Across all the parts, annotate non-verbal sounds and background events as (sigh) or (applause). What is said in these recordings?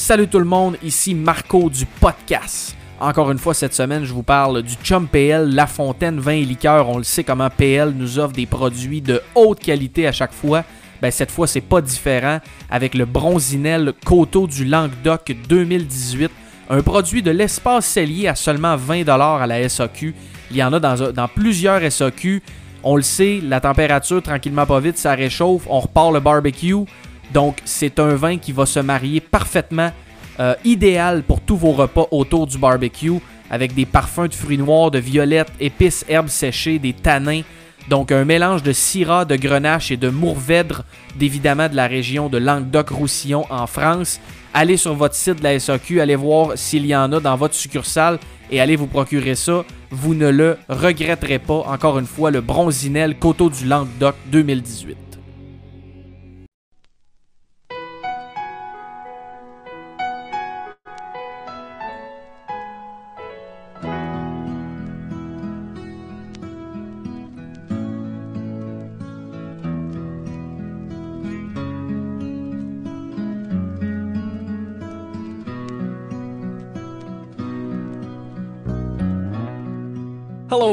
Salut tout le monde, ici Marco du podcast. Encore une fois cette semaine, je vous parle du Chum PL, La Fontaine Vin et Liqueur. On le sait comment PL nous offre des produits de haute qualité à chaque fois. Ben, cette fois, c'est pas différent avec le Bronzinel Coteau du Languedoc 2018. Un produit de l'espace cellier à seulement 20$ à la SAQ. Il y en a dans, plusieurs SAQ. On le sait, la température, tranquillement pas vite, ça réchauffe. On repart le barbecue. Donc, c'est un vin qui va se marier parfaitement, euh, idéal pour tous vos repas autour du barbecue, avec des parfums de fruits noirs, de violettes, épices, herbes séchées, des tanins. Donc, un mélange de syrah, de grenache et de mourvèdre, d'évidemment de la région de Languedoc-Roussillon en France. Allez sur votre site de la SAQ, allez voir s'il y en a dans votre succursale et allez vous procurer ça. Vous ne le regretterez pas. Encore une fois, le Bronzinel Coteau du Languedoc 2018.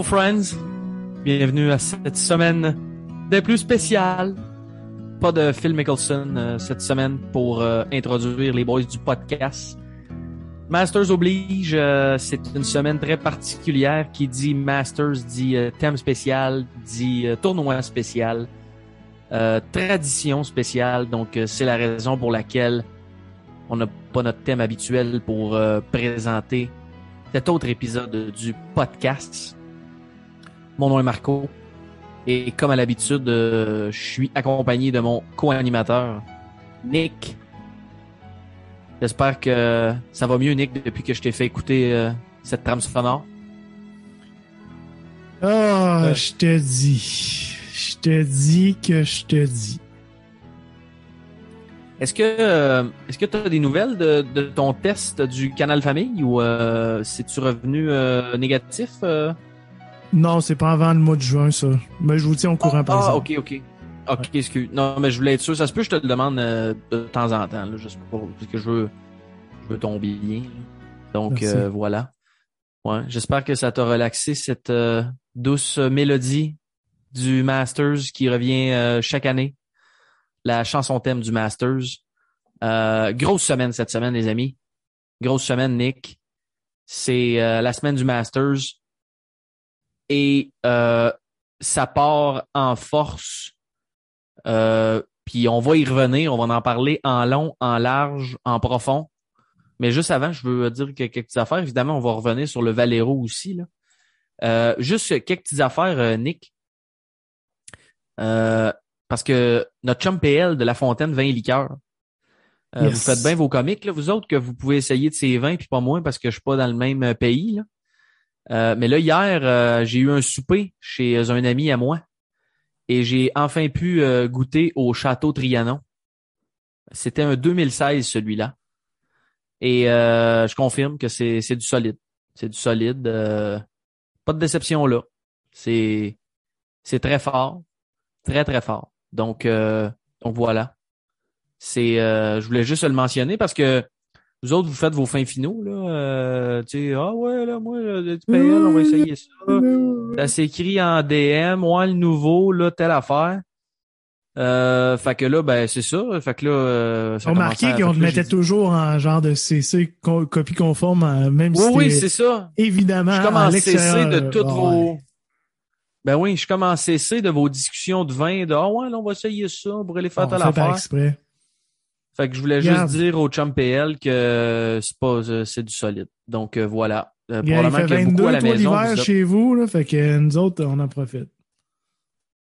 Friends, bienvenue à cette semaine des plus spéciales. Pas de Phil Mickelson euh, cette semaine pour euh, introduire les boys du podcast. Masters oblige, euh, c'est une semaine très particulière qui dit Masters, dit thème spécial, dit tournoi spécial, tradition spéciale. Donc c'est la raison pour laquelle on n'a pas notre thème habituel pour présenter cet autre épisode du podcast. Mon nom est Marco. Et comme à l'habitude, euh, je suis accompagné de mon co-animateur, Nick. J'espère que ça va mieux, Nick, depuis que je t'ai fait écouter euh, cette trame sonore. Ah, je te dis. Je te dis que je te dis. Est-ce que euh, est-ce que tu as des nouvelles de, de, ton test du canal famille ou euh, c'est-tu revenu négatif? Non, c'est pas avant le mois de juin, ça. Mais je vous tiens au courant, par ah, ok, ok. Ok, excuse. Non, mais je voulais être sûr. Ça se peut que je te le demande euh, de temps en temps, là, juste pour, parce que je veux, je veux ton bien. Donc, euh, voilà. Ouais, j'espère que ça t'a relaxé cette euh, douce mélodie du Masters qui revient chaque année. La chanson thème du Masters. grosse semaine cette semaine, les amis. Grosse semaine, Nick. C'est la semaine du Masters et euh, ça part en force. Euh, puis on va y revenir, on va en parler en long, en large, en profond. Mais juste avant, je veux dire quelques petites affaires. Évidemment, on va revenir sur le Valero aussi. Là. Euh, juste quelques petites affaires, euh, Nick. Euh, parce que notre chum PL de La Fontaine Vin et Liqueur. Vous faites bien vos comiques, là, vous autres, que vous pouvez essayer de ces vins, puis pas moins parce que je suis pas dans le même pays. Là. Euh, mais là, hier, euh, j'ai eu un souper chez un ami à moi et j'ai enfin pu euh, goûter au Château Trianon. C'était un 2016, celui-là. Et je confirme que c'est, du solide. C'est du solide. pas de déception là. C'est, c'est très fort. Très, très fort. Donc, donc voilà. C'est, je voulais juste le mentionner parce que vous autres, vous faites vos fins finaux, là. Euh, tu sais, ah ouais, là, moi, du PL, on va essayer ça. Ça s'écrit en DM, ouais, le nouveau, là, telle affaire. Euh, fait que là, ben, c'est ça. Fait que là, euh, ça Remarquez qu'on te mettait toujours en genre de CC, copie conforme, même oui, si Oui, c'est ça. Évidemment, Je commence à CC de toutes vos... Ben oui, je commence à CC de vos discussions de vin, de, ah ouais, là, on va essayer ça, on pourrait les faire à la affaire. exprès. Fait que je voulais juste dire au chum PL que c'est pas euh, c'est du solide. Donc euh, voilà. Euh, probablement il fait 22 beaucoup à l'hiver chez vous, là, fait que nous autres, on en profite.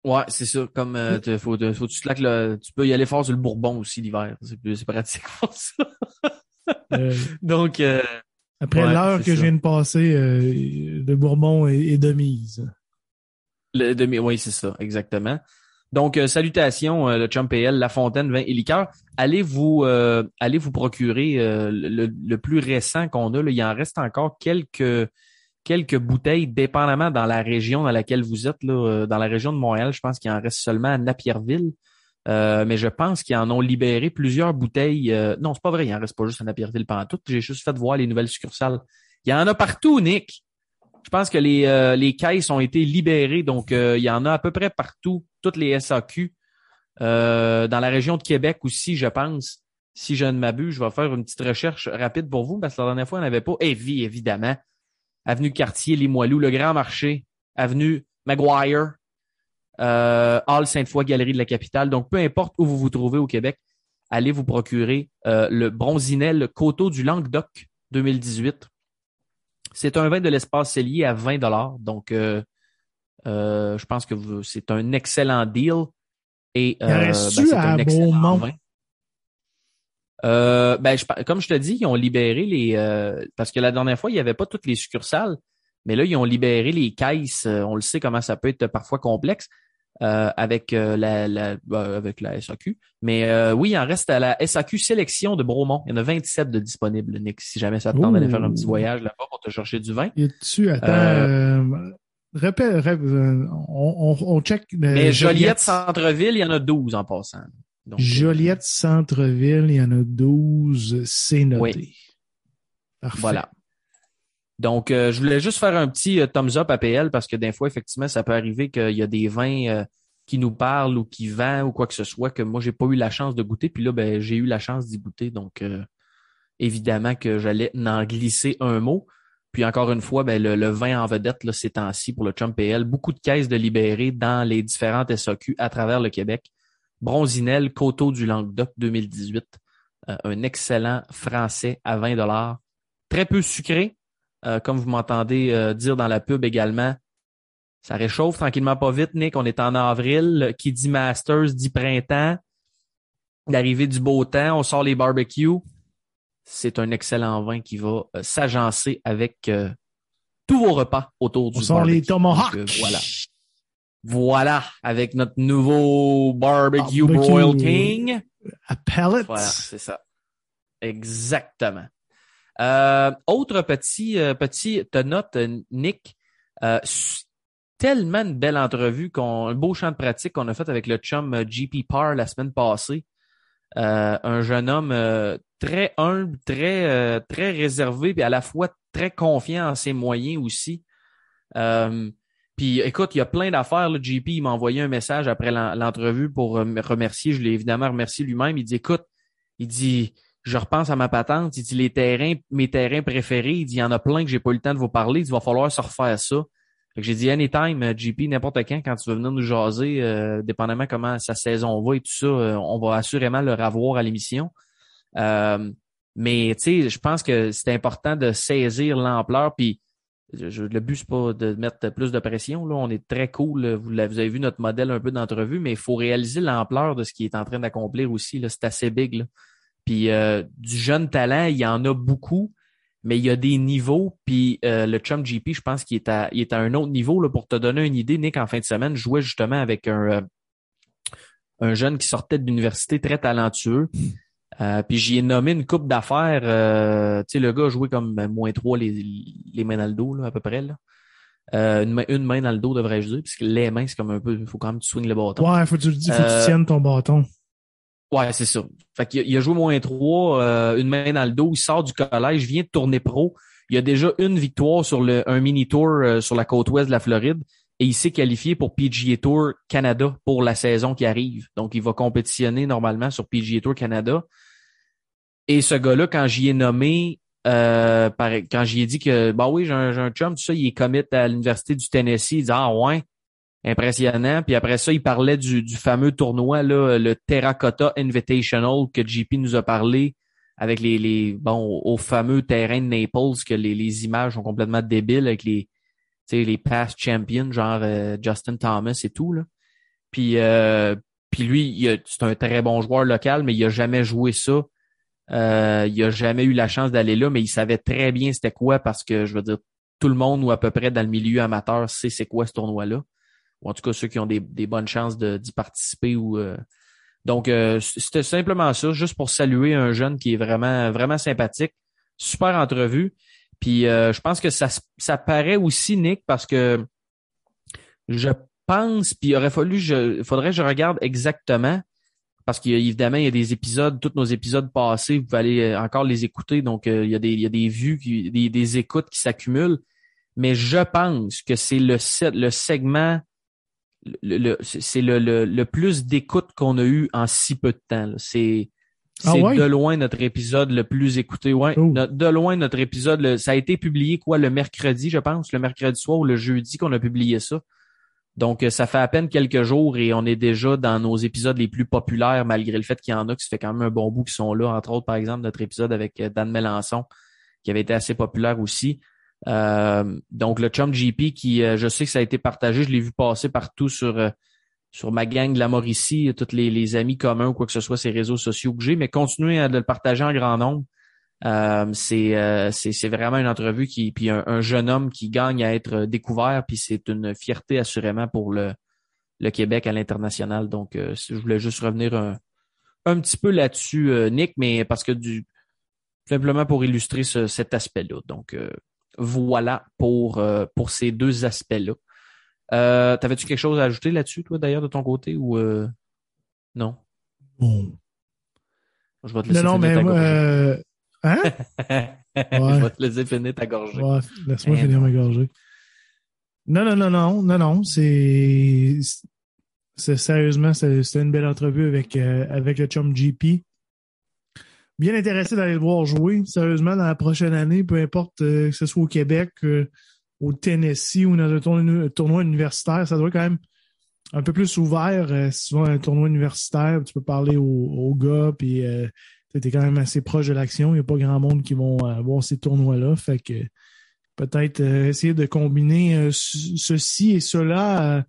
Ouais, c'est ça. Comme euh, faut, faut, tu, le, tu peux y aller fort sur le Bourbon aussi l'hiver. C'est pratique (laughs) pour ça. Donc après l'heure que je viens de passer, le Bourbon est, de mise. Le demi, oui, c'est ça, exactement. Donc, euh, salutations, euh, le Chum PL, La Fontaine, Vin et Liqueur. Allez vous, euh, allez vous procurer le, plus récent qu'on a. Là. Il en reste encore quelques, quelques bouteilles, dépendamment dans la région dans laquelle vous êtes. Là, dans la région de Montréal, je pense qu'il en reste seulement à Napierville. mais je pense qu'ils en ont libéré plusieurs bouteilles. non, c'est pas vrai, il en reste pas juste à Napierville tout. J'ai juste fait voir les nouvelles succursales. Il y en a partout, Nick. Je pense que les, les caisses ont été libérées, donc il y en a à peu près partout, toutes les SAQ. dans la région de Québec aussi, je pense. Si je ne m'abuse, je vais faire une petite recherche rapide pour vous, parce que la dernière fois, on n'avait pas. Evie, évidemment. Avenue Cartier, Limoilou, Le Grand Marché, Avenue Maguire, euh, Hall Sainte-Foy, Galerie de la Capitale. Donc, peu importe où vous vous trouvez au Québec, allez vous procurer euh, le Bronzinel Coteau du Languedoc 2018. C'est un vin de l'espace cellier à 20 Donc, euh, euh, je pense que c'est un excellent deal. Et ben, c'est un excellent vin. Euh, ben, comme je te dis, ils ont libéré les euh, parce que la dernière fois, il n'y avait pas toutes les succursales, mais là, ils ont libéré les caisses. Euh, on le sait comment ça peut être parfois complexe avec la, la avec la SAQ. Mais oui, il en reste à la SAQ sélection de Bromont. Il y en a 27 de disponibles, Nick, si jamais ça te tente d'aller faire un petit voyage là-bas pour te chercher du vin. Et tu attends. Répète, on, on, check. mais Joliette Centre-Ville, il y en a 12 en passant. Euh, Joliette Centre-Ville, il y en a 12, c'est noté. Voilà. Donc, euh, je voulais juste faire un petit euh, thumbs up à PL parce que des fois, effectivement, ça peut arriver qu'il y a des vins qui nous parlent ou qui vendent ou quoi que ce soit que moi, j'ai pas eu la chance de goûter. Puis là, ben, j'ai eu la chance d'y goûter. Donc, évidemment que j'allais en glisser un mot. Puis encore une fois, ben, le, vin en vedette là, ces temps-ci pour le Chum PL, beaucoup de caisses de libérés dans les différentes SAQ à travers le Québec. Bronzinel Coteau du Languedoc 2018. Euh, un excellent français à 20 dollars. Très peu sucré, euh, comme vous m'entendez euh, dire dans la pub également. Ça réchauffe tranquillement pas vite, Nick. On est en avril. Qui dit Masters dit printemps. L'arrivée du beau temps, on sort les barbecues. C'est un excellent vin qui va s'agencer avec tous vos repas autour du on sort les tomahawks. voilà. Voilà, avec notre nouveau barbecue, Broil King. À pellets. Voilà, c'est ça. Exactement. Euh, autre petit, euh, petit note, Nick. Euh, tellement une belle entrevue, qu'on, un beau champ de pratique qu'on a fait avec le chum euh, GP Par la semaine passée. Euh, un jeune homme très humble, très, très réservé, puis à la fois très confiant en ses moyens aussi. Puis écoute, il y a plein d'affaires. Le GP, il m'a envoyé un message après l'entrevue pour euh, me remercier. Je l'ai évidemment remercié lui-même. Il dit écoute, il dit je repense à ma patente. Il dit les terrains, mes terrains préférés. Il dit il y en a plein que j'ai pas eu le temps de vous parler. Il dit va falloir se refaire ça. j'ai dit anytime, euh, JP, n'importe quand, quand tu veux venir nous jaser, euh, dépendamment comment sa saison va et tout ça, on va assurément le revoir à l'émission. mais tu sais, je pense que c'est important de saisir l'ampleur. Puis le but, c'est pas de mettre plus de pression. Là. On est très cool. Vous, avez vu notre modèle un peu d'entrevue, mais il faut réaliser l'ampleur de ce qu'il est en train d'accomplir aussi. C'est assez big. Puis euh, du jeune talent, il y en a beaucoup, mais il y a des niveaux. Puis euh, le Chum GP, je pense qu'il est à, est à un autre niveau. Là, pour te donner une idée, Nick, en fin de semaine, je jouais justement avec un, euh, un jeune qui sortait de l'université très talentueux. Euh, puis j'y ai nommé une coupe d'affaires. Euh, tu sais, le gars a joué comme moins trois les, les mains dans le dos, là, à peu près. Là. Euh, une, main, une main dans le dos, devrais-je dire, puisque les mains, c'est comme un peu. Il faut quand même que tu swings le bâton. Ouais, faut que tu, faut que tu tiennes ton bâton. Ouais, c'est ça. Fait qu'il il a joué moins trois, une main dans le dos, il sort du collège, vient de tourner pro. Il a déjà une victoire sur le, un mini tour sur la côte ouest de la Floride et il s'est qualifié pour PGA Tour Canada pour la saison qui arrive. Donc, il va compétitionner normalement sur PGA Tour Canada. Et ce gars-là, quand j'y ai nommé, euh, quand j'y ai dit que, bah oui, j'ai un, un, chum, tout ça, il est commit à l'Université du Tennessee, il dit, ah ouais, impressionnant. Puis après ça, il parlait du, du fameux tournoi, là, le Terracotta Invitational que JP nous a parlé avec les, les bon, au, fameux terrain de Naples, que les, les images sont complètement débiles avec les, les past champions, genre euh, Justin Thomas et tout. Là. Puis, euh, puis lui, c'est un très bon joueur local, mais il a jamais joué ça euh, il a jamais eu la chance d'aller là, mais il savait très bien c'était quoi parce que je veux dire, tout le monde ou à peu près dans le milieu amateur sait c'est quoi ce tournoi-là. Ou en tout cas ceux qui ont des, bonnes chances d'y participer ou euh, donc euh, c'était simplement ça, juste pour saluer un jeune qui est vraiment, vraiment sympathique. Super entrevue. Puis je pense que ça, ça paraît aussi, Nick, parce que je pense, puis il aurait fallu, je, faudrait que je regarde exactement, parce qu'évidemment, il y a des épisodes, tous nos épisodes passés, vous allez encore les écouter, donc il, y a des, il y a des vues, qui, des, des écoutes qui s'accumulent. Mais je pense que c'est le, le segment, le, c'est le, le, plus d'écoute qu'on a eu en si peu de temps. C'est ah c'est de loin notre épisode le plus écouté. Ouais, oh. de loin notre épisode. ça a été publié quoi le mercredi, je pense, le mercredi soir ou le jeudi qu'on a publié ça. Donc, ça fait à peine quelques jours et on est déjà dans nos épisodes les plus populaires, malgré le fait qu'il y en a qui se fait quand même un bon bout qui sont là. Entre autres, par exemple, notre épisode avec euh, Dan Melançon, qui avait été assez populaire aussi. Euh, donc, le Chum GP, qui euh, je sais que ça a été partagé, je l'ai vu passer partout sur sur ma gang de la Mauricie, tous les, les, amis communs ou quoi que ce soit, ces réseaux sociaux que j'ai, mais continuez à le partager en grand nombre. Euh, c'est, c'est, vraiment une entrevue qui, puis un, jeune homme qui gagne à être découvert, puis c'est une fierté assurément pour le, le Québec à l'international. Donc, euh, je voulais juste revenir un, un petit peu là-dessus, euh, Nick, mais parce que du simplement pour illustrer cet aspect-là. Donc, voilà pour, pour ces deux aspects-là. Euh, T'avais-tu quelque chose à ajouter là-dessus, toi, d'ailleurs, de ton côté, ou euh... non? Bon. Je vais te laisser non, non, mais euh... Hein? (laughs) Je vais te laisser finir ta gorgée. Ouais, laisse-moi finir ma gorgée. Non, non, non, non, non, non, c'est... Sérieusement, c'était une belle entrevue avec, euh, avec le chum GP. Bien intéressé d'aller le voir jouer. Sérieusement, dans la prochaine année, peu importe euh, que ce soit au Québec, au Tennessee ou dans un tournoi, universitaire, ça doit quand même un peu plus ouvert. Euh, vas un tournoi universitaire, tu peux parler aux, gars, puis euh, tu es quand même assez proche de l'action. Il n'y a pas grand monde qui vont euh, voir ces tournois-là. Fait que peut-être essayer de combiner ceci et cela.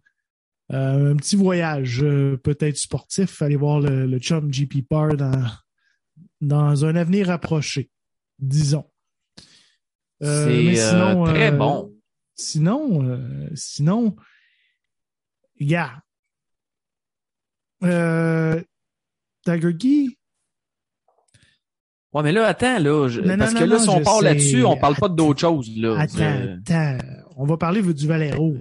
un petit voyage, peut-être sportif, aller voir le, Chum GP Par dans, dans un avenir approché, disons. C'est très bon. Sinon, euh, sinon, gars, euh, Tiger Key. Ouais, mais là, attends, là, parce que là, si on parle là-dessus, on parle pas d'autre chose, là. Attends, attends. On va parler du Valero.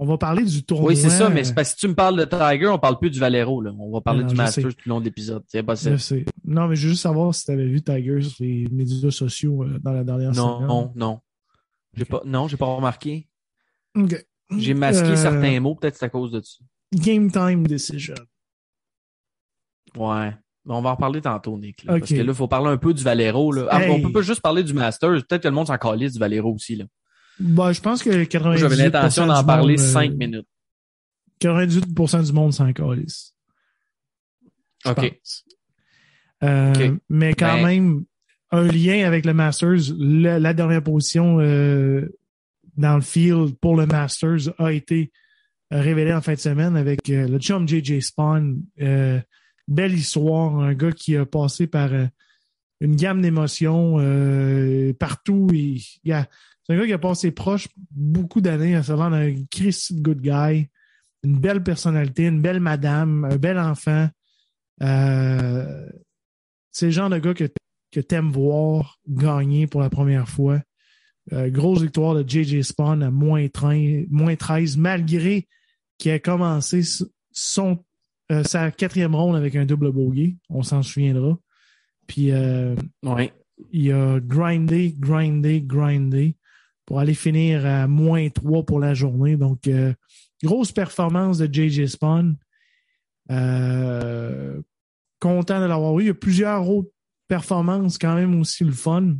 On va parler du tournoi. Oui, c'est ça, mais c'est parce que si tu me parles de Tiger, on parle plus du Valero, là. On va parler du Masters tout le long de l'épisode. C'est Je sais. Non, mais je veux juste savoir si tu avais vu Tiger sur les médias sociaux euh, dans la dernière non, semaine. Non, non, j'ai pas, non, j'ai pas remarqué. J'ai masqué euh, certains mots, peut-être c'est à cause de ça. Game time decision. Ouais. On va en parler tantôt, Nick. Parce que là, il faut parler un peu du Valero. Là. Ah, on peut pas juste parler du Masters. Peut-être que le monde s'en calisse du Valero aussi. Là. Bah, je pense que 98% J'avais l'intention d'en parler 5 euh, minutes. 98% du monde s'en calisse. OK. Euh, mais quand ben, même, un lien avec le Masters. la dernière position euh, dans le field pour le Masters a été révélée en fin de semaine avec euh, le chum JJ Spawn. Belle histoire, un gars qui a passé par une gamme d'émotions partout. Et, c'est un gars qui a passé proche beaucoup d'années à savoir un Chris good guy, une belle personnalité, une belle madame, un bel enfant. c'est le genre de gars que que t'aimes voir gagner pour la première fois. Euh, grosse victoire de JJ Spawn à moins 13, malgré qu'il a commencé son, euh, sa quatrième ronde avec un double bogey. On s'en souviendra. Puis euh, il a grindé, grindé, grindé pour aller finir à moins 3 pour la journée. Donc, grosse performance de JJ Spawn. content de l'avoir eu. Il y a plusieurs autres performance quand même aussi le fun.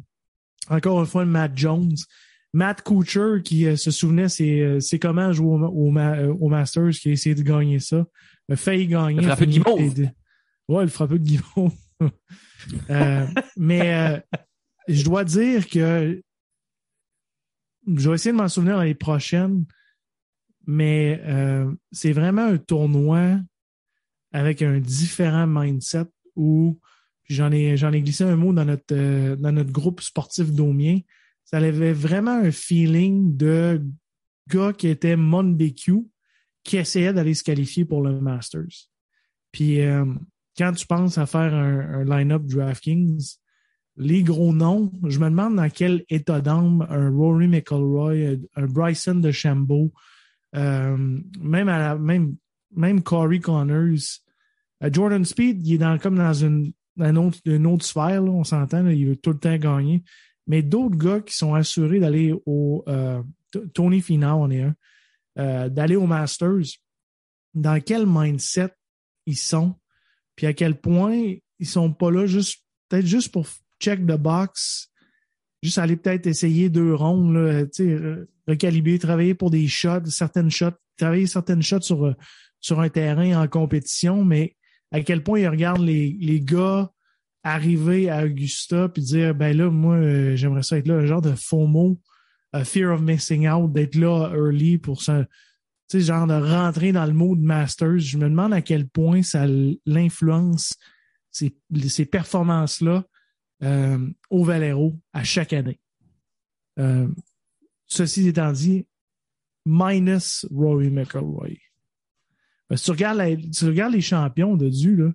Encore une fois, Matt Jones. Matt Kuchar, qui euh, se souvenait, c'est, euh, c'est comment jouer au, euh, au, Masters, qui a essayé de gagner ça. Il a failli gagner. Le frappé de Guimauve. Ouais, le frappé de Guimauve. (laughs) mais je dois dire que je vais essayer de m'en souvenir dans les prochaines, mais c'est vraiment un tournoi avec un différent mindset où j'en ai, glissé un mot dans notre, euh, dans notre groupe sportif domien. Ça avait vraiment un feeling de gars qui était Q, qui essayait d'aller se qualifier pour le Masters. Puis euh, quand tu penses à faire un, line-up DraftKings, les gros noms, je me demande dans quel état d'âme un Rory McIlroy, un Bryson de Chambeau, euh, même même même Corey Connors, Jordan Speed, il est dans, comme dans une, autre, sphère, on s'entend, il veut tout le temps gagner. Mais d'autres gars qui sont assurés d'aller au Tony Finau, on est un, d'aller au Masters, dans quel mindset ils sont, puis à quel point ils sont pas là juste peut-être juste pour check the box, juste aller peut-être essayer deux rondes, là, recalibrer, travailler pour des shots, certaines shots, travailler certaines shots sur, sur un terrain en compétition, mais à quel point ils regardent les, les gars arriver à Augusta puis dire ben là, moi, euh, j'aimerais ça être là, un genre de FOMO, uh, fear of missing out, d'être là early pour ça. Tu sais, genre de rentrer dans le mode Masters. Je me demande à quel point ça l'influence ces, ces performances-là euh, au Valero à chaque année. Euh, ceci étant dit, minus Rory McIlroy. si tu regardes, les champions de Dieu, là,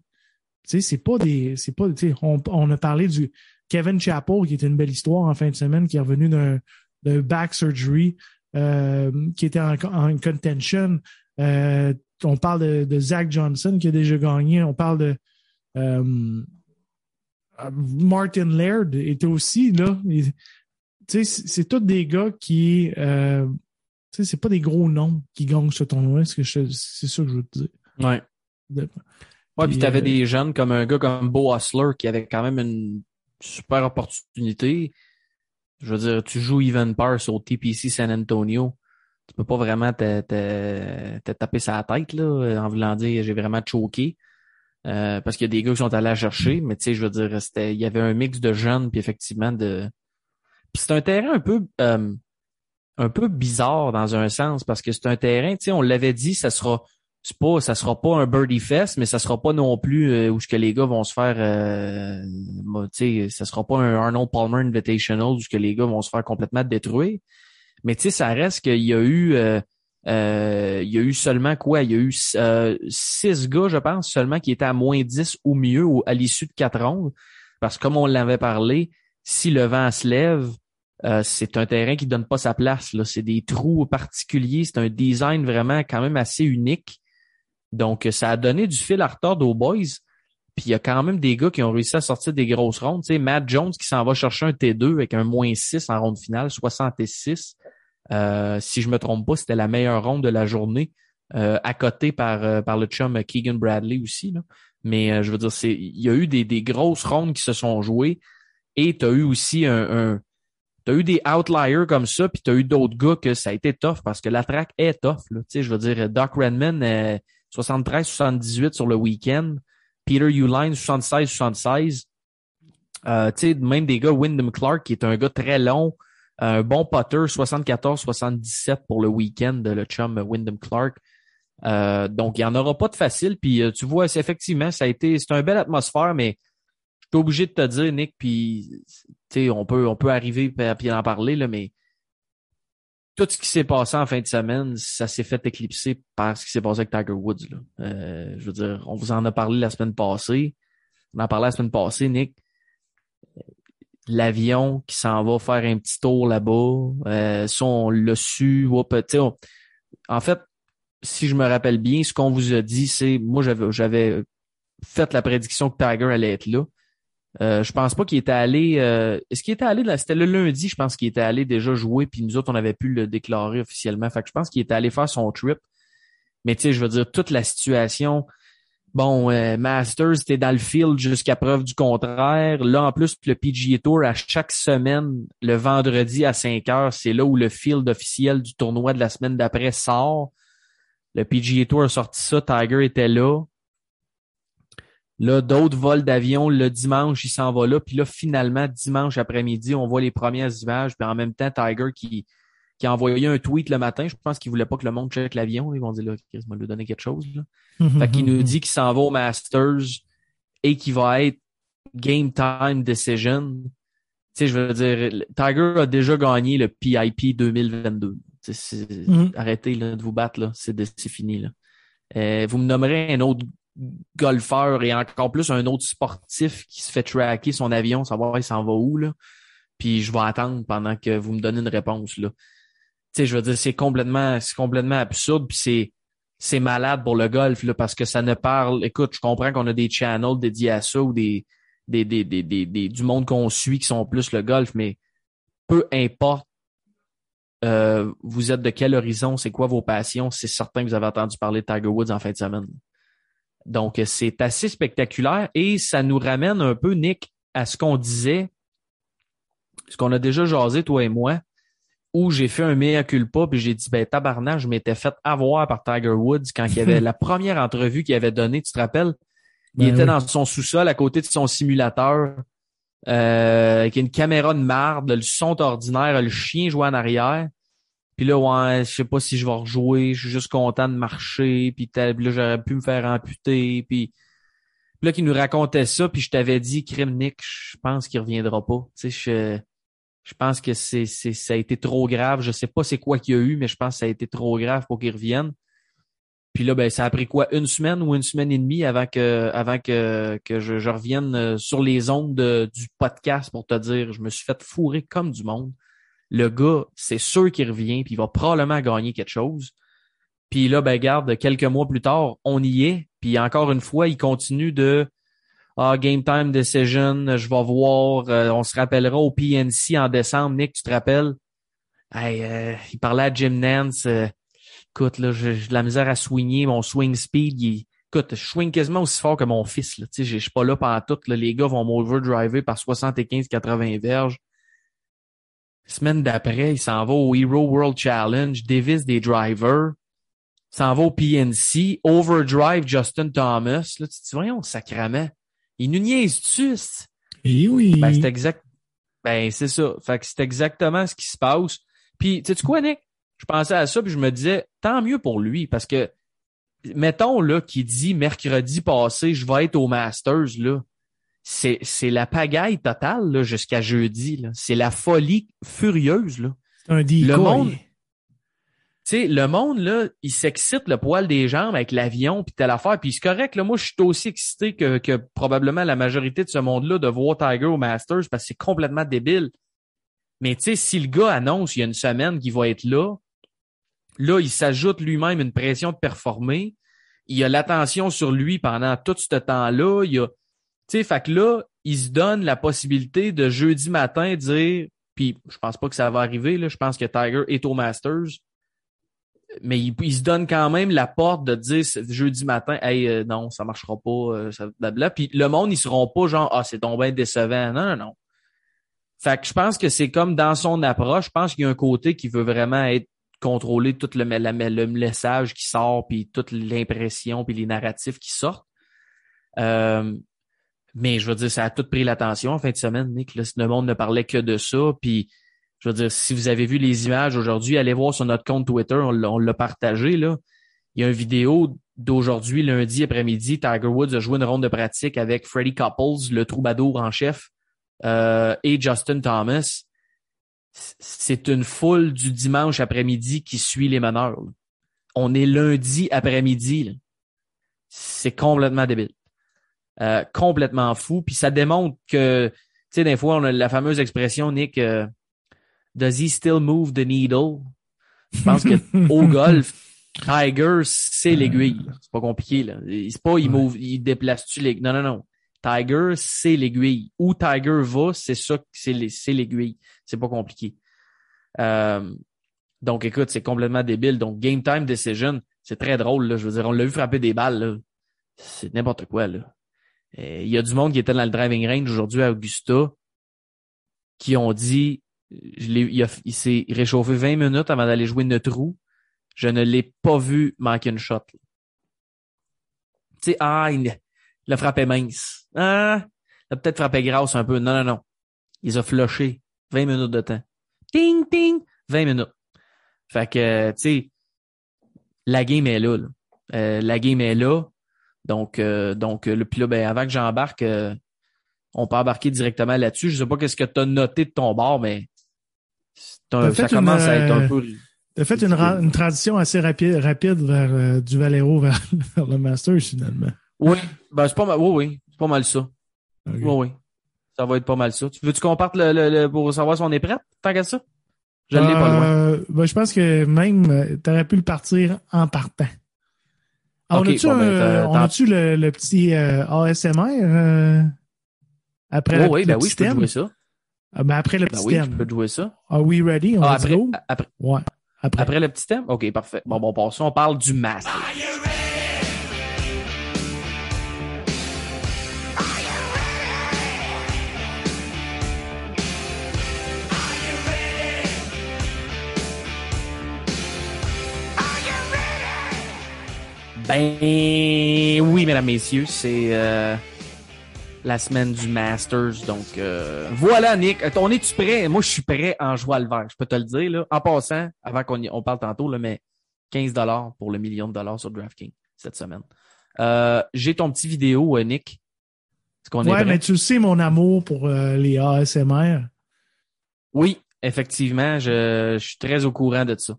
c'est pas des, pas, on, a parlé du Kevin Chappell, qui était une belle histoire en fin de semaine, qui est revenu d'un, back surgery, euh, qui était en, en contention. Euh, on parle de, Zach Johnson, qui a déjà gagné. On parle de, euh, Martin Laird était aussi là. C'est tous des gars qui. Euh, c'est pas des gros noms qui gagnent ce tournoi. C'est ça que je veux te dire. Ouais. Ouais, puis t'avais euh, des jeunes comme un gars comme Bo Hustler qui avait quand même une super opportunité. Je veux dire, tu joues Even Pars au TPC San Antonio. Tu peux pas vraiment te, te, te taper sa tête, là, en voulant dire j'ai vraiment choqué. Euh, parce qu'il y a des gars qui sont allés la chercher, mais tu sais, je veux dire, c'était, il y avait un mix de jeunes, puis effectivement de. Puis c'est un terrain un peu euh, un peu bizarre dans un sens, parce que c'est un terrain, tu sais, on l'avait dit, ça sera c'est pas ça sera pas un birdie fest mais ça sera pas non plus euh, où ce que les gars vont se faire euh, tu sais ça sera pas un Arnold Palmer Invitational où ce que les gars vont se faire complètement détruire mais tu sais ça reste qu'il y a eu euh, il y a eu seulement quoi? Il y a eu euh, six gars, je pense, seulement qui étaient à moins 10 ou mieux à l'issue de quatre rondes. Parce que comme on l'avait parlé, si le vent se lève, euh, c'est un terrain qui donne pas sa place. Là. C'est des trous particuliers. C'est un design vraiment quand même assez unique. Donc, ça a donné du fil à retordre aux boys. Puis il y a quand même des gars qui ont réussi à sortir des grosses rondes. Tu sais, Matt Jones qui s'en va chercher un T2 avec un moins 6 en ronde finale, 66. Euh, si je me trompe pas, c'était la meilleure ronde de la journée, euh, à côté par, euh, par le chum Keegan Bradley aussi. Là. Mais je veux dire, c'est il y a eu des, des grosses rondes qui se sont jouées et tu as eu aussi un, un tu as eu des outliers comme ça, puis tu as eu d'autres gars que ça a été tough parce que la track est tough. Là. Je veux dire, Doc Redman, 73-78 sur le week-end. Peter Uline, 76-76. Euh, même des gars, Wyndham Clark, qui est un gars très long, un bon potter, 74-77 pour le week-end le chum Wyndham Clark. Euh, donc, il n'y en aura pas de facile. Puis, euh, tu vois, effectivement, ça a été, c'est une belle atmosphère, mais je suis obligé de te dire, Nick, puis, on peut, on peut arriver puis en parler, là, mais tout ce qui s'est passé en fin de semaine, ça s'est fait éclipser par ce qui s'est passé avec Tiger Woods. Là. Euh, je veux dire, on vous en a parlé la semaine passée. On en parlé la semaine passée, Nick l'avion qui s'en va faire un petit tour là-bas. Euh, ça, on l'a su. en fait, si je me rappelle bien, ce qu'on vous a dit, c'est moi j'avais j'avais fait la prédiction que Tiger allait être là. Euh, je pense pas qu'il était allé. Euh, est-ce qu'il était allé C'était le lundi, je pense qu'il était allé déjà jouer, puis nous autres on avait pu le déclarer officiellement. Fait que je pense qu'il était allé faire son trip. Mais tu sais, je veux dire toute la situation Bon, euh, Masters, c'était dans le field jusqu'à preuve du contraire. Là, en plus, le PGA Tour, à chaque semaine, le vendredi à 5 heures, c'est là où le field officiel du tournoi de la semaine d'après sort. Le PGA Tour a sorti ça, Tiger était là. Là, d'autres vols d'avion, le dimanche, il s'en va là. Puis là, finalement, dimanche après-midi, on voit les premières images. Puis en même temps, Tiger qui, qui a envoyé un tweet le matin. Je pense qu'il voulait pas que le monde check l'avion. Ils vont dire, là, Chris m'a lui donner quelque chose. Là. Mhm, fait qu'il nous dit qu'il s'en va au Masters et qu'il va être game time decision. Tu sais, je veux dire, Tiger a déjà gagné le PIP 2022. Mhm. Arrêtez là, de vous battre, là. C'est, fini. Là. Euh, vous me nommerez un autre golfeur et encore plus un autre sportif qui se fait tracker son avion, savoir il s'en va où. Là. Puis je vais attendre pendant que vous me donnez une réponse. Là. Sais, je veux dire, c'est complètement, c'est complètement absurde. Puis c'est c'est malade pour le golf là, parce que ça ne parle. Écoute, je comprends qu'on a des channels dédiés à ou des, des, des, des, des du monde qu'on suit qui sont plus le golf, mais peu importe euh, vous êtes de quel horizon, c'est quoi vos passions, c'est certain que vous avez entendu parler de Tiger Woods en fin de semaine. Donc, c'est assez spectaculaire et ça nous ramène un peu, Nick, à ce qu'on disait, ce qu'on a déjà jasé, toi et moi, où j'ai fait un mea culpa puis j'ai dit, ben, tabarnak, je m'étais fait avoir par Tiger Woods quand il y avait (laughs) la première entrevue qu'il avait donnée, tu te rappelles? Il ben était dans son sous-sol à côté de son simulateur, euh, avec une caméra de marde, le son ordinaire, le chien jouait en arrière. Puis là, ouais, je sais pas si je vais rejouer, je suis juste content de marcher, puis, là, j'aurais pu me faire amputer, puis, là, qui nous racontait ça, puis je t'avais dit, Crime Nick, je pense qu'il reviendra pas. Tu sais, je, je pense que c'est, c'est, ça a été trop grave. Je sais pas c'est quoi qu'il y a eu, mais je pense que ça a été trop grave pour qu'il revienne. Puis là, ben, ça a pris quoi, une semaine ou une semaine et demie avant que, avant que, que je, revienne euh, sur les ondes du podcast pour te dire, je me suis fait fourrer comme du monde le gars, c'est sûr qu'il revient, puis il va probablement gagner quelque chose. Puis là, ben garde, quelques mois plus tard, on y est. Puis encore une fois, il continue de ah, game time decision, je vais voir, euh, on se rappellera au PNC en décembre. Nick, tu te rappelles? Hey, euh, il parlait à Jim Nance. Euh, écoute, là, j'ai de la misère à swinger, mon swing speed, il, écoute, je swing quasiment aussi fort que mon fils. Là. Je suis pas là pendant tout. Là, les gars vont m'overdriver par 75-80 verges. Semaine d'après, il s'en va au Hero World Challenge, Davis des drivers, s'en va au PNC, overdrive Justin Thomas. Là, tu te dis, voyons. Il nous niaise-tu? Eh oui. Ben, c'est exact. Ben, c'est ça. Fait que c'est exactement ce qui se passe. Puis, tu sais quoi, Nick? Je pensais à ça, puis je me disais, tant mieux pour lui, parce que, mettons, là, qui dit mercredi passé, je vais être au Masters, là c'est, c'est la pagaille totale jusqu'à jeudi. C'est la folie furieuse. Là. Un le monde, sais, le monde, là, il s'excite le poil des jambes avec l'avion puis telle affaire. Puis c'est correct, là, moi, je suis aussi excité que, probablement la majorité de ce monde-là de voir Tiger au Masters parce que c'est complètement débile. Mais tu sais, si le gars annonce il y a une semaine qu'il va être là, là, il s'ajoute lui-même une pression de performer. Il a l'attention sur lui pendant tout ce temps-là. Il a tu fait que là, il se donne la possibilité de jeudi matin dire, puis je pense pas que ça va arriver, là, je pense que Tiger est au Masters, mais il, se donne quand même la porte de dire jeudi matin, hey, euh, non, ça marchera pas, euh, ça, blabla. Puis le monde, ils seront pas genre, ah, c'est bien décevant. Non, non, non. Fait que je pense que c'est comme dans son approche, je pense qu'il y a un côté qui veut vraiment être contrôler tout le, le message qui sort, puis toute l'impression, puis les narratifs qui sortent. Euh, mais je veux dire, ça a tout pris l'attention en fin de semaine, Nick. le monde ne parlait que de ça. Puis, je veux dire, si vous avez vu les images aujourd'hui, allez voir sur notre compte Twitter, on l'a partagé. Là. Il y a une vidéo d'aujourd'hui, lundi après-midi. Tiger Woods a joué une ronde de pratique avec Freddie Couples, le troubadour en chef, euh, et Justin Thomas. C'est une foule du dimanche après-midi qui suit les meneurs. On est lundi après-midi. C'est complètement débile. Euh, complètement fou. Puis ça démontre que, tu sais, des fois, on a la fameuse expression, Nick, euh, Does he still move the needle? Je pense que au (laughs) golf, Tiger, c'est l'aiguille. C'est pas compliqué, là. C'est pas, il move, il déplace-tu l'aiguille? Non, non, non. Tiger, c'est l'aiguille. Où Tiger va, c'est ça, c'est l'aiguille. C'est pas compliqué. Euh, donc, écoute, c'est complètement débile. Donc, game time decision, c'est très drôle, là. Je veux dire, on l'a vu frapper des balles, là. C'est n'importe quoi, là. Euh, il y a du monde qui était dans le driving range aujourd'hui à Augusta qui ont dit il, s'est réchauffé 20 minutes avant d'aller jouer notre roue. Je ne l'ai pas vu manquer une shot. Tu sais, ah, il, a frappé mince. Ah, il a peut-être frappé grasse un peu. Non, non, non. Il a flushé 20 minutes de temps. Ting, ting, 20 minutes. Fait que, tu sais, la game est là. Euh, la game est là. Donc, euh, donc le, puis là, ben, avant que j'embarque, euh, on peut embarquer directement là-dessus. Je sais pas qu'est-ce que tu as noté de ton bord, mais ça commence à être un euh, peu. Tu as fait une, une, transition assez rapide, rapide vers du Valero (laughs) vers, le Masters finalement. Oui, ben c'est pas mal. Oui, oui, c'est pas mal ça. Oui, oui. Ça va être pas mal ça. Tu veux-tu qu'on parte le, le, pour savoir si on est prêt? Tant qu'à ça? Je l'ai pas loin. Ben, je pense que même tu aurais pu le partir en partant. Ah, on a-tu bon, ben, un- t'as- on t'as- a-tu le, le petit euh, ASMR euh, après Oh, oui, ben oui, je peux jouer ça. Ah, ben après le Ben petit oui, je thème. peux jouer ça. Are we ready? On Ah, va après, go? après, Ouais. Après. après le petit thème? OK, parfait. Bon, bon, ça. On parle du master. Ben oui, mesdames, messieurs, c'est euh, la semaine du Masters. Donc euh, voilà, Nick. On est-tu prêt? Moi, je suis prêt en joie le vert. Je peux te le dire. Là. En passant, avant qu'on y- on parle tantôt, là, mais 15 dollars pour le million de dollars sur DraftKings cette semaine. Euh, J'ai ton petit vidéo, euh, Nick. Est-ce qu'on est Ouais, mais tu sais mon amour pour euh, les ASMR. Oui, effectivement, je, je suis très au courant de ça.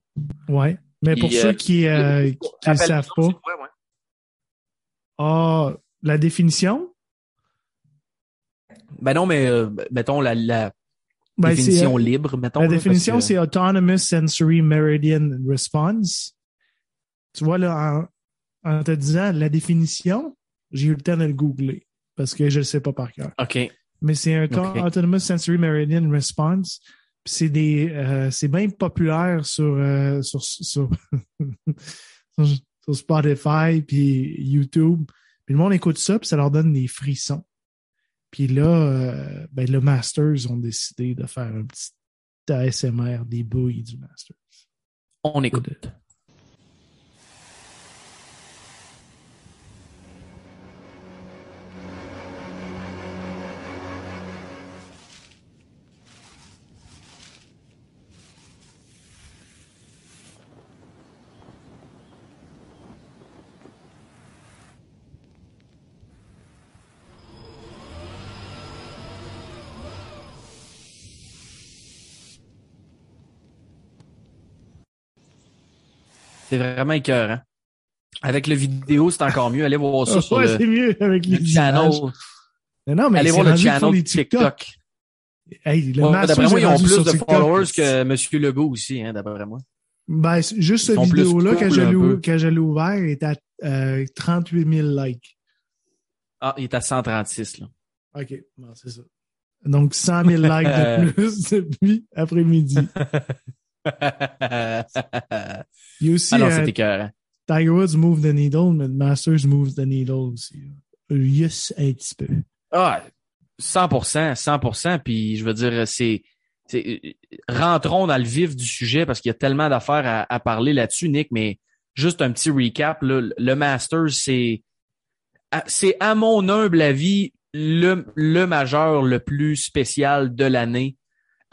Ouais. Mais pour ceux euh, qui euh, qui ne savent pas, ah, la définition, Ben non, mais euh, mettons la, la ben, définition euh, libre, mettons. la là, définition, que- c'est Autonomous Sensory Meridian Response. Tu vois, là, en, en te disant la définition, j'ai eu le temps de le googler parce que je le sais pas par cœur. OK. Mais c'est un. Autonomous Sensory Meridian Response. C'est des, euh, c'est bien populaire euh, sur, (laughs) sur, sur Spotify puis YouTube. Puis le monde écoute ça puis ça leur donne des frissons. Puis là, euh, ben le Masters ont décidé de faire un petit ASMR des bouilles du Masters. On écoute. C'est vraiment écœurant. Avec le vidéo, c'est encore mieux. Allez voir ça (laughs) sur ouais, le, c'est mieux avec les le channel. Mais non, mais Allez voir le channel des TikTok. Hey, le Ouais, Masters D'après moi, ils ont plus de followers que M. Legault aussi, hein, d'après moi. Ben, juste cette vidéo-là, cool quand je l'ai quand je l'ai ouvert, est à euh, 38 000 likes. Ah, il est à 136, là. OK, bon, c'est ça. Donc, 100 000 likes de (laughs) plus depuis après-midi. (laughs) ah (laughs) Il y a aussi non, euh, écœurant. Tiger Woods move the needle, mais Masters move the needle aussi. Yes, un petit peu. Ah, 100%, 100%. Puis je veux dire, c'est, c'est rentrons dans le vif du sujet parce qu'il y a tellement d'affaires à, à parler là-dessus, Nick. Mais juste un petit recap. là, le Masters, c'est, à- c'est à mon humble avis le, le majeur le plus spécial de l'année.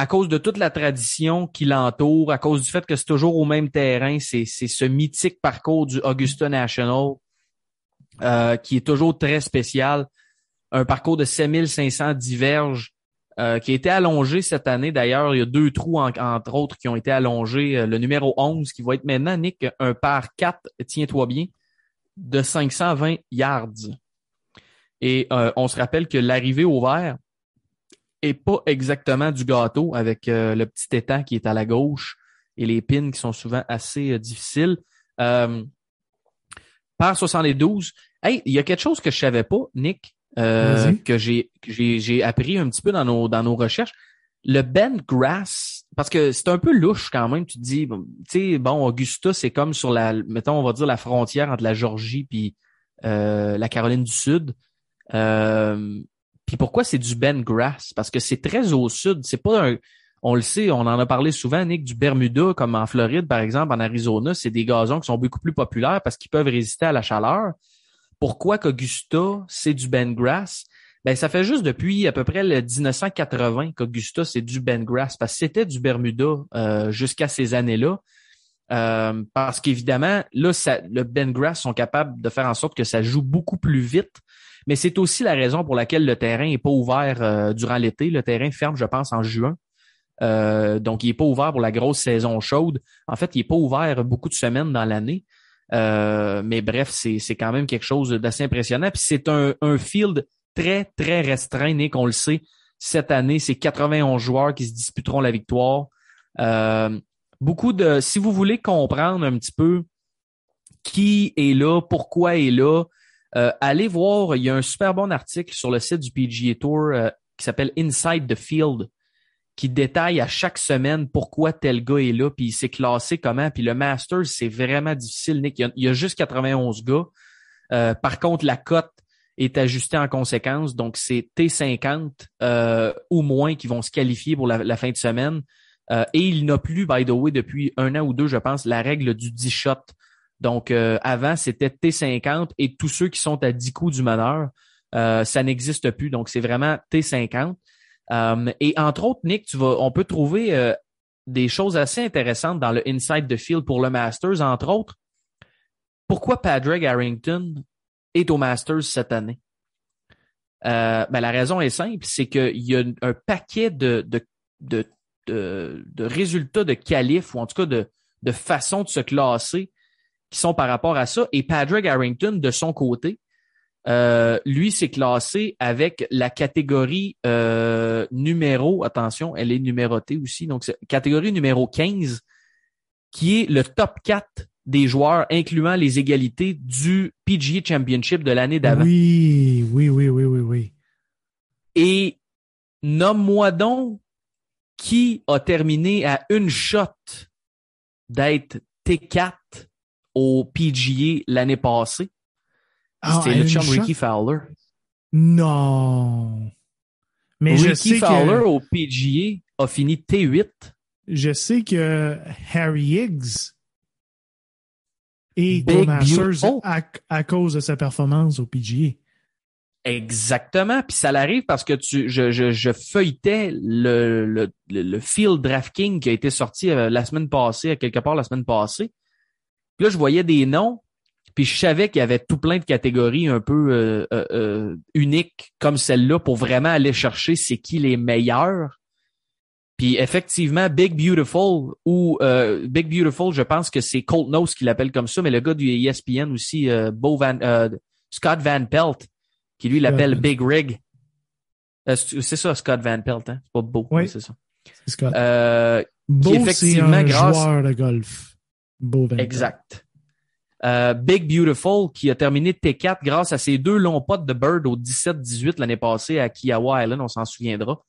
À cause de toute la tradition qui l'entoure, à cause du fait que c'est toujours au même terrain, c'est, ce mythique parcours du Augusta National euh, qui est toujours très spécial un parcours de 7500 diverges euh, qui a été allongé cette année. D'ailleurs, il y a deux trous, en- entre autres, qui ont été allongés. Euh, Le numéro 11, qui va être maintenant, Nick, un par 4, tiens-toi bien, de 520 yards. Et on se rappelle que l'arrivée au vert est pas exactement du gâteau avec euh, le petit étang qui est à la gauche et les pins qui sont souvent assez euh, difficiles. Euh, par 72. Hey, il y a quelque chose que je savais pas, Nick, euh, que j'ai que j'ai j'ai appris un petit peu dans nos dans nos recherches. Le bend grass, parce que c'est un peu louche quand même. Tu te dis, bon, tu sais, bon, Augusta, c'est comme sur la, mettons, on va dire la frontière entre la Georgie puis euh, la Caroline du Sud. Euh, puis pourquoi c'est du bend grass? Parce que c'est très au sud. C'est pas un, on le sait, on en a parlé souvent, Nick, du Bermuda, comme en Floride, par exemple, en Arizona, c'est des gazons qui sont beaucoup plus populaires parce qu'ils peuvent résister à la chaleur. Pourquoi qu'Augusta, c'est du bend grass? Ben, ça fait juste depuis à peu près le 1980 qu'Augusta, c'est du bend grass, parce que c'était du Bermuda euh, jusqu'à ces années-là. Euh, parce qu'évidemment, là, ça, le bend grass sont capables de faire en sorte que ça joue beaucoup plus vite. Mais c'est aussi la raison pour laquelle le terrain est pas ouvert euh, durant l'été. Le terrain ferme, je pense, en juin. Euh, donc, il est pas ouvert pour la grosse saison chaude. En fait, il est pas ouvert beaucoup de semaines dans l'année. Euh, mais bref, c'est, quand même quelque chose d'assez impressionnant. Puis c'est un, un field très, très restreint, Nick, on le sait. Cette année, c'est 91 joueurs qui se disputeront la victoire. Euh, beaucoup de. Si vous voulez comprendre un petit peu qui est là, pourquoi est là. Euh, allez voir, il y a un super bon article sur le site du PGA Tour euh, qui s'appelle Inside the Field qui détaille à chaque semaine pourquoi tel gars est là, puis il s'est classé comment. Puis le Masters, c'est vraiment difficile, Nick. Il y, a, juste 91 gars. Euh, par contre, la cote est ajustée en conséquence. Donc, c'est T50 euh, ou moins qui vont se qualifier pour la, fin de semaine. Et il n'a plus, by the way, depuis un an ou deux, je pense, la règle du 10 shots. Donc, avant, c'était T50 et tous ceux qui sont à 10 coups du meneur, ça n'existe plus. Donc, c'est vraiment T50. Euh, et entre autres, Nick, tu vas, on peut trouver euh, des choses assez intéressantes dans le Inside the Field pour le Masters, entre autres. Pourquoi Padraig Harrington est au Masters cette année? Euh, ben, la raison est simple, c'est qu'il y a un paquet de, de, de, de, résultats de qualif, ou en tout cas de, de façon de se classer qui sont par rapport à ça. Et Padraig Harrington, de son côté, euh, lui, s'est classé avec la catégorie euh, numéro, attention, elle est numérotée aussi, donc c'est catégorie numéro 15, qui est le top 4 des joueurs, incluant les égalités du PGA Championship de l'année d'avant. Oui, oui, oui, oui, oui, oui. Et nomme-moi donc qui a terminé à une shot d'être T4 au PGA l'année passée. Ah, C'était le chum Ricky Fowler. Non. Mais Ricky je sais Fowler au PGA a fini T8. Je sais que Harry Higgs est au Masters à, cause de sa performance au PGA. Exactement. Puis ça l'arrive parce que tu, je, je, je feuilletais le, le, le, field DraftKings qui a été sorti euh, la semaine passée, à quelque part la semaine passée. Puis là, je voyais des noms puis je savais qu'il y avait tout plein de catégories un peu euh, euh, euh, uniques comme celle-là pour vraiment aller chercher c'est qui les meilleurs. Puis effectivement, Big Beautiful ou Big Beautiful, je pense que c'est Colt Nose qui l'appelle comme ça, mais le gars du ESPN aussi, Bo Van, Scott Van Pelt, qui lui l'appelle Big Rig. c'est ça, Scott Van Pelt, hein? C'est pas Beau, oui, c'est ça. C'est Scott. Beau, c'est un joueur de golf. Beau Exact. Euh, Big Beautiful qui a terminé T4 grâce à ses deux longs potes de Bird au 17-18 l'année passée à Kiawa Island, on s'en souviendra.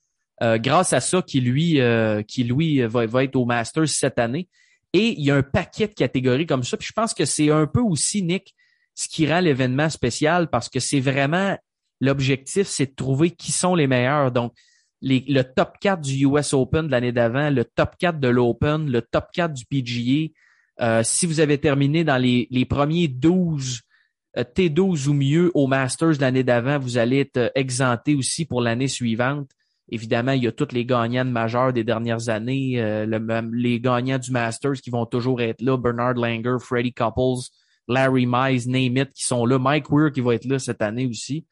Euh, grâce à ça, qui lui, euh, qui lui va, va, être au Masters cette année. Et il y a un paquet de catégories comme ça. Puis je pense que c'est un peu aussi, Nick, ce qui rend l'événement spécial parce que c'est vraiment l'objectif, c'est de trouver qui sont les meilleurs. Donc, les, le top 4 du US Open de l'année d'avant, le top 4 de l'Open, le top 4 du PGA, euh, si vous avez terminé dans les, premiers 12 euh, T12 ou mieux au Masters l'année d'avant, vous allez être euh, exempté aussi pour l'année suivante. Évidemment, il y a tous les gagnants de des dernières années, les gagnants du Masters qui vont toujours être là, Bernard Langer, Freddie Couples, Larry Mize, name it, qui sont là, Mike Weir qui va être là cette année aussi.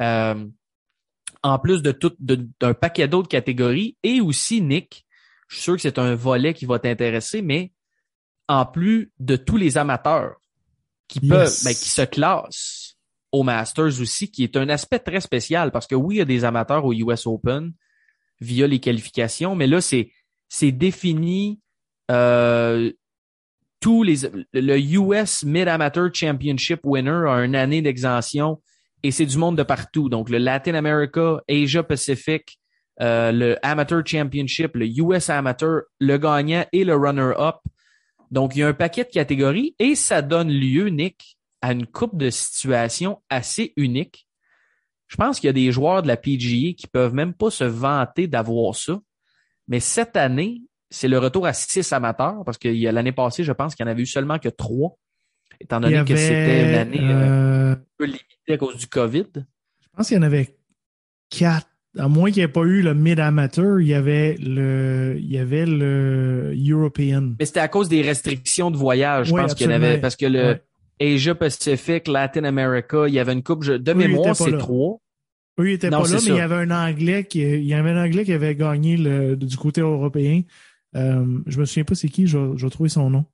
en plus de tout, d'un paquet d'autres catégories, et aussi Nick, je suis sûr que c'est un volet qui va t'intéresser, mais en plus de tous les amateurs qui peuvent, ben, qui se classent au Masters aussi, qui est un aspect très spécial parce que oui, il y a des amateurs au US Open via les qualifications, mais là, c'est, c'est défini euh, tous les le US Mid Amateur Championship winner a une année d'exemption et c'est du monde de partout. Donc le Latin America, Asia Pacific, euh, le Amateur Championship, le US Amateur, le gagnant et le runner-up donc, il y a un paquet de catégories et ça donne lieu, Nick, à une coupe de situations assez uniques. Je pense qu'il y a des joueurs de la PGA qui peuvent même pas se vanter d'avoir ça. Mais cette année, c'est le retour à six amateurs parce que l'année passée, je pense qu'il n'y en avait eu seulement que trois, étant donné que c'était une année euh, euh, un peu limitée à cause du COVID. Je pense qu'il y en avait quatre à moins qu'il n'y ait pas eu le mid-amateur, il y avait le, il y avait le European. Mais c'était à cause des restrictions de voyage, je pense qu'il y en avait, parce que le Asia Pacific, Latin America, il y avait une coupe, de mémoire, c'est trois. Eux, ils étaient pas là, mais il y avait un Anglais qui, il y avait un Anglais qui avait gagné le, du côté européen. Euh, je me souviens pas c'est qui, je, vais trouver son nom.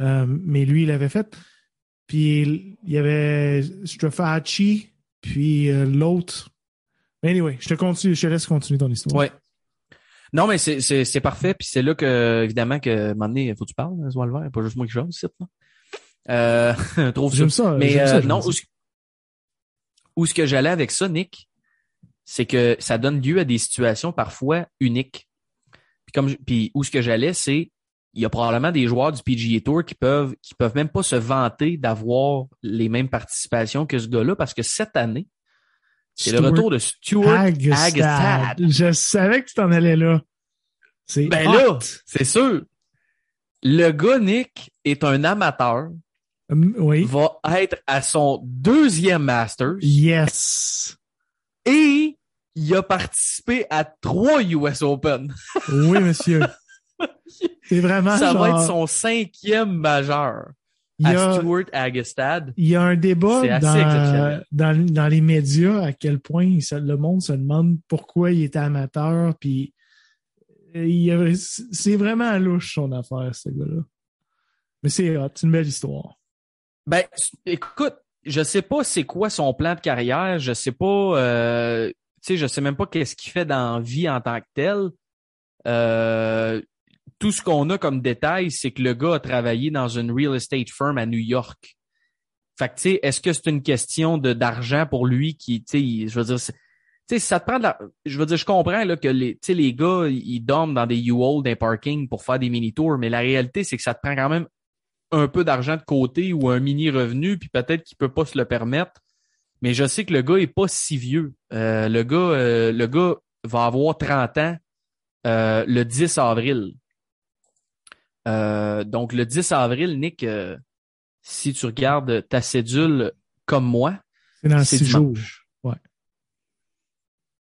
Euh, mais lui, il avait fait. Puis il y avait Strafacci, puis euh, l'autre, anyway, je te continue, je te laisse continuer ton histoire. Ouais. Non, mais c'est parfait. Puis c'est là que, évidemment, que un moment donné, il faut que tu parles, Zwalver. Pas juste moi qui joue, c'est Euh, (laughs) trouve J'aime ça. Mais ça, euh, non, où, où ce que j'allais avec ça, Nick, c'est que ça donne lieu à des situations parfois uniques. Puis comme je- puis où ce que j'allais, c'est il y a probablement des joueurs du PGA Tour qui peuvent qui peuvent même pas se vanter d'avoir les mêmes participations que ce gars-là parce que cette année, c'est le retour de Stuart. Hagestad. Je savais que tu t'en allais là. C'est Ben hot. là, c'est sûr. Le gars, Nick, est un amateur, Hum, Oui. va être à son deuxième Masters Yes. et il a participé à trois US Open. Oui, monsieur. (laughs) C'est vraiment Ça va être son cinquième majeur il y à a, Stuart Hagestad. il y a un débat dans, dans, dans les médias à quel point le monde se demande pourquoi il était amateur. Puis euh, c'est vraiment louche son affaire, ce gars-là. Mais c'est une belle histoire. Ben, écoute, je sais pas c'est quoi son plan de carrière, je sais pas, euh, tu sais, je sais même pas qu'est-ce qu'il fait dans la vie en tant que tel. Euh, tout ce qu'on a comme détail, c'est que le gars a travaillé dans une real estate firm à New York. Fait que, tu sais, est-ce que c'est une question de d'argent pour lui qui, tu sais, je veux dire, tu sais, ça te prend de la, je veux dire, je comprends là que les, les gars, ils dorment dans des U-Haul, des parkings pour faire des mini-tours, mais la réalité, c'est que ça te prend quand même un peu d'argent de côté ou un mini revenu, puis peut-être qu'il peut pas se le permettre. Mais je sais que le gars est pas si vieux. Euh, le gars, euh, le gars va avoir 30 ans euh, le 10 avril. Euh, donc le 10 avril, Nick, euh, si tu regardes ta cédule comme moi, C'est dans six jours. Ouais.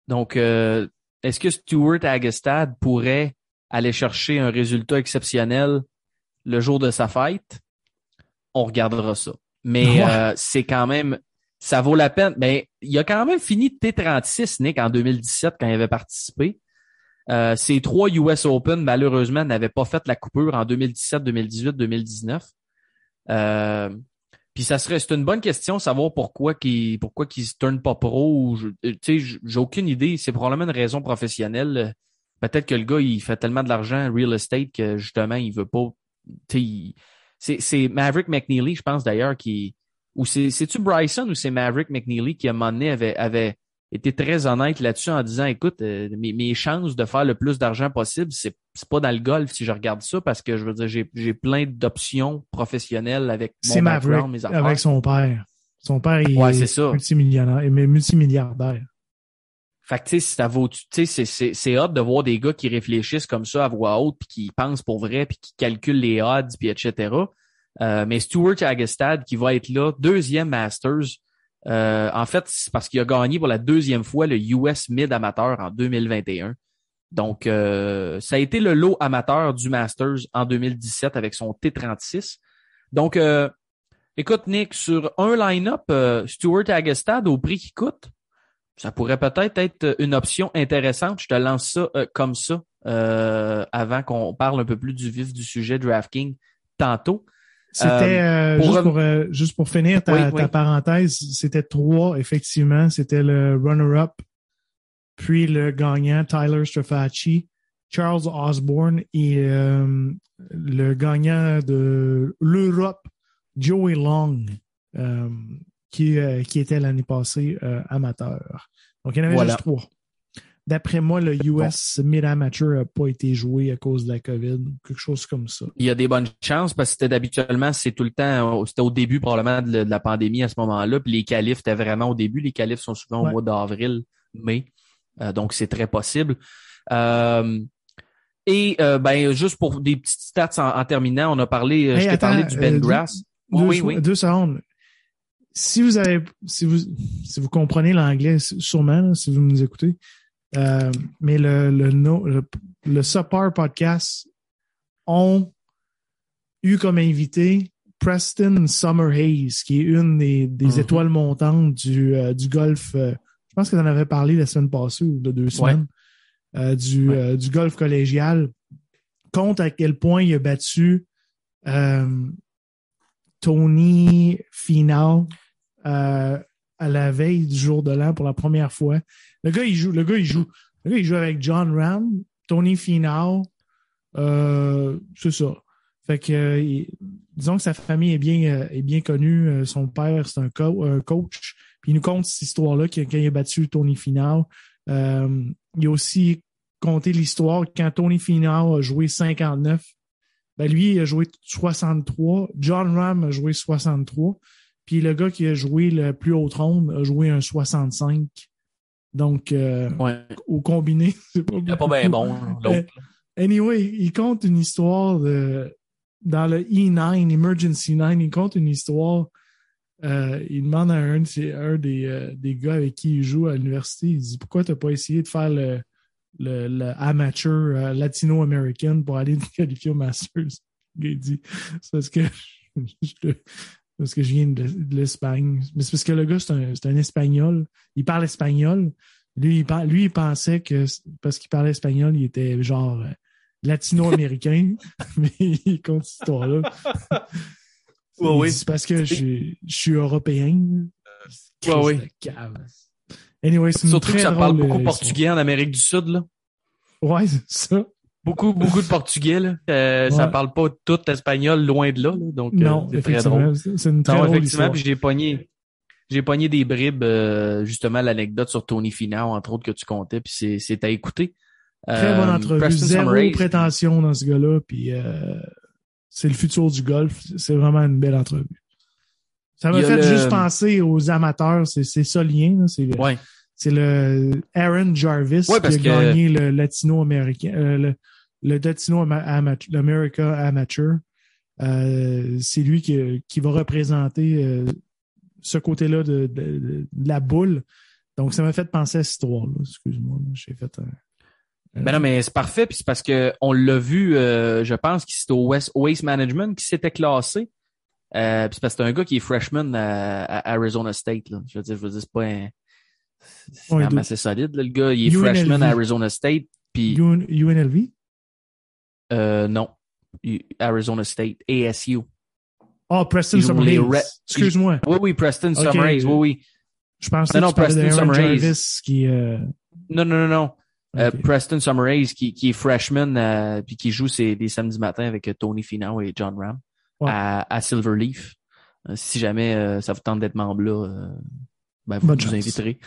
Donc, euh, est-ce que Stuart Hagestad pourrait aller chercher un résultat exceptionnel le jour de sa fête? On regardera ça. Mais Ouais. euh, c'est quand même, ça vaut la peine. Ben, il a quand même fini T36, Nick, en 2017 quand il avait participé. Euh, ces trois US Open, malheureusement, n'avaient pas fait la coupure en 2017, 2018, 2019. Euh, puis ça serait, c'est une bonne question, savoir pourquoi qu'il, pourquoi qu'il se tourne pas pro. euh, Tu sais, j'ai aucune idée. C'est probablement une raison professionnelle. Peut-être que le gars, il fait tellement de l'argent real estate que justement, il veut pas. Tu sais, c'est, c'est Maverick McNeely, je pense d'ailleurs, qui, ou c'est, c'est-tu Bryson ou c'est Maverick McNeely qui à un avait, avait été très honnête là-dessus en disant, écoute, euh, mes, mes chances de faire le plus d'argent possible, c'est, c'est pas dans le golf si je regarde ça parce que je veux dire, j'ai, j'ai plein d'options professionnelles avec mon background, mes affaires. avec son père. Son père il Ouais, est c'est ça. multimillionnaire, et mais multimilliardaire. Fait que, tu sais, si ça vaut, tu sais, c'est, c'est, c'est hot de voir des gars qui réfléchissent comme ça à voix haute, puis qui pensent pour vrai, puis qui calculent les odds, puis etc. Euh, mais Stuart Hagestad, qui va être là, deuxième Masters, euh, en fait, c'est parce qu'il a gagné pour la deuxième fois le US Mid Amateur en 2021. Donc, euh, ça a été le lot amateur du Masters en 2017 avec son T36. Donc, euh, écoute, Nick, sur un line-up, euh, Stuart Hagestad au prix qu'il coûte, ça pourrait peut-être être une option intéressante. Je te lance ça comme ça avant qu'on parle un peu plus du vif du sujet DraftKings tantôt. C'était euh, pour juste, pour, euh, juste pour finir ta, Oui, ta oui. parenthèse, c'était trois, effectivement. C'était le runner-up, puis le gagnant Tyler Strafacci, Charles Osborne et euh, le gagnant de l'Europe, Joey Long, euh, qui, euh, qui était l'année passée euh, amateur. Donc, il y en avait Voilà. juste trois. D'après moi, le US Mid-Amateur n'a pas été joué à cause de la COVID, quelque chose comme ça. Il y a des bonnes chances parce que c'était habituellement, c'est tout le temps, c'était au début probablement de, la- pandémie à ce moment-là. Puis les qualifs étaient vraiment au début. Les qualifs sont souvent au Ouais. mois d'avril, mai. Euh, donc c'est très possible. Euh, et euh, ben juste pour des petites stats en, en terminant, on a parlé, euh, Hey, je t'ai parlé du Ben Grass. Deux, oui, oui. deux secondes. Si vous avez, si vous, si vous comprenez l'anglais, sûrement, là, si vous nous écoutez, euh, mais le, le, no- le, le Supper Podcast ont eu comme invité Preston Summer Hayes, qui est une des, des Mhm. étoiles montantes du, euh, du golf. euh, je pense que tu en avais parlé la semaine passée ou de deux semaines, du, Ouais. du golf collégial. Compte à quel point il a battu euh, Tony Finau euh, à la veille du jour de l'an pour la première fois. Le gars, il joue, le gars, il joue, le gars, il joue avec John Ram, Tony Finau, euh, c'est ça. Fait que, disons que sa famille est bien, est bien connue. Son père, c'est un, coach. Puis il nous compte cette histoire-là, quand il a battu Tony Finau. Euh, il a aussi compté l'histoire quand Tony Finau a joué 59. Ben lui, il a joué 63. John Ram a joué 63. Puis le gars qui a joué le plus haut trône a joué un 65. Donc, euh, au combiné, (laughs) c'est pas, pas bien bon, l'autre. Anyway, il compte une histoire de, dans le E9, Emergency 9, il compte une histoire. Euh, il demande à un, un des, euh, des gars avec qui il joue à l'université, il dit Pourquoi tu n'as pas essayé de faire le, le, le amateur latino-américain pour aller (laughs) te qualifier au Masters Il dit C'est parce que (laughs) je, parce que je viens de, l'Espagne. Mais c'est parce que le gars, c'est un, un, Espagnol. Il parle espagnol. Lui, il, parle, lui, il pensait que parce qu'il parlait espagnol, il était genre euh, latino-américain. (laughs) (laughs) mais il compte cette histoire-là. oui, C'est parce que je, je, suis européen. Ouais, oui. Anyway, c'est Surtout que ça parle beaucoup portugais en Amérique du Sud, là. Ouais, c'est ça. Beaucoup, beaucoup de portugais, là. Euh, Ça parle pas tout espagnol, loin de là, là. Donc, euh, non, c'est très drôle. C'est une très non, effectivement, puis j'ai pogné, j'ai pogné des bribes, euh, justement, l'anecdote sur Tony Finau, entre autres, que tu comptais, puis c'est à écouter. Très bonne euh, entrevue. Zéro prétention dans ce gars-là, puis c'est le futur du golf. C'est vraiment une belle entrevue. Ça m'a fait juste penser aux amateurs. C'est ça le lien. C'est ouais. le Aaron Jarvis qui a gagné le latino-américain, le Latino America Amateur. Euh, c'est lui qui, qui, va représenter euh, ce côté-là de, de, la boule. Donc, ça m'a fait penser à cette histoire-là. Excuse-moi, j'ai fait un. Ben non, mais c'est parfait, puis c'est parce que on l'a vu, euh, je pense que c'était au West, Waste Management qui s'était classé. Euh, puis c'est parce que c'est un gars qui est freshman à, Arizona State. Là. Je veux dire, je veux dire, c'est pas un. C'est quand même assez solide. Là, le gars, il est freshman à Arizona State. Puis... UNLV? Euh, non. Arizona State, ASU. Oh, Preston Summer Excuse-moi. Oui, oui, Preston okay. Oui, oui. Je pense que non, non, Preston qui. Euh... Non, non, non, non. Euh, okay. Uh, Preston Summer qui, qui est freshman euh, puis qui joue ses, des samedis matins avec euh, Tony Finau et John Ram à, à Silverleaf. Si jamais ça vous tente d'être membre là, ben, vous Bonne nous chance. inviterez.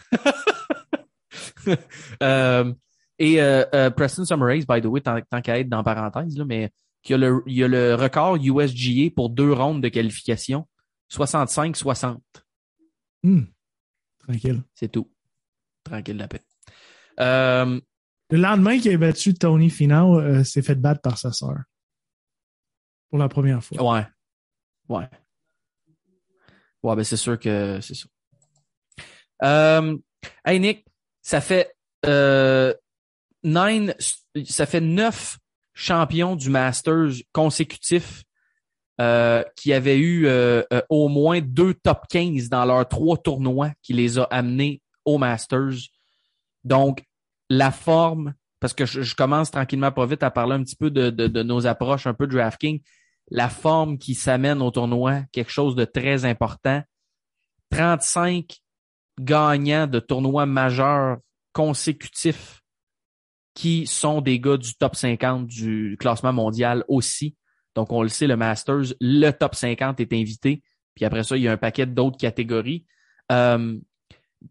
(laughs) Et euh, euh, Preston Summer by the way, tant, qu'à être dans parenthèse, là, mais il y, a le, il y a le record USGA pour deux rondes de qualification. 65-60. Hmm. Tranquille. C'est tout. Tranquille la paix. Euh, le lendemain qu'il a battu Tony Finau, euh, s'est fait battre par sa sœur. Pour la première fois. Ouais. Ouais. Ouais, ben c'est sûr que c'est ça. Euh, hey Nick, ça fait euh, nine, ça fait neuf champions du Masters consécutifs euh, qui avaient eu euh, euh, au moins deux top 15 dans leurs trois tournois qui les a amenés au Masters. Donc, la forme, parce que je, commence tranquillement pas vite à parler un petit peu de, de, nos approches un peu de DraftKings, la forme qui s'amène au tournoi, quelque chose de très important. 35 gagnants de tournois majeurs consécutifs qui sont des gars du top 50 du classement mondial aussi. Donc, on le sait, le Masters, le top 50 est invité. Puis après ça, il y a un paquet d'autres catégories. Euh,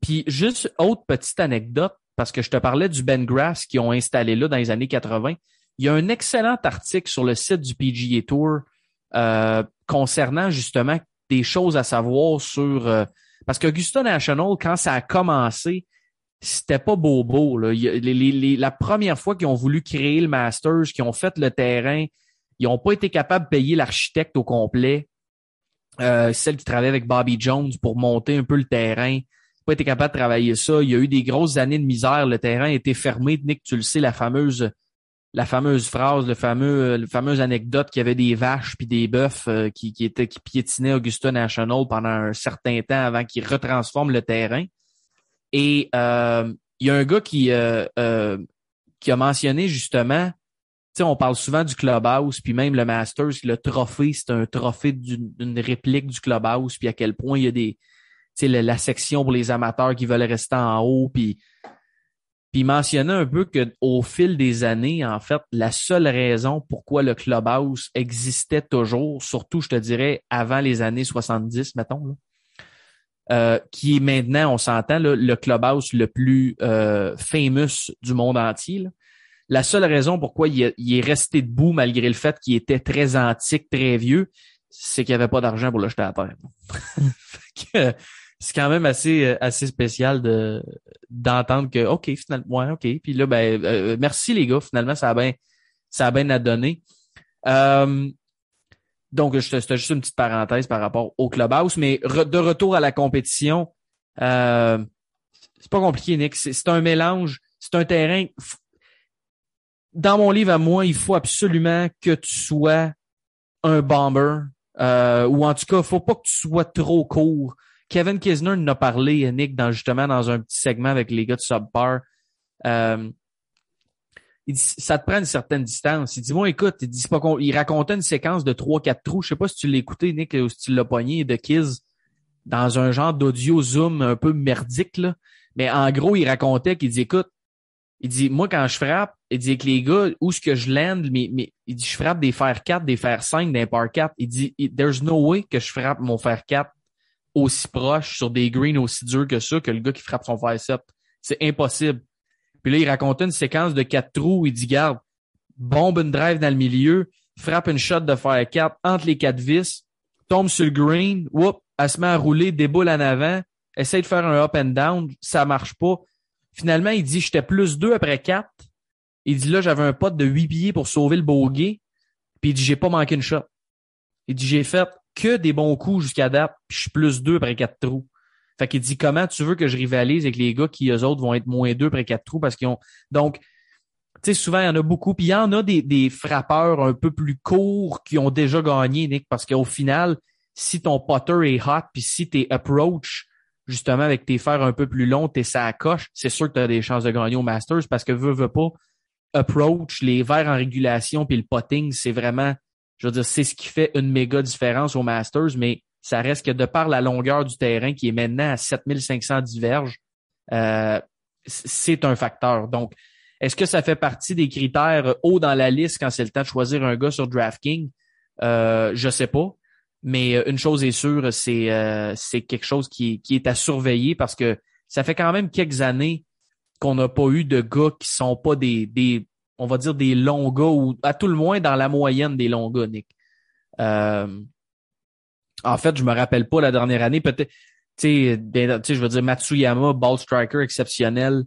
puis juste autre petite anecdote, parce que je te parlais du Ben Grass qui ont installé là dans les années 80. Il y a un excellent article sur le site du PGA Tour euh, concernant justement des choses à savoir sur... Euh, parce qu'Augusta National, quand ça a commencé, c'était pas beau beau. Là. la première fois qu'ils ont voulu créer le Masters, qu'ils ont fait le terrain, ils n'ont pas été capables de payer l'architecte au complet. Euh, celle qui travaillait avec Bobby Jones pour monter un peu le terrain. Pas été capable de travailler ça. Il y a eu des grosses années de misère. Le terrain été fermé. Nick, tu le sais, la fameuse, la fameuse phrase, le fameux, la fameuse anecdote qu'il y avait des vaches puis des bœufs euh, qui, qui étaient qui piétinaient Augusta National pendant un certain temps avant qu'ils retransforment le terrain. Et euh, il y a un gars qui, euh, euh, qui a mentionné justement, tu sais, on parle souvent du Clubhouse, puis même le Masters, le trophée, c'est un trophée d'une réplique du Clubhouse, puis à quel point il y a des, tu sais, la, section pour les amateurs qui veulent rester en haut, puis Puis il mentionnait un peu qu'au fil des années, en fait, la seule raison pourquoi le clubhouse existait toujours, surtout, je te dirais, avant les années 70, mettons, euh, qui est maintenant, on s'entend, le clubhouse le plus euh, famous du monde entier. La seule raison pourquoi il, est resté debout malgré le fait qu'il était très antique, très vieux, c'est qu'il n'y avait pas d'argent pour le jeter à terre. (laughs) c'est quand même assez euh, assez spécial de d'entendre que ok finalement ouais ok puis là ben euh, merci les gars finalement ça a bien ça a bien à donner euh, donc c'était juste une petite parenthèse par rapport au clubhouse mais de retour à la compétition euh, c'est pas compliqué Nick c'est un mélange c'est un terrain dans mon livre à moi il faut absolument que tu sois un bomber ou en tout cas faut pas que tu sois trop court Kevin Kisner en a parlé, Nick, dans, justement dans un petit segment avec les gars de Subpar. Euh, il dit, ça te prend une certaine distance. Il dit, bon, écoute, il dit, pas il racontait une séquence de trois, quatre trous. Je sais pas si tu l'as écouté, Nick, ou si tu l'as pogné de Kiz dans un genre d'audio zoom un peu merdique, là. Mais en gros, il racontait qu'il dit, écoute, il dit, moi, quand je frappe, il dit que les gars, où est-ce que je land, mais, mais, il dit, je frappe des fer 4, des fer 5, des par 4. Il dit, there's no way que je frappe mon fer 4 aussi proche sur des greens aussi durs que ça que le gars qui frappe son fire set. C'est impossible. Puis là, il racontait une séquence de quatre trous. Il dit, garde, bombe une drive dans le milieu, frappe une shot de fire 4 entre les quatre vis, tombe sur le green, whoop, elle se met à rouler, déboule en avant, essaye de faire un up and down, ça marche pas. Finalement, il dit, j'étais plus deux après quatre. Il dit, là, j'avais un pote de huit billets pour sauver le bogey. Puis il dit, j'ai pas manqué une shot. Il dit, j'ai fait que des bons coups jusqu'à date, puis je suis plus deux après quatre trous. Fait qu'il dit comment tu veux que je rivalise avec les gars qui eux autres vont être moins deux après quatre trous parce qu'ils ont. Donc, tu sais, souvent, il y en a beaucoup. Puis il y en a des, des frappeurs un peu plus courts qui ont déjà gagné, Nick, parce qu'au final, si ton putter est hot, puis si tes approach, justement, avec tes fers un peu plus longs, t'es ça coche, c'est sûr que tu as des chances de gagner au Masters parce que veux, veux pas, approach, les verres en régulation, puis le potting, c'est vraiment je veux dire, c'est ce qui fait une méga différence au Masters, mais ça reste que de par la longueur du terrain qui est maintenant à 7500 diverges, euh, c'est un facteur. Donc, est-ce que ça fait partie des critères hauts dans la liste quand c'est le temps de choisir un gars sur DraftKings? Euh, je sais pas. Mais une chose est sûre, c'est euh, quelque chose qui, qui est à surveiller parce que ça fait quand même quelques années qu'on n'a pas eu de gars qui sont pas des, des on va dire, des longs gars, ou à tout le moins dans la moyenne des longs gars, Nick. Euh, en fait, je me rappelle pas la dernière année, peut-être, tu sais, je veux dire, Matsuyama, ball striker exceptionnel,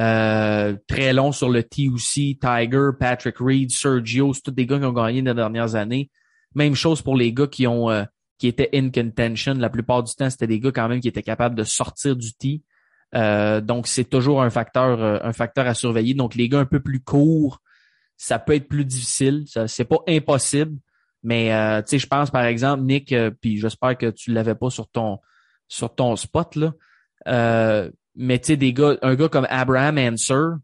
euh, très long sur le T aussi, Tiger, Patrick Reed, Sergio, c'est tous des gars qui ont gagné les dernières années. Même chose pour les gars qui ont euh, qui étaient in contention. La plupart du temps, c'était des gars quand même qui étaient capables de sortir du T. Euh, donc, c'est toujours un facteur, euh, un facteur à surveiller. Donc, les gars un peu plus courts, ça peut être plus difficile. C'est pas impossible. Mais euh, tu sais, je pense par exemple, Nick, puis j'espère que tu l'avais pas sur ton sur ton spot là. mais tu sais, des gars, un gars comme Abraham Answer,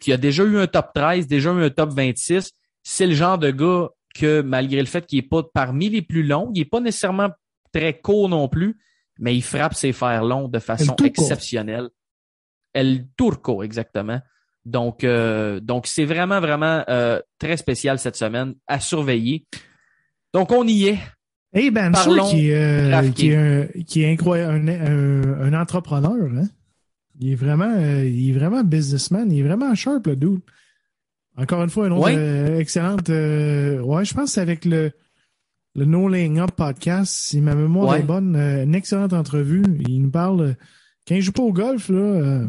qui a déjà eu un top 13, déjà eu un top 26, c'est le genre de gars que malgré le fait qu'il est pas parmi les plus longs, il est pas nécessairement très court non plus, mais il frappe ses fers longs de façon exceptionnelle. El Turco, exactement. Donc, euh, donc c'est vraiment, vraiment euh, très spécial cette semaine à surveiller. Donc, on y est. Hey, Ben qui, euh, qui, est un, qui est incroyable, un, un, entrepreneur. Hein? Il est vraiment, il est vraiment businessman. Il est vraiment sharp, le dude. Encore une fois, une autre excellente. ouais, je pense que c'est avec le le No Laying Up podcast. Si ma mémoire est bonne, euh, une excellente entrevue. Il nous parle. Euh, quand il joue pas au golf, là, euh,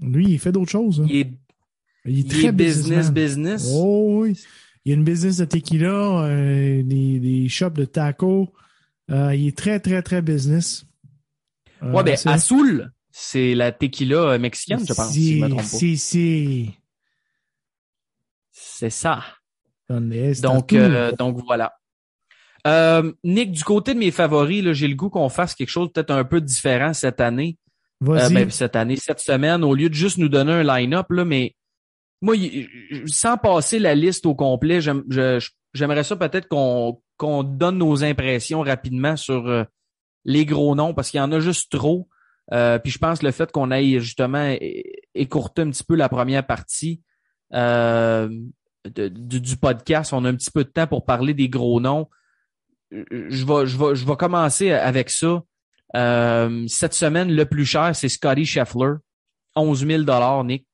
lui, il fait d'autres choses. Hein. Il est, il est très business, business. Oh oui. Il y a une business de tequila, des, des shops de tacos. il est très, très, très business. ouais, ben, Azul, c'est la tequila mexicaine, je pense, si je me trompe pas. Si, si. C'est ça. Donc, donc voilà. Euh, Nick, du côté de mes favoris, j'ai le goût qu'on fasse quelque chose peut-être un peu différent cette année. Euh, ben, cette année, cette semaine, au lieu de juste nous donner un line-up, là, mais moi, sans passer la liste au complet, j'aimerais ça peut-être qu'on qu'on donne nos impressions rapidement sur euh, les gros noms, parce qu'il y en a juste trop. Euh, puis je pense le fait qu'on ait justement écourté un petit peu la première partie euh, du, podcast, on a un petit peu de temps pour parler des gros noms. Je vais, je vais, je vais commencer avec ça. Euh, cette semaine, le plus cher, c'est Scotty Scheffler. 11 000 Nick.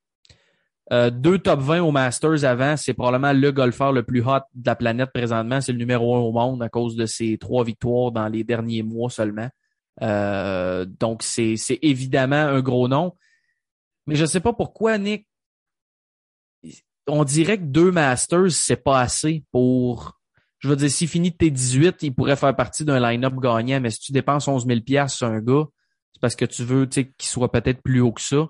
Euh, deux top 20 au Masters avant, c'est probablement le golfeur le plus hot de la planète présentement. C'est le numéro un au monde à cause de ses trois victoires dans les derniers mois seulement. Euh, donc, c'est évidemment un gros nom. Mais je ne sais pas pourquoi, Nick. On dirait que deux Masters, c'est pas assez pour. Je veux dire, s'il finit tes 18, il pourrait faire partie d'un line-up gagnant, mais si tu dépenses 11 000 sur un gars, c'est parce que tu veux qu'il soit peut-être plus haut que ça.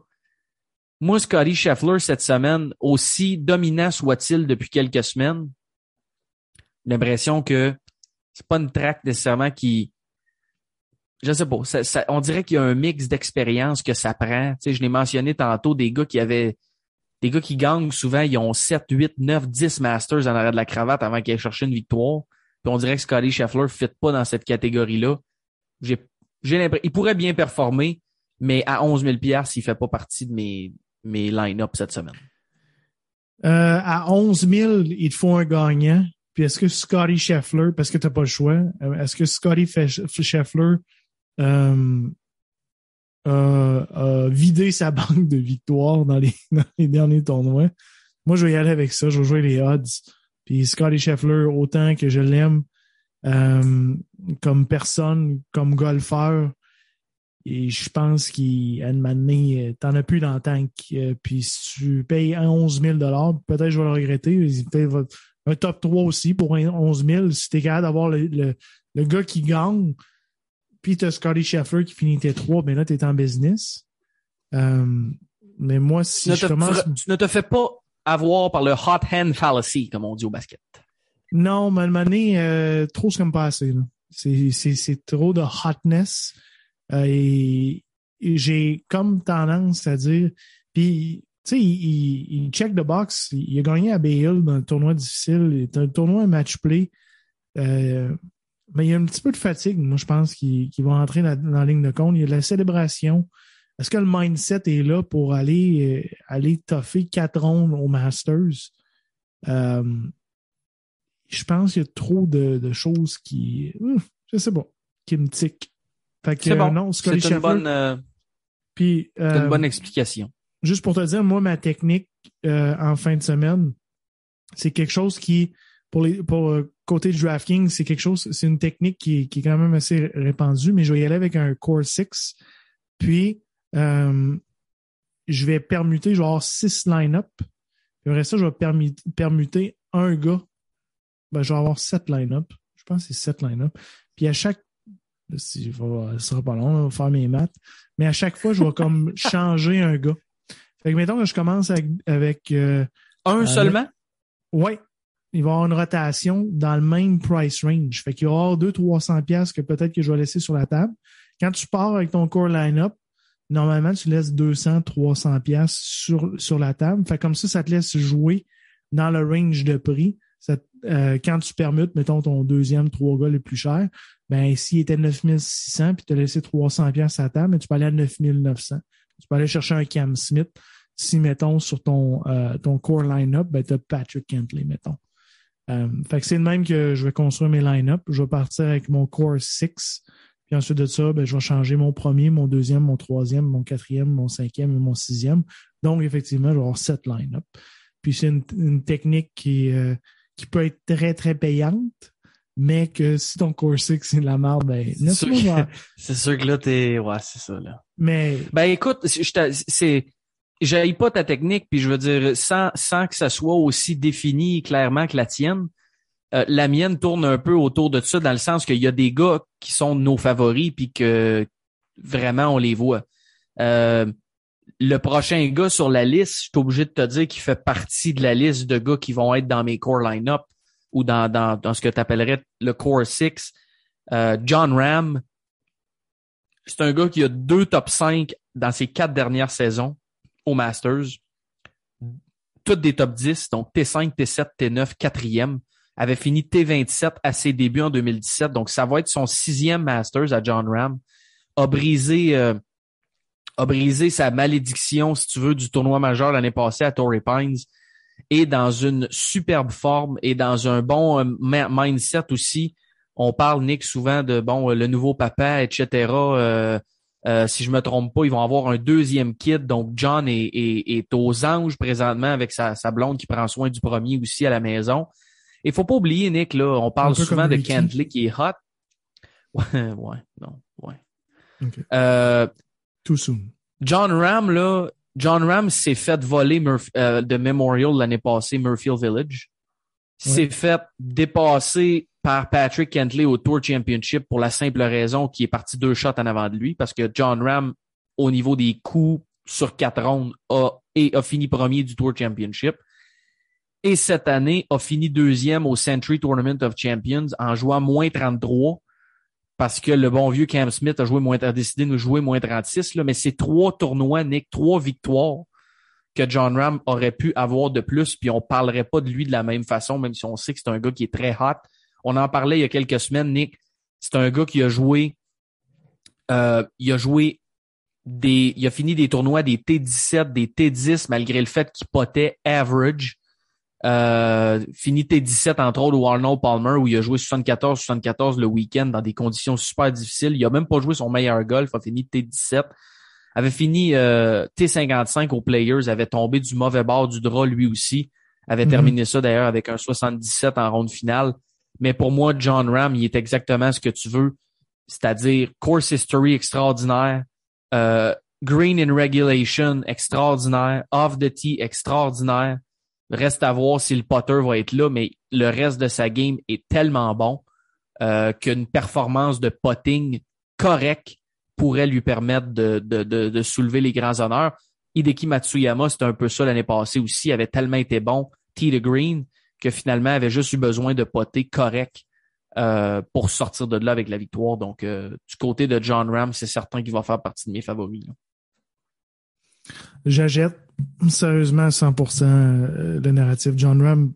Moi, Scotty Scheffler, cette semaine, aussi dominant soit-il depuis quelques semaines, l'impression que c'est pas une track nécessairement qui, je sais pas, on dirait qu'il y a un mix d'expérience que ça prend. Tu je l'ai mentionné tantôt, des gars qui avaient, des gars qui gagnent souvent, ils ont 7, 8, 9, 10 Masters en arrière de la cravate avant qu'ils aient cherché une victoire. Puis on dirait que Scotty Scheffler ne fit pas dans cette catégorie-là. J'ai, l'impression, il pourrait bien performer, mais à 11 000 il fait pas partie de mes, mes line-up cette semaine? Euh, à 11 000, il te faut un gagnant. Puis est-ce que Scotty Scheffler, parce que tu n'as pas le choix, euh, est-ce que Scotty Scheffler euh, a vidé sa (laughs) banque de victoires (laughs) dans les, derniers tournois? Moi, je vais y aller avec ça. Je vais jouer les odds. Puis Scotty Scheffler, autant que je l'aime comme personne, comme golfeur, et je pense qu'à une manière, t'en as plus dans le tank. Euh, puis si tu payes 11 000 peut-être je vais le regretter. Un top 3 aussi pour 11 000. Si t'es capable d'avoir le, gars qui gagne, puis t'as Scotty Scheffler qui finit tes 3, ben là, t'es en business. Euh, mais moi, si je commence... Tu ne te fais pas avoir par le hot hand fallacy, comme on dit au basket. Non, mais euh, trop c'est comme pas assez. C'est trop de hotness. Euh, et, j'ai comme tendance à dire, puis tu sais, il, il, check the box. Il a gagné à Bay Hill dans un tournoi difficile. C'est un tournoi match play. Euh, mais il y a un petit peu de fatigue, moi, je pense, qui, qui va entrer dans, la ligne de compte. Il y a de la célébration. Est-ce que le mindset est là pour aller, euh, aller toffer quatre rondes au Masters? je pense qu'il y a trop de, de choses qui, je sais pas, qui me tiquent. C'est bon. c'est une bonne, euh, Puis, une euh, bonne explication. Juste pour te dire, moi, ma technique euh, en fin de semaine, c'est quelque chose qui, pour les pour côté de DraftKings, c'est quelque chose, c'est une technique qui, qui, est quand même assez répandue, mais je vais y aller avec un Core 6. Puis, je vais permuter, je vais avoir six line-up. Puis après ça, je vais permuter un gars. Ben, je vais avoir sept line-up. Je pense que c'est sept line-up. Puis à chaque si, ce sera pas long, on va faire mes maths. Mais à chaque fois, je vais comme (laughs) changer un gars. Fait que mettons que je commence avec, euh, un euh, seulement? Oui. Il va y avoir une rotation dans le même price range. Fait qu'il y aura 200-300 pièces que peut-être que je vais laisser sur la table. Quand tu pars avec ton core line-up, normalement, tu laisses 200-300 pièces sur, sur la table. Fait comme ça, ça te laisse jouer dans le range de prix. Euh, quand tu permutes, mettons, ton deuxième, trois gars les plus chers, ben, s'il était 9600 puis tu as laissé 300 pièces à table, mais tu peux aller à 9900. Tu peux aller chercher un Cam Smith. Si, mettons, sur ton, euh, ton core line-up, ben, tu as Patrick Kentley, mettons. Euh, fait que c'est le même que je vais construire mes line-up. Je vais partir avec mon core 6. Puis ensuite de ça, ben, je vais changer mon premier, mon deuxième, mon troisième, mon quatrième, mon cinquième et mon sixième. Donc, effectivement, je vais avoir sept line-up. Puis c'est une, technique qui, euh, qui peut être très, très payante mais que si ton core 6 c'est de la merde, ben, (laughs) c'est sûr, que là, t'es, ouais, c'est ça, là. Mais. Ben, écoute, c'est, j'aille pas ta technique, puis je veux dire, sans, sans que ça soit aussi défini clairement que la tienne, euh, la mienne tourne un peu autour de ça, dans le sens qu'il y a des gars qui sont nos favoris, puis que vraiment on les voit. Euh, le prochain gars sur la liste, je suis obligé de te dire qu'il fait partie de la liste de gars qui vont être dans mes core line-up ou dans, dans, dans ce que tu appellerais le Core 6. Euh, John Ram, c'est un gars qui a deux top 5 dans ses quatre dernières saisons au Masters. Toutes des top 10, donc T5, T7, T9, quatrième. Avait fini T27 à ses débuts en 2017. Donc, ça va être son sixième Masters à John Ram. A brisé euh, a brisé sa malédiction, si tu veux, du tournoi majeur l'année passée à Torrey Pines et dans une superbe forme et dans un bon euh, mindset aussi. On parle, Nick, souvent de bon le nouveau papa, etc. Euh, euh, si je me trompe pas, ils vont avoir un deuxième kid. Donc, John est, est, aux anges présentement avec sa, sa, blonde qui prend soin du premier aussi à la maison. Il faut pas oublier, Nick, là, on parle souvent de Kentley qui est hot. (laughs) Ouais, ouais, non, ouais. Euh, Too soon. John Ram, là, John Ram s'est fait voler euh, de Memorial l'année passée, Murfield Village. S'est fait dépasser par Patrick Kentley au Tour Championship pour la simple raison qu'il est parti deux shots en avant de lui parce que John Ram, au niveau des coups sur quatre rondes, a, et a fini premier du Tour Championship. Et cette année, a fini deuxième au Century Tournament of Champions en jouant moins 33 parce que le bon vieux Cam Smith a joué moins, a décidé de nous jouer moins 36, là, mais c'est trois tournois, Nick, trois victoires que John Ram aurait pu avoir de plus, puis on parlerait pas de lui de la même façon, même si on sait que c'est un gars qui est très hot. On en parlait il y a quelques semaines, Nick. C'est un gars qui a joué, euh, il a joué des, il a fini des tournois des T17, des T10, malgré le fait qu'il potait average. Euh, fini T17 entre autres au Arnold Palmer où il a joué 74-74 le week-end dans des conditions super difficiles. Il a même pas joué son meilleur golf, a fini T17. Avait fini euh, T55 aux Players, avait tombé du mauvais bord du drap lui aussi. Avait mhm. terminé ça d'ailleurs avec un 77 en ronde finale. Mais pour moi, John Ram, il est exactement ce que tu veux, c'est-à-dire course history extraordinaire, euh, green in regulation extraordinaire, off the tee extraordinaire, Reste à voir si le Potter va être là, mais le reste de sa game est tellement bon euh, qu'une performance de potting correcte pourrait lui permettre de, de, de, soulever les grands honneurs. Hideki Matsuyama, c'était un peu ça l'année passée aussi, avait tellement été bon, T de Green, que finalement avait juste eu besoin de poter correct euh, pour sortir de là avec la victoire. Donc, euh, du côté de John Ram, c'est certain qu'il va faire partie de mes favoris. J'achète sérieusement 100% euh, le narratif. John Ram,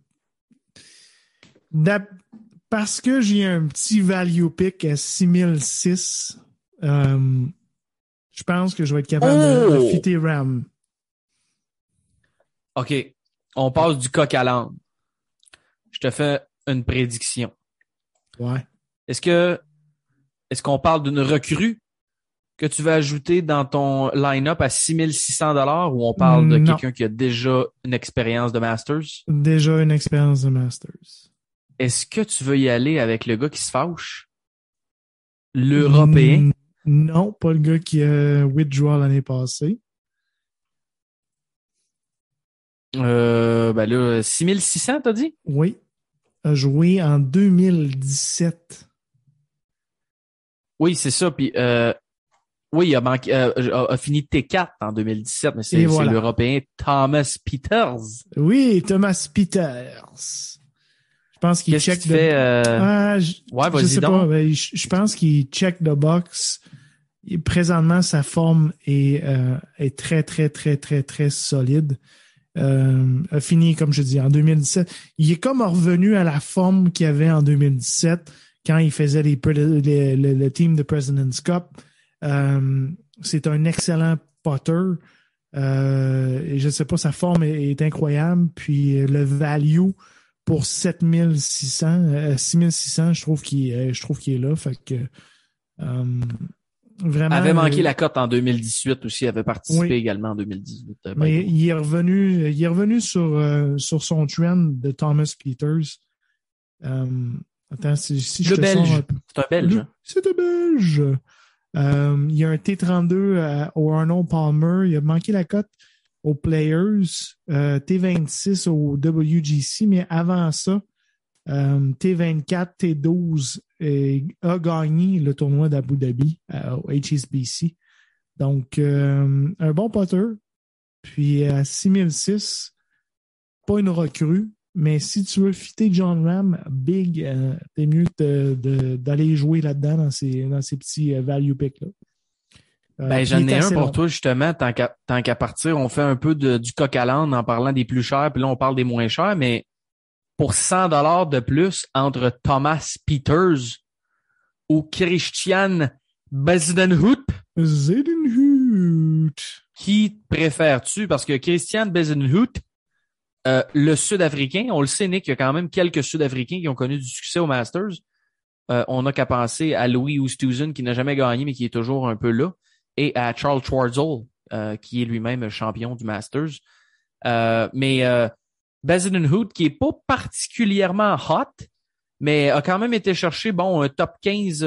parce que j'ai un petit value pick à 6006, euh, je pense que je vais être capable de, oh! fitter Ram. OK. On passe du coq à l'âne. Je te fais une prédiction. Ouais. Est-ce que est-ce qu'on parle d'une recrue que tu vas ajouter dans ton line-up à 6600 dollars ou on parle de quelqu'un qui a déjà une expérience de Masters? Déjà une expérience de Masters. Est-ce que tu veux y aller avec le gars qui se fâche? L'Européen? Non, pas le gars qui a withdraw l'année passée. Euh, ben là, 6600, t'as dit? Oui. A joué en 2017. Oui, c'est ça. Puis euh, oui, il a, manqué, euh, a, fini T4 en 2017, mais c'est l'Européen Thomas Peters. Oui, Thomas Peters. Je pense qu'il check de... fait, euh... ah, je, ouais, je sais pas, je, pense qu'il check the box. présentement, sa forme est, euh, est très, très, très, très, très solide. Euh, a fini, comme je dis, en 2017. Il est comme revenu à la forme qu'il avait en 2017 quand il faisait les, le team de President's Cup. Euh, c'est un excellent potter. Euh, et je ne sais pas, sa forme est, incroyable. Puis le value pour 7600, 6600, euh, je trouve qu'il qu'il est là. Vraiment. Avait manqué la cote en 2018 aussi, il avait participé également en 2018. Mais il est revenu, il est revenu sur, sur son trend de Thomas Peters. attends, si, si je te belge. C'est un belge. C'est un belge. Euh, il y a un T32 euh, au Arnold Palmer. Il a manqué la cote aux Players. Euh, T26 au WGC, mais avant ça, T24, T12 a gagné le tournoi d'Abu Dhabi au HSBC. Donc, un bon potter. Puis à 6006, pas une recrue, mais si tu veux fitter John Ram, big, euh, t'es mieux d'aller jouer là-dedans dans ces, dans ces petits euh, value picks-là. Euh, ben, j'en ai un pour toi, justement, tant qu'à partir, on fait un peu de, du coq à l'âne en parlant des plus chers, puis là, on parle des moins chers, mais pour 100 dollars de plus entre Thomas Peters ou Christian Bezenhout. Zedenhout. Qui préfères-tu? Parce que Christian Bezenhout, euh, le Sud-Africain, on le sait, Nick, il y a quand même quelques Sud-Africains qui ont connu du succès au Masters. Euh, on n'a qu'à penser à Louis Oosthuizen, qui n'a jamais gagné, mais qui est toujours un peu là, et à Charles Schwartzel, euh, qui est lui-même champion du Masters. mais euh, Hood, qui est pas particulièrement hot, mais a quand même été chercher bon un top 15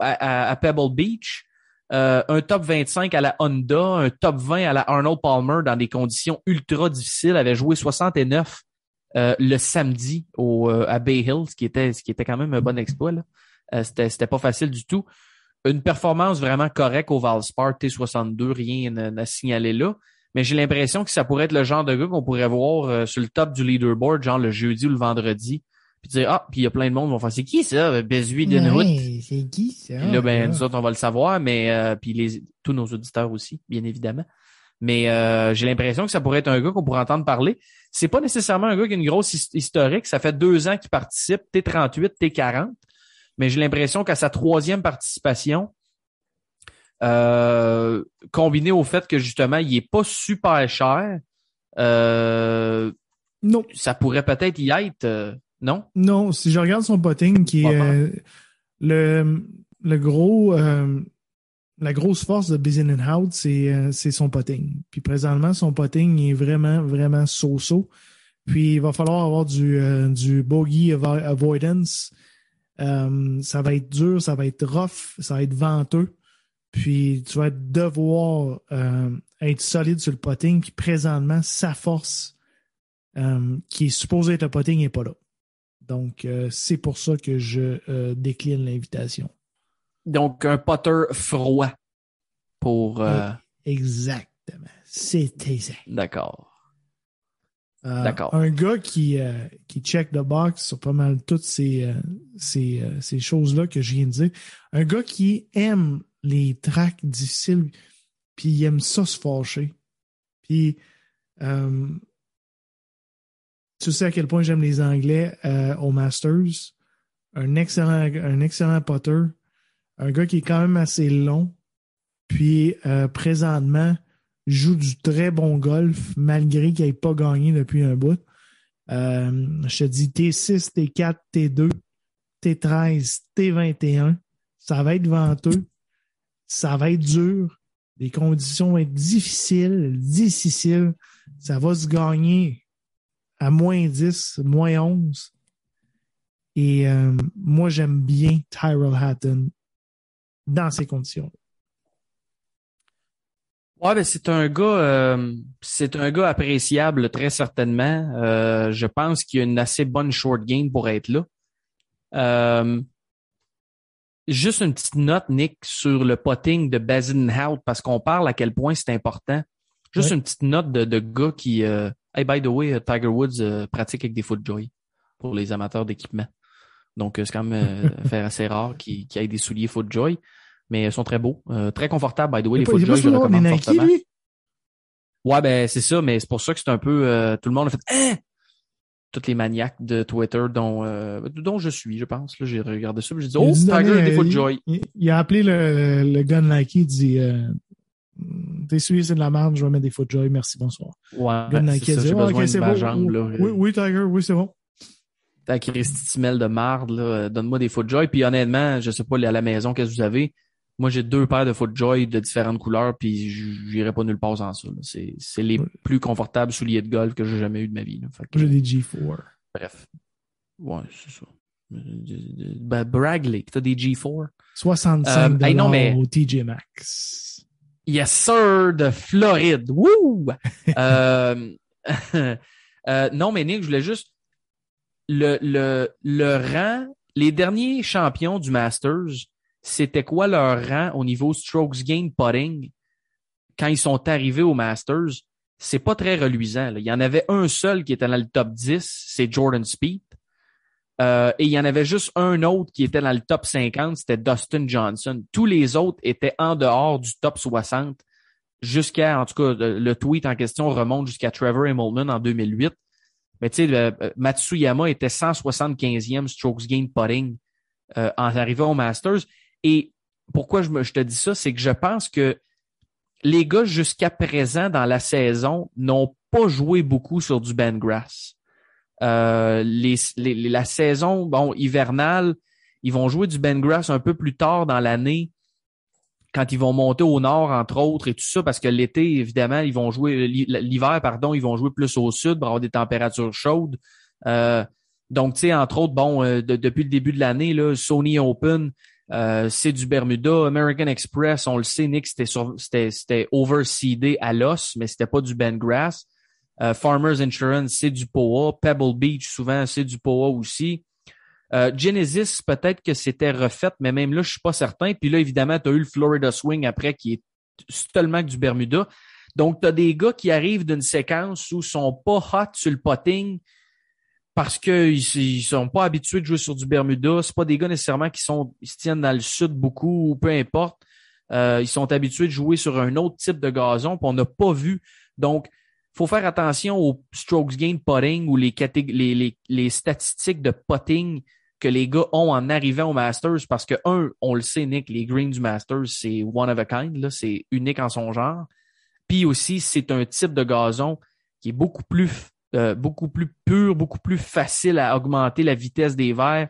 à, Pebble Beach, un top 25 à la Honda, un top 20 à la Arnold Palmer dans des conditions ultra difficiles, avait joué 69 euh, le samedi au, euh, à Bay Hill, ce qui était, ce qui était quand même un bon exploit. Euh, c'était pas facile du tout. Une performance vraiment correcte au Valspar T62, rien à signaler là. Mais j'ai l'impression que ça pourrait être le genre de gars qu'on pourrait voir sur le top du leaderboard, genre le jeudi ou le vendredi. Puis dire Ah, puis il y a plein de monde qui vont faire C'est qui ça, Bezui de ouais, C'est qui ça? Puis là, ben, nous autres, on va le savoir, mais puis les, tous nos auditeurs aussi, bien évidemment. Mais euh, j'ai l'impression que ça pourrait être un gars qu'on pourrait entendre parler. C'est pas nécessairement un gars qui a une grosse historique. Ça fait deux ans qu'il participe, T38, T40. Mais j'ai l'impression qu'à sa troisième participation, euh, combiné au fait que justement, il est pas super cher, euh, non. ça pourrait peut-être y être, non? Non, si je regarde son potting, qui est le, le gros la grosse force de Bizenenhout, c'est euh, c'est son potting. Puis présentement, son potting est vraiment, vraiment so-so. Puis il va falloir avoir du, euh, du bogey avoidance. Euh, ça va être dur, ça va être rough, ça va être venteux. Puis tu vas devoir être solide sur le potting. Puis présentement, sa force qui est supposée être le potting n'est pas là. Donc, c'est pour ça que je décline l'invitation. Donc, un potter froid pour. Euh, Exactement. C'était ça. D'accord. Euh, D'accord. Un gars qui, euh, qui check the box sur pas mal toutes ces, ces, ces choses-là que je viens de dire. Un gars qui aime les tracks difficiles, puis il aime ça se fâcher. Puis, tu sais à quel point j'aime les Anglais au Masters. Un excellent, un excellent potter un gars qui est quand même assez long, puis euh, présentement joue du très bon golf malgré qu'il n'ait pas gagné depuis un bout. Euh, je te dis T6, T4, T2, T13, T21. Ça va être venteux. Ça va être dur. Les conditions vont être difficiles, difficiles. Ça va se gagner à moins 10, moins 11. Et euh, moi, j'aime bien Tyrell Hatton dans ces conditions. Ouais, ben c'est un gars, euh, c'est un gars appréciable très certainement. Euh, je pense qu'il a une assez bonne short game pour être là. Euh, juste une petite note, Nick, sur le potting de Basinhout parce qu'on parle à quel point c'est important. Juste une petite note de, de gars qui, hey by the way, Tiger Woods pratique avec des FootJoy pour les amateurs d'équipement. Donc, c'est quand même euh, (laughs) faire assez rare qu'il y ait des souliers FootJoy. Mais ils sont très beaux. Euh, très confortables, by the way, les FootJoy, je recommande fortement. Lui? Ouais, ben c'est ça, mais c'est pour ça que c'est un peu... Euh, tout le monde a fait « Hein? » Toutes les maniaques de Twitter dont dont je suis, je pense. J'ai regardé ça, j'ai dit « Oh, Tiger des FootJoy. Il, il, a appelé le, le gun Nike, il dit T'es suivi, c'est de la merde, je vais mettre des FootJoy, merci, bonsoir. Ouais, gun Nike a dit « Ok, c'est bon. Jambe, là. Oui, oui, Tiger, oui, c'est bon. » ta Christy de marde, là, donne-moi des FootJoy. Puis honnêtement, je sais pas, à la maison, qu'est-ce que vous avez? Moi, j'ai deux paires de FootJoy de différentes couleurs, puis j'irai pas nulle part sans ça. C'est, les plus confortables souliers de golf que j'ai jamais eu de ma vie. J'ai des G4. Bref. Ouais, c'est ça. Ben, Bragley, t'as des G4. 65 euh, non, mais... au TJ Maxx. Yes, sir, de Floride. Wouh! (laughs) euh, (laughs) euh, non, mais Nick, je voulais juste le, le, le rang, les derniers champions du Masters, c'était quoi leur rang au niveau strokes gain putting quand ils sont arrivés au Masters? C'est pas très reluisant. Il y en avait un seul qui était dans le top 10, c'est Jordan Speed. Euh, et il y en avait juste un autre qui était dans le top 50, c'était Dustin Johnson. Tous les autres étaient en dehors du top 60 jusqu'à, en tout cas, le tweet en question remonte jusqu'à Trevor Immelman en 2008. Mais tu sais, euh, Matsuyama était 175e strokes gain putting euh, en arrivant au Masters. Et pourquoi je, me, je te dis ça, c'est que je pense que les gars jusqu'à présent dans la saison n'ont pas joué beaucoup sur du Ben Grass. Euh, les, la saison bon hivernale, ils vont jouer du Ben Grass un peu plus tard dans l'année quand ils vont monter au nord, entre autres, et tout ça, parce que l'été, évidemment, ils vont jouer, l'hiver, pardon, ils vont jouer plus au sud pour avoir des températures chaudes. Euh, donc, tu sais, entre autres, bon, euh, depuis le début de l'année, là, Sony Open, euh, c'est du Bermuda. American Express, on le sait, Nick, c'était c'était, c'était overseedé à l'os, mais c'était pas du Ben Grass. Farmers Insurance, c'est du POA. Pebble Beach, souvent, c'est du POA aussi. Euh, Genesis, peut-être que c'était refait, mais même là, je suis pas certain. Puis là, évidemment, tu as eu le Florida Swing après qui est seulement du Bermuda. Donc, tu as des gars qui arrivent d'une séquence où ils sont pas hot sur le potting parce qu'ils ils sont pas habitués de jouer sur du Bermuda. C'est pas des gars nécessairement qui sont ils se tiennent dans le sud beaucoup ou peu importe. Euh, ils sont habitués de jouer sur un autre type de gazon, puis on n'a pas vu. Donc, faut faire attention aux strokes gain potting ou les, les, les, les statistiques de potting que les gars ont en arrivant au Masters parce que, un, on le sait, Nick, les greens du Masters, c'est one of a kind, c'est unique en son genre. Puis aussi, c'est un type de gazon qui est beaucoup plus, euh, beaucoup plus pur, beaucoup plus facile à augmenter la vitesse des verres,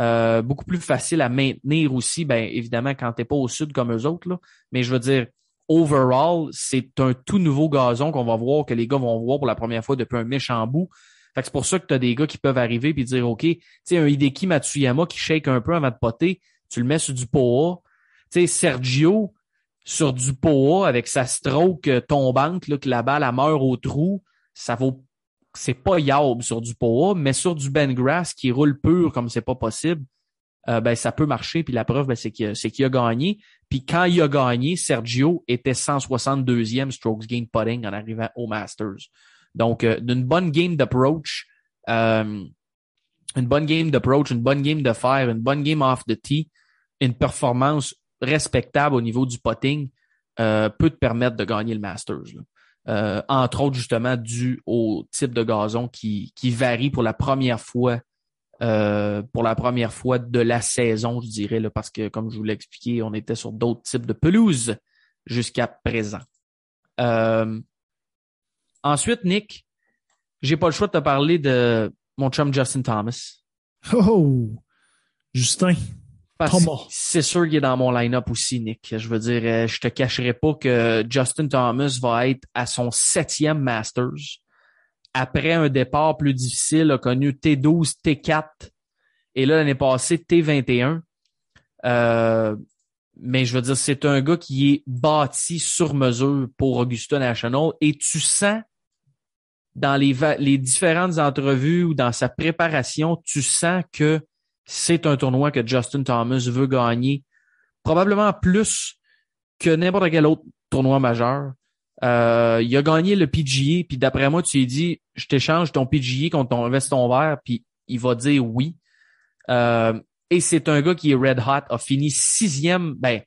euh, beaucoup plus facile à maintenir aussi, ben évidemment quand t'es pas au sud comme eux autres, là. Mais je veux dire, overall, c'est un tout nouveau gazon qu'on va voir, que les gars vont voir pour la première fois depuis un méchant bout c'est pour ça que tu as des gars qui peuvent arriver et dire OK, tu sais, un Hideki Matsuyama qui shake un peu avant de poter, tu le mets sur du POA. Tu sais, Sergio sur du POA avec sa stroke tombante, là, que la balle meurt au trou, ça vaut c'est pas yaub sur du POA, mais sur du Ben Grass qui roule pur comme c'est pas possible, euh, ben ça peut marcher. Puis la preuve, ben, c'est qu'il a, gagné. Puis quand il a gagné, Sergio était 162e strokes gain putting en arrivant au Masters. Donc, euh, d'une bonne game d'approach, euh, une bonne game d'approach, une bonne game de faire, une bonne game off the tee, une performance respectable au niveau du putting euh, peut te permettre de gagner le Masters. Entre autres, justement, dû au type de gazon qui, qui varie pour la première fois pour la première fois de la saison, je dirais, là, parce que, comme je vous l'ai expliqué, on était sur d'autres types de pelouses jusqu'à présent. Euh, Ensuite, Nick, j'ai pas le choix de te parler de mon chum Justin Thomas. Oh! Justin. C'est sûr qu'il est dans mon line-up aussi, Nick. Je veux dire, euh, je te cacherai pas que Justin Thomas va être à son septième Masters. Après un départ plus difficile, a connu T12, T4 et là, l'année passée, T21. Euh, mais je veux dire, c'est un gars qui est bâti sur mesure pour Augusta National et tu sens dans les, les différentes entrevues ou dans sa préparation, tu sens que c'est un tournoi que Justin Thomas veut gagner, probablement plus que n'importe quel autre tournoi majeur. Euh, il a gagné le PGA, puis d'après moi, tu lui dis, je t'échange ton PGA contre ton veston vert, puis il va dire oui. Euh, et c'est un gars qui est red hot, a fini sixième, ben,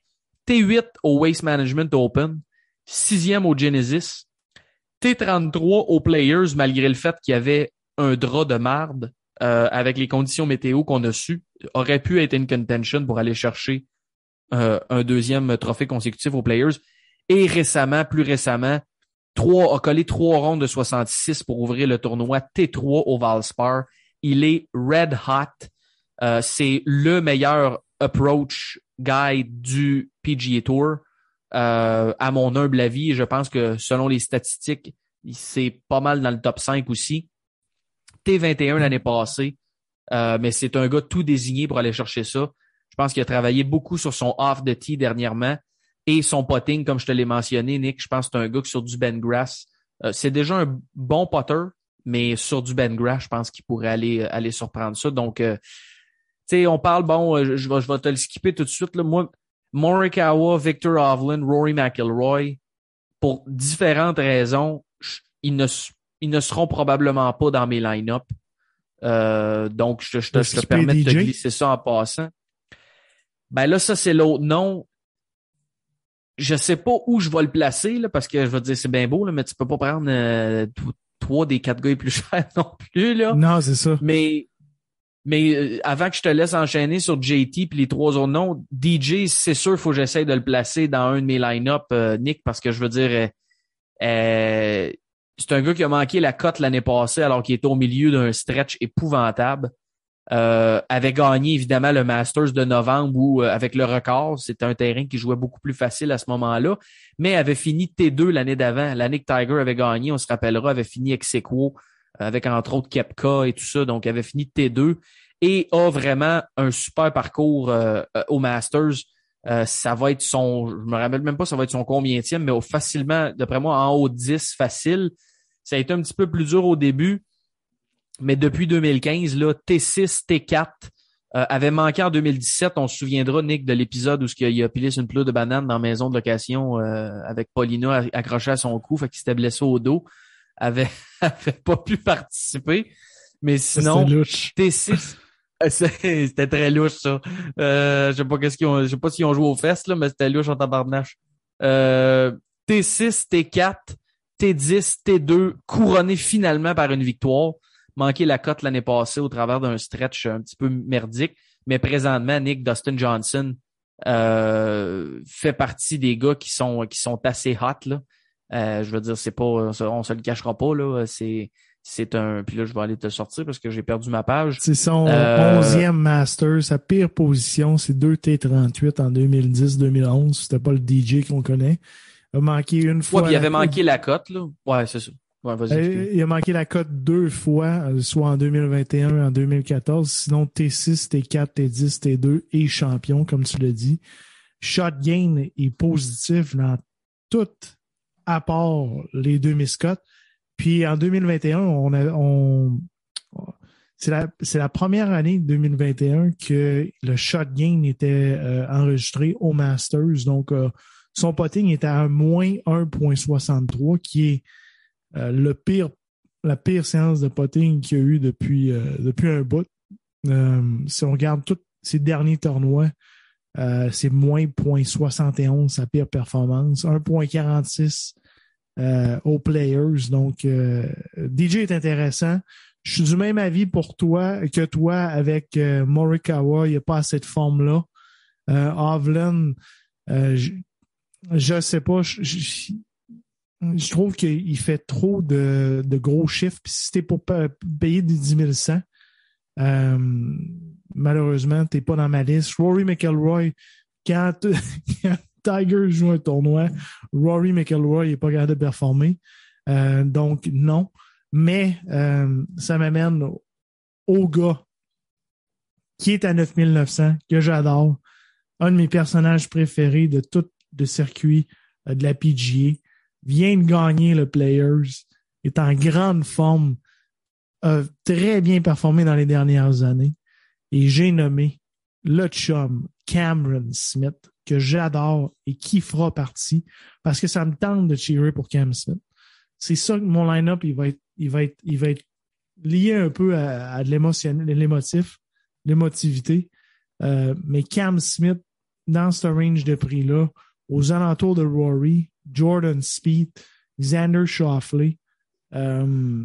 T8 au Waste Management Open, sixième au Genesis, T33 aux Players, malgré le fait qu'il y avait un drap de marde euh, avec les conditions météo qu'on a su, aurait pu être une contention pour aller chercher euh, un deuxième trophée consécutif aux Players. Et récemment, plus récemment, trois, a collé trois rondes de 66 pour ouvrir le tournoi T3 au Valspar. Il est red hot. Euh, c'est le meilleur approach guy du PGA Tour. Euh, à mon humble avis. Je pense que selon les statistiques, c'est pas mal dans le top 5 aussi. T21 l'année passée, euh, mais c'est un gars tout désigné pour aller chercher ça. Je pense qu'il a travaillé beaucoup sur son off de tee dernièrement et son potting, comme je te l'ai mentionné, Nick. Je pense que c'est un gars qui sur du Ben Grass, euh, c'est déjà un bon potter, mais sur du Ben Grass, je pense qu'il pourrait aller aller surprendre ça. Donc, tu sais, on parle, bon, je, je, vais, je vais te le skipper tout de suite. Là. Moi, Morikawa, Victor Hovland, Rory McIlroy, pour différentes raisons, ils ne, ils ne seront probablement pas dans mes line-up. Euh, donc, je, je, te, je te permets de te glisser ça en passant. Ben là, ça, c'est l'autre nom. Je sais pas où je vais le placer, là, parce que je vais te dire, c'est bien beau, là, mais tu peux pas prendre euh, trois des quatre gars les plus (laughs) chers non plus. Là. Non, c'est ça. Mais Mais euh, avant que je te laisse enchaîner sur JT puis les trois autres noms, DJ, c'est sûr, il faut que j'essaie de le placer dans un de mes line-up, euh, Nick, parce que je veux dire, euh, c'est un gars qui a manqué la cote l'année passée alors qu'il était au milieu d'un stretch épouvantable. avait gagné évidemment le Masters de novembre où avec le record, c'était un terrain qui jouait beaucoup plus facile à ce moment-là, mais avait fini T2 l'année d'avant. L'année que Tiger avait gagné, on se rappellera, avait fini ex aequo avec entre autres Kepka et tout ça, donc avait fini T2 et a vraiment un super parcours euh, euh, au Masters. Euh, ça va être son, je me rappelle même pas, ça va être son combienième, mais facilement, d'après moi, en haut 10, facile. Ça a été un petit peu plus dur au début, mais depuis 2015, là, T6, T4, avait manqué en 2017. On se souviendra, Nick, de l'épisode où il a pilé sur une pleure de banane dans la maison de location avec Paulina accrochée à son cou, fait qu'il s'était blessé au dos avait, (laughs) avait pas pu participer. Mais sinon, T6, (laughs) c'était très louche, ça. Euh, je sais pas qu'est-ce qu'ils ont, je sais pas s'ils ont joué aux fesses, là, mais c'était louche en tabarnache. Euh, T6, T4, T10, T2, couronné finalement par une victoire. Manqué la cote l'année passée au travers d'un stretch un petit peu merdique. Mais présentement, Nick Dustin Johnson euh, fait partie des gars qui sont, qui sont assez hot, là. Euh, je veux dire, c'est pas, on se le cachera pas là. C'est, c'est un. Puis là, je vais aller te sortir parce que j'ai perdu ma page. C'est son euh, onzième master. Sa pire position, c'est 2 T38 en 2010-2011. C'était pas le DJ qu'on connaît. Il a manqué une fois. Ouais, puis il avait manqué la cote là. Ouais, c'est ça. Ouais, euh, il a manqué la cote deux fois, soit en 2021 et en 2014. Sinon, T6, T4, T10, T2 et champion, comme tu l'as dit. Shot gain est positif dans toutes à part les deux miscotes. Puis en 2021, on, on c'est la, la, première année 2021 que le shot gain était euh, enregistré au Masters. Donc, euh, son potting était à moins 1.63, qui est euh, le pire, la pire séance de potting qu'il y a eu depuis, depuis un bout. si on regarde tous ses derniers tournois, c'est moins 0.71 sa pire performance, 1.46 euh, aux players. Donc, euh, DJ est intéressant. Je suis du même avis pour toi que toi avec euh, Morikawa. Il n'y a pas assez de forme-là. Euh, Hovland, je, sais pas. Je, trouve qu'il fait trop de, gros chiffres. Puis si c'était pour payer des 10 100, malheureusement, tu n'es pas dans ma liste. Rory McElroy, (laughs) quand, Tiger joue un tournoi. Rory McIlroy n'est pas capable de performer. Euh, donc, non. Mais euh, ça m'amène au, gars qui est à 9900, que j'adore. Un de mes personnages préférés de tout le circuit euh, de la PGA. Vient de gagner le Players. Est en grande forme. A très bien performé dans les dernières années. Et j'ai nommé le chum Cameron Smith que j'adore et qui fera partie parce que ça me tente de cheerer pour Cam Smith. C'est ça que mon line-up, il va être, il va être, il va être lié un peu à, de l'émotif, l'émotivité. Euh, mais Cam Smith, dans ce range de prix-là, aux alentours de Rory, Jordan Speed, Xander Shoffley, euh,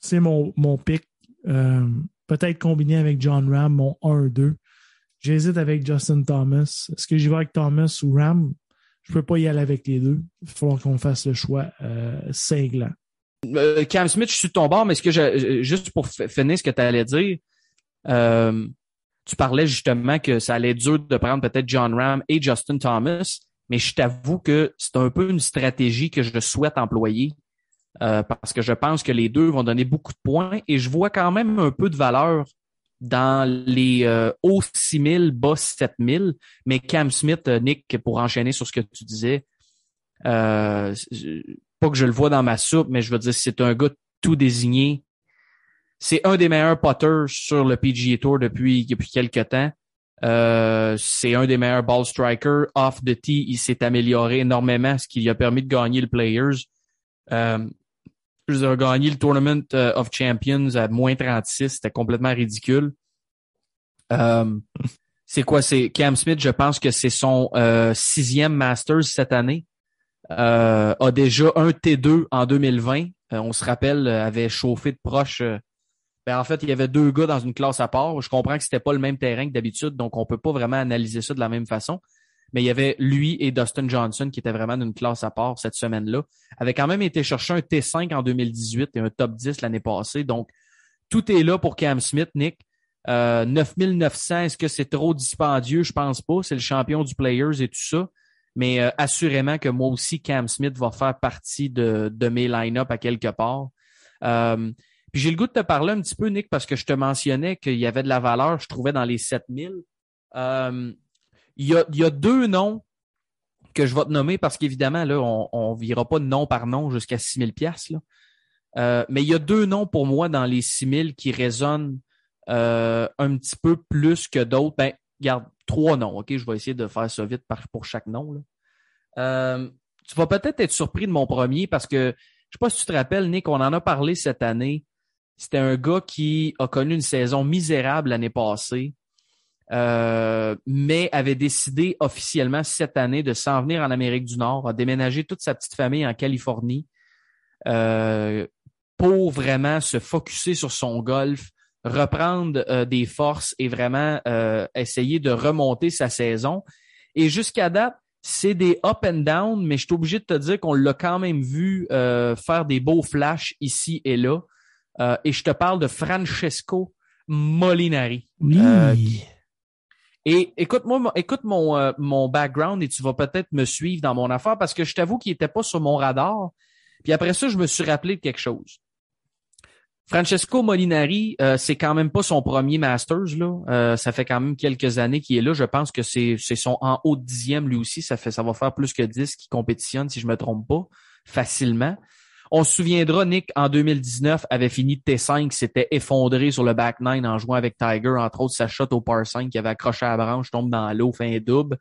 c'est mon, mon pick. Euh, peut-être combiné avec John Ram, mon 1-2. J'hésite avec Justin Thomas. Est-ce que j'y vais avec Thomas ou Ram? Je peux pas y aller avec les deux. Il va falloir qu'on fasse le choix euh, cinglant. Euh, Cam Smith, je suis de ton bord, mais est-ce que je, juste pour finir ce que tu allais dire, tu parlais justement que ça allait être dur de prendre peut-être John Ram et Justin Thomas, mais je t'avoue que c'est un peu une stratégie que je souhaite employer euh, parce que je pense que les deux vont donner beaucoup de points et je vois quand même un peu de valeur dans les euh, hauts 6000, bas 7000. Mais Cam Smith, euh, Nick, pour enchaîner sur ce que tu disais, euh, pas que je le vois dans ma soupe, mais je veux dire, c'est un gars tout désigné. C'est un des meilleurs putters sur le PGA Tour depuis, depuis quelques temps. Euh, c'est un des meilleurs ball strikers. Off the tee, il s'est amélioré énormément, ce qui lui a permis de gagner le Players. Euh, je a gagné le Tournament euh, of Champions à moins 36. C'était complètement ridicule. Euh, c'est quoi? C'est Cam Smith, je pense que c'est son sixième Masters cette année. a déjà un T2 en 2020. on se rappelle, avait chauffé de proche. Ben, en fait, il y avait deux gars dans une classe à part. Je comprends que c'était pas le même terrain que d'habitude, donc on peut pas vraiment analyser ça de la même façon. Mais il y avait lui et Dustin Johnson qui étaient vraiment d'une classe à part cette semaine-là. Avait quand même été chercher un T5 en 2018 et un top 10 l'année passée. Donc, tout est là pour Cam Smith, Nick. Euh, 9900, est-ce que c'est trop dispendieux? Je pense pas. C'est le champion du Players et tout ça. Mais euh, assurément que moi aussi, Cam Smith va faire partie de, de mes line-up à quelque part. Euh, puis j'ai le goût de te parler un petit peu, Nick, parce que je te mentionnais qu'il y avait de la valeur, je trouvais, dans les 7000. Euh, il, y a, il y a deux noms que je vais te nommer parce qu'évidemment, là, on ne verra pas nom par nom jusqu'à 6000 pièces euh, mais il y a deux noms pour moi dans les 6000 qui résonnent euh, un petit peu plus que d'autres. Ben, garde trois noms, OK? Je vais essayer de faire ça vite pour chaque nom. Euh, tu vas peut-être être surpris de mon premier parce que je sais pas si tu te rappelles, Nick, on en a parlé cette année. C'était un gars qui a connu une saison misérable l'année passée, euh, mais avait décidé officiellement cette année de s'en venir en Amérique du Nord, a déménagé toute sa petite famille en Californie euh, pour vraiment se focuser sur son golf, reprendre euh, des forces et vraiment essayer de remonter sa saison. Et jusqu'à date, c'est des up and down, mais je suis obligé de te dire qu'on l'a quand même vu faire des beaux flashs ici et là. Euh, et je te parle de Francesco Molinari. Oui. Euh, et écoute-moi, écoute mon, euh, mon background et tu vas peut-être me suivre dans mon affaire parce que je t'avoue qu'il n'était pas sur mon radar. Puis après ça, je me suis rappelé de quelque chose. Francesco Molinari, c'est quand même pas son premier Masters là. ça fait quand même quelques années qu'il est là. Je pense que c'est c'est son en haut de dixième lui aussi. Ça fait ça va faire plus que dix qui compétitionne si je me trompe pas facilement. On se souviendra, Nick, en 2019, avait fini T5, s'était effondré sur le back nine en jouant avec Tiger, entre autres sa shot au par 5 qui avait accroché à la branche, tombe dans l'eau, fait un double.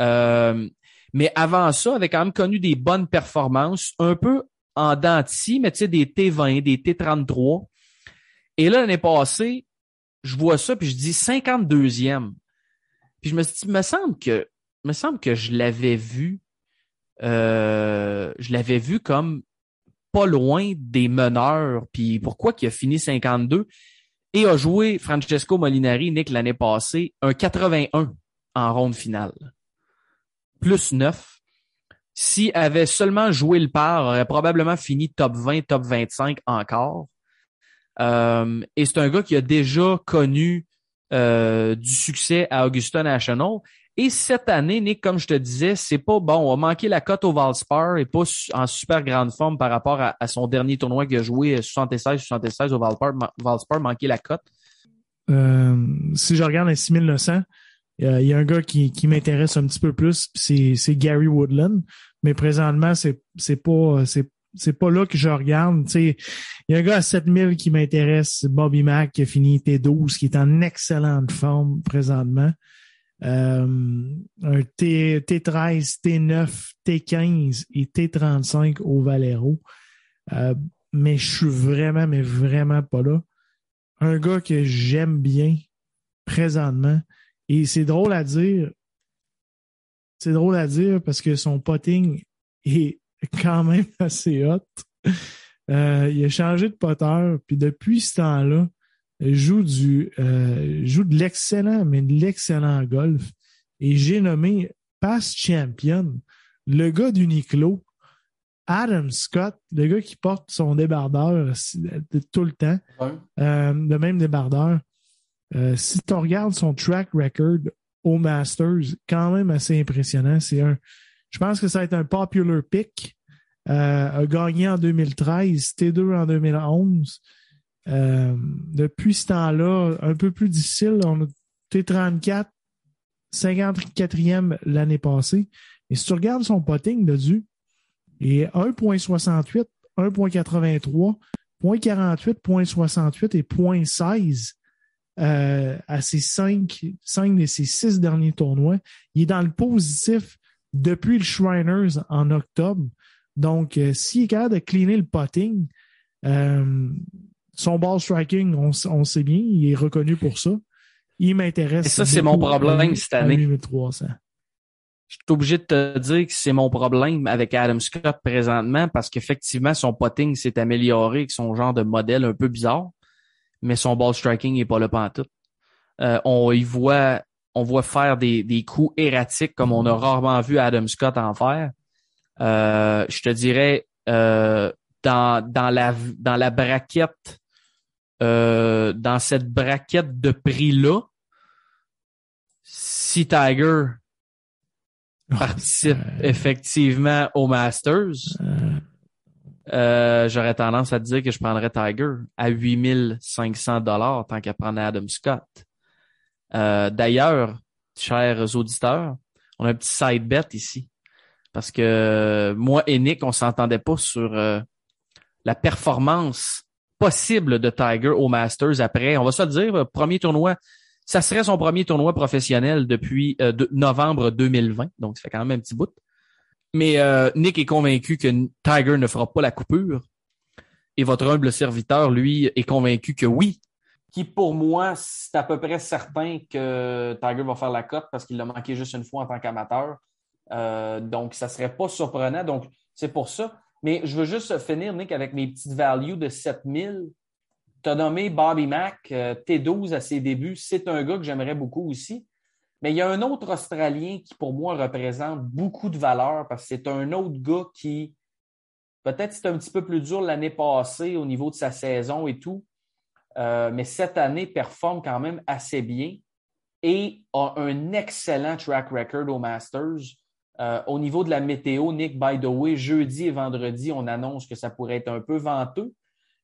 Euh, mais avant ça, avait quand même connu des bonnes performances, un peu en denti, mais tu sais, des T20, des T33. Et là, l'année passée, je vois ça, puis je dis 52e. Puis je me suis dit, me semble que, me semble que je l'avais vu, euh, je l'avais vu comme pas loin des meneurs. Puis pourquoi qu'il a fini 52 et a joué Francesco Molinari, Nick, l'année passée, un 81 en ronde finale. Plus 9. S'il avait seulement joué le par, aurait probablement fini top 20, top 25 encore. Euh, et c'est un gars qui a déjà connu euh, du succès à Augusta National. Et cette année, Nick, comme je te disais, c'est pas bon. On a manqué la cote au Valspar et pas en super grande forme par rapport à, son dernier tournoi qu'il a joué 76-76 au Valspar, Valspar manqué la cote. Euh, si je regarde les 6900, il y a un gars qui, m'intéresse un petit peu plus, c'est Gary Woodland. Mais présentement, c'est pas c'est pas là que je regarde. Il y a un gars à 7000 qui m'intéresse, Bobby Mack, qui a fini T12, qui est en excellente forme présentement euh, un T, T13, T9, T15 et T35 au Valero. Euh, mais je suis vraiment, mais vraiment pas là. Un gars que j'aime bien présentement. Et c'est drôle à dire. C'est drôle à dire parce que son potting est quand même (laughs) assez hot. Euh, il a changé de potter, puis depuis ce temps-là, joue du euh, joue de l'excellent, mais de l'excellent golf. Et j'ai nommé past champion, le gars d'Uniqlo, Adam Scott, le gars qui porte son débardeur tout le temps, euh, le même débardeur. Euh, si tu regardes son track record au Masters, quand même assez impressionnant. C'est un, je pense que ça va être un popular pick. Euh, a gagné en 2013, T2 en 2011. Euh, depuis ce temps-là, un peu plus difficile. On a T34, 54e l'année passée. Et si tu regardes son potting de du, il est 1.68, 1.83, 0.48, 0.68 et 0.16 euh, à ses cinq, cinq de ses six derniers tournois. Il est dans le positif depuis le Shriners en octobre. Donc, euh, s'il est capable de cleaner le potting, son ball striking, on, on sait bien, il est reconnu pour ça. Il m'intéresse. Et ça, c'est mon problème cette année. Je suis obligé de te dire que c'est mon problème avec Adam Scott présentement parce qu'effectivement, son potting s'est amélioré avec son genre de modèle un peu bizarre. mais son ball striking n'est pas là pas tout. Euh, on y voit, on voit faire des, des coups erratiques comme on a rarement vu Adam Scott en faire. Euh, je te dirais euh, dans, dans la dans la braquette euh, dans cette braquette de prix là si Tiger participe effectivement au Masters euh, j'aurais tendance à te dire que je prendrais Tiger à 8500 dollars tant qu'à prendre Adam Scott. Euh, D'ailleurs, chers auditeurs, on a un petit side bet ici. Parce que moi et Nick, on s'entendait pas sur euh, la performance possible de Tiger au Masters après. On va se dire, euh, premier tournoi, ça serait son premier tournoi professionnel depuis euh, novembre 2020. Donc, ça fait quand même un petit bout. Mais euh, Nick est convaincu que Tiger ne fera pas la coupure. Et votre humble serviteur, lui, est convaincu que oui. Qui, pour moi, c'est à peu près certain que Tiger va faire la cote parce qu'il l'a manqué juste une fois en tant qu'amateur. Donc, ça serait pas surprenant. Donc, c'est pour ça. Mais je veux juste finir, Nick, avec mes petites values de 7000. Tu as nommé Bobby Mack, euh, T12 à ses débuts. C'est un gars que j'aimerais beaucoup aussi. Mais il y a un autre Australien qui, pour moi, représente beaucoup de valeur parce que c'est un autre gars qui, peut-être c'était un petit peu plus dur l'année passée au niveau de sa saison et tout, euh, mais cette année performe quand même assez bien et a un excellent track record au Masters. Euh, au niveau de la météo, Nick, by the way, jeudi et vendredi, on annonce que ça pourrait être un peu venteux.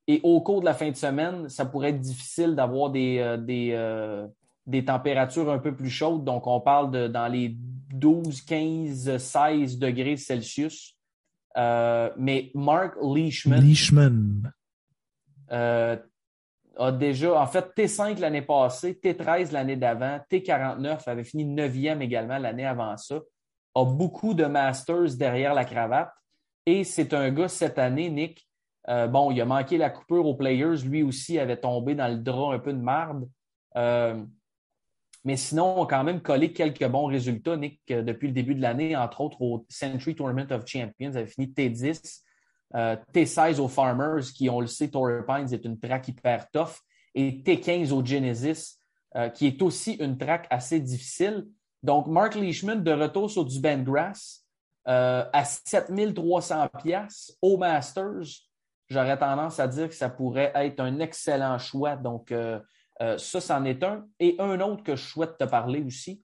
Et au cours de la fin de semaine, ça pourrait être difficile d'avoir des, euh, des, euh, des températures un peu plus chaudes. Donc, on parle de dans les 12, 15, 16 degrés Celsius. Mais Mark Leishman, Leishman. a déjà, en fait, T5 l'année passée, T13 l'année d'avant, T49 avait fini 9e également l'année avant ça, a beaucoup de Masters derrière la cravate. Et c'est un gars cette année, Nick. euh, bon, il a manqué la coupure aux Players. Lui aussi avait tombé dans le drap un peu de marde. Euh, mais sinon, on a quand même collé quelques bons résultats, Nick, euh, depuis le début de l'année, entre autres au Century Tournament of Champions, avait fini T10, euh, T16 aux Farmers, qui, on le sait, Torrey Pines est une track hyper tough, et T15 au Genesis, qui est aussi une track assez difficile. Donc, Mark Leishman de retour sur du Ben Grass euh, à 7300 pièces au Masters, j'aurais tendance à dire que ça pourrait être un excellent choix. Donc, euh, euh, ça, c'en est un. Et un autre que je souhaite te parler aussi,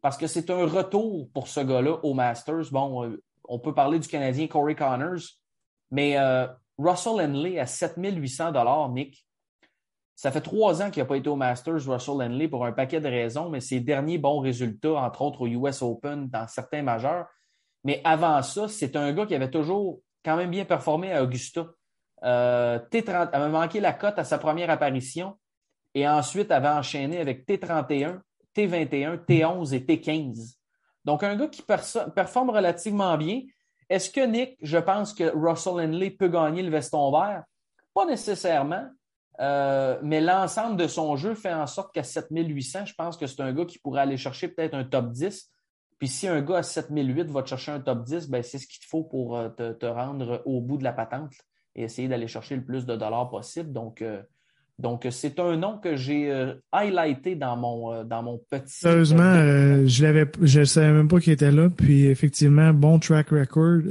parce que c'est un retour pour ce gars-là au Masters. Bon, euh, on peut parler du Canadien Corey Connors, mais Russell Henley à 7800 Nick. Ça fait trois ans qu'il n'a pas été au Masters, Russell Henley, pour un paquet de raisons, mais ses derniers bons résultats, entre autres au US Open, dans certains majeurs. Mais avant ça, c'est un gars qui avait toujours quand même bien performé à Augusta. Euh, T30 avait manqué la cote à sa première apparition et ensuite avait enchaîné avec T31, T21, T11 et T15. Donc, un gars qui performe relativement bien. Est-ce que, Nick, je pense que Russell Henley peut gagner le veston vert? Pas nécessairement, euh, mais l'ensemble de son jeu fait en sorte qu'à 7800, je pense que c'est un gars qui pourrait aller chercher peut-être un top 10. Puis si un gars à 7008 va te chercher un top 10, ben c'est ce qu'il te faut pour euh, te, te, rendre au bout de la patente et essayer d'aller chercher le plus de dollars possible. Donc, euh, donc c'est un nom que j'ai euh, highlighté dans mon, euh, dans mon petit. Sérieusement, euh, je l'avais, je savais même pas qu'il était là. Puis effectivement, bon track record,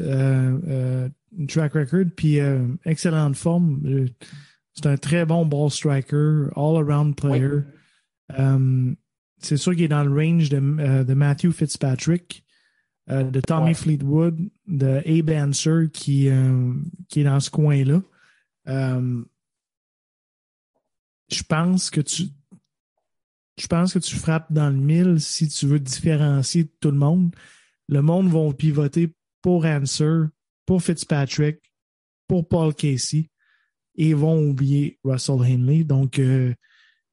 track record, puis excellente forme. C'est un très bon ball striker, all-around player. Oui. c'est sûr qu'il est dans le range de, de Matthew Fitzpatrick. Euh, de Tommy ouais. Fleetwood, de Abe Anser qui, euh, qui est dans ce coin-là. Euh, je pense que tu je pense que tu frappes dans le mille si tu veux différencier tout le monde. Le monde va pivoter pour Anser, pour Fitzpatrick, pour Paul Casey et ils vont oublier Russell Henley. Donc, euh,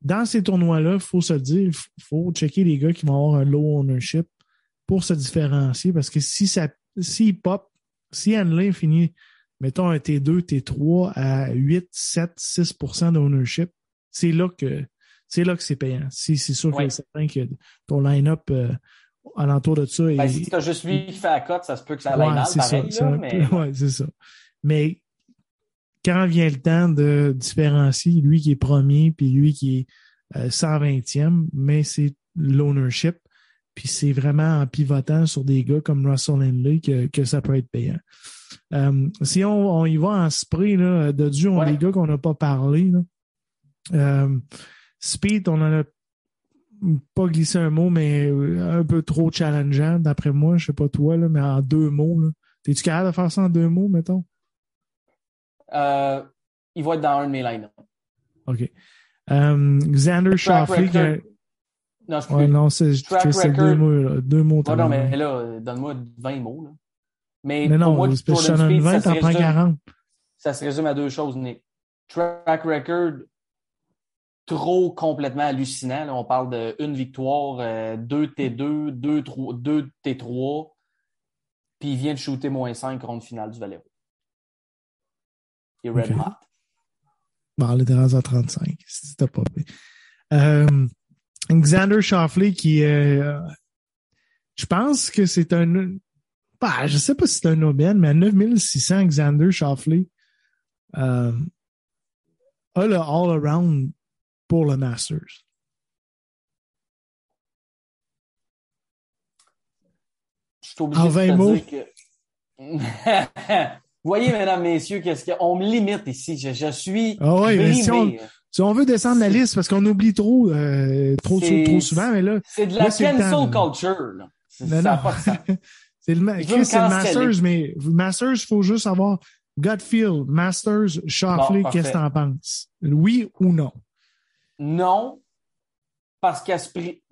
dans ces tournois-là, il faut se dire, il faut checker les gars qui vont avoir un low ownership pour se différencier parce que si ça si pop, si Henley finit, mettons un T2, T3 à 8, 7, 6% d'ownership, c'est là que c'est là que c'est payant. Si c'est sûr ouais. que c'est certain que ton line-up euh, alentour de ça. Ben, si tu as juste lui qui fait la cote, ça se peut que ça aille ouais, pareil, ça, mais... (laughs) Ouais, c'est ça. Mais quand vient le temps de différencier lui qui est premier puis lui qui est 120e, mais c'est l'ownership. Puis c'est vraiment en pivotant sur des gars comme Russell Henley que, que ça peut être payant. Euh, si on, on, y va en spray, là, de Dieu, on a des gars qu'on n'a pas parlé. Là. Euh, Speed, on en a pas glissé un mot, mais un peu trop challengeant, d'après moi. Je sais pas toi, là, mais en deux mots. T'es-tu capable de faire ça en deux mots, mettons? Euh, il va être dans un de mes line OK. Um, Xander Shoffley. Non, je ouais, non, c'est deux mots. Là. Deux mots oh, non, mais là, donne-moi 20 mots. Là. Mais, mais non, pour moi, Jordan Speed, 20, t'en prends 40. Ça se résume à deux choses, Nick. Track record trop complètement hallucinant. Là, on parle de une victoire, euh, deux T2, deux, deux T3, puis il vient de shooter moins 5 ronde finale du Valero. Il est red okay. hot. Bon, le est à 35, si t'as pas fait. Euh, Xander Shoffley qui euh, je pense que c'est un bah, je sais pas si c'est un aubaine, mais à 9600 Xander Shoffley euh, a le all-around pour le Masters. Je suis obligé en 20 de te mots. dire que (laughs) Voyez, mesdames, messieurs, qu'est-ce qu'on me limite ici. Je, je suis. Ah si on, si on veut descendre la liste, parce qu'on oublie trop, euh, trop, trop, souvent, mais là. C'est de la cancel culture, là. Non, non. (laughs) c'est le, c'est le Masters, mais Masters, il faut juste avoir Gutfield, Masters, Shoffley, bon, qu'est-ce que t'en penses? Oui ou non? Non, parce qu'à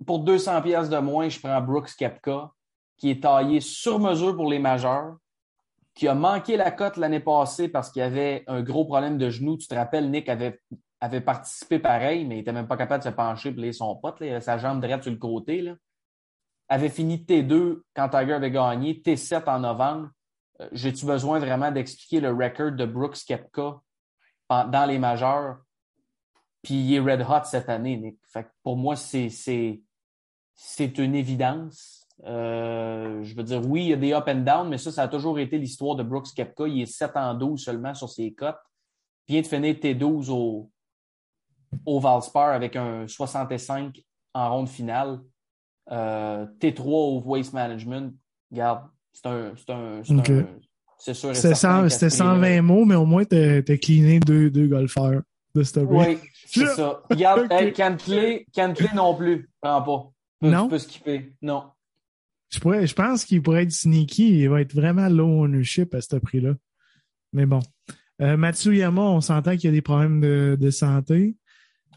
pour 200 pièces de moins, je prends Brooks Kepka, qui est taillé sur mesure pour les majeurs qui a manqué la cote l'année passée parce qu'il avait un gros problème de genou. Tu te rappelles, Nick avait, avait participé pareil, mais il n'était même pas capable de se pencher pour son pote. Sa jambe droite sur le côté. Là. Avait fini T2 quand Tiger avait gagné, T7 en novembre. Euh, j'ai-tu besoin vraiment d'expliquer le record de Brooks Kepka dans les majeurs? Puis il est red hot cette année, Nick. Pour moi, c'est une évidence. Euh, je veux dire, oui, il y a des up and down, mais ça, ça a toujours été l'histoire de Brooks Kepka. Il est 7 en 12 seulement sur ses cotes. Vient de finir T12 au, au Valspar avec un 65 en ronde finale. Euh, T3 au Waste Management. Regarde, c'est un. C'est un, c'est sûr. C'était 120 mots, mais au moins, tu as cleané deux, deux golfeurs de cette Oui, c'est (laughs) ça. Regarde, okay. Cantley, non plus. Prends pas. non? Tu peux skipper. Non. Je, pourrais, je pense qu'il pourrait être sneaky. Il va être vraiment low ownership à ce prix-là. Mais bon. Euh, Matsuyama, on s'entend qu'il y a des problèmes de, de santé.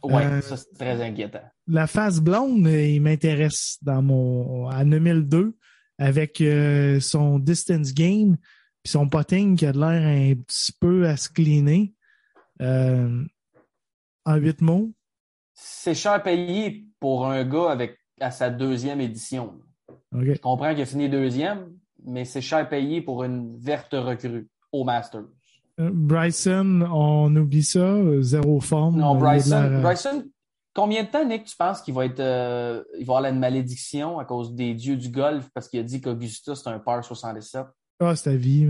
Oui, euh, ça c'est très inquiétant. La face blonde, il m'intéresse dans mon à 9002 avec euh, son distance gain puis son potting qui a l'air un petit peu à se cleaner. Euh, en huit mots. C'est cher payé pour un gars avec à sa deuxième édition. Je comprends qu'il a fini deuxième, mais c'est cher payé pour une verte recrue au Masters. Euh, Bryson, on oublie ça, zéro forme. Non, Bryson, Bryson, combien de temps, Nick, tu penses qu'il va être euh, il va avoir une malédiction à cause des dieux du golf parce qu'il a dit qu'Augusta, c'est un par 77? Ah, c'est ta vie.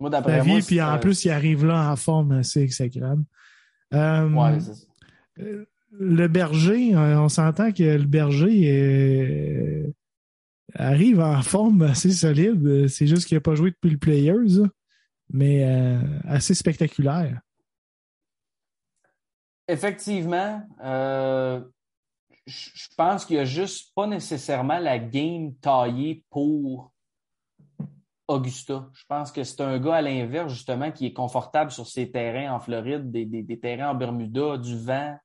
Moi, d'après moi. vie, puis en plus, il arrive là en forme assez exécrable. Euh, ouais, c'est ça. Euh, le berger, on s'entend que le berger est arrive en forme assez solide. C'est juste qu'il n'a pas joué depuis le Players, mais euh, assez spectaculaire. Effectivement, euh, je pense qu'il n'y a juste pas nécessairement la game taillée pour Augusta. Je pense que c'est un gars à l'inverse, justement, qui est confortable sur ses terrains en Floride, des, des terrains en Bermuda, du vent.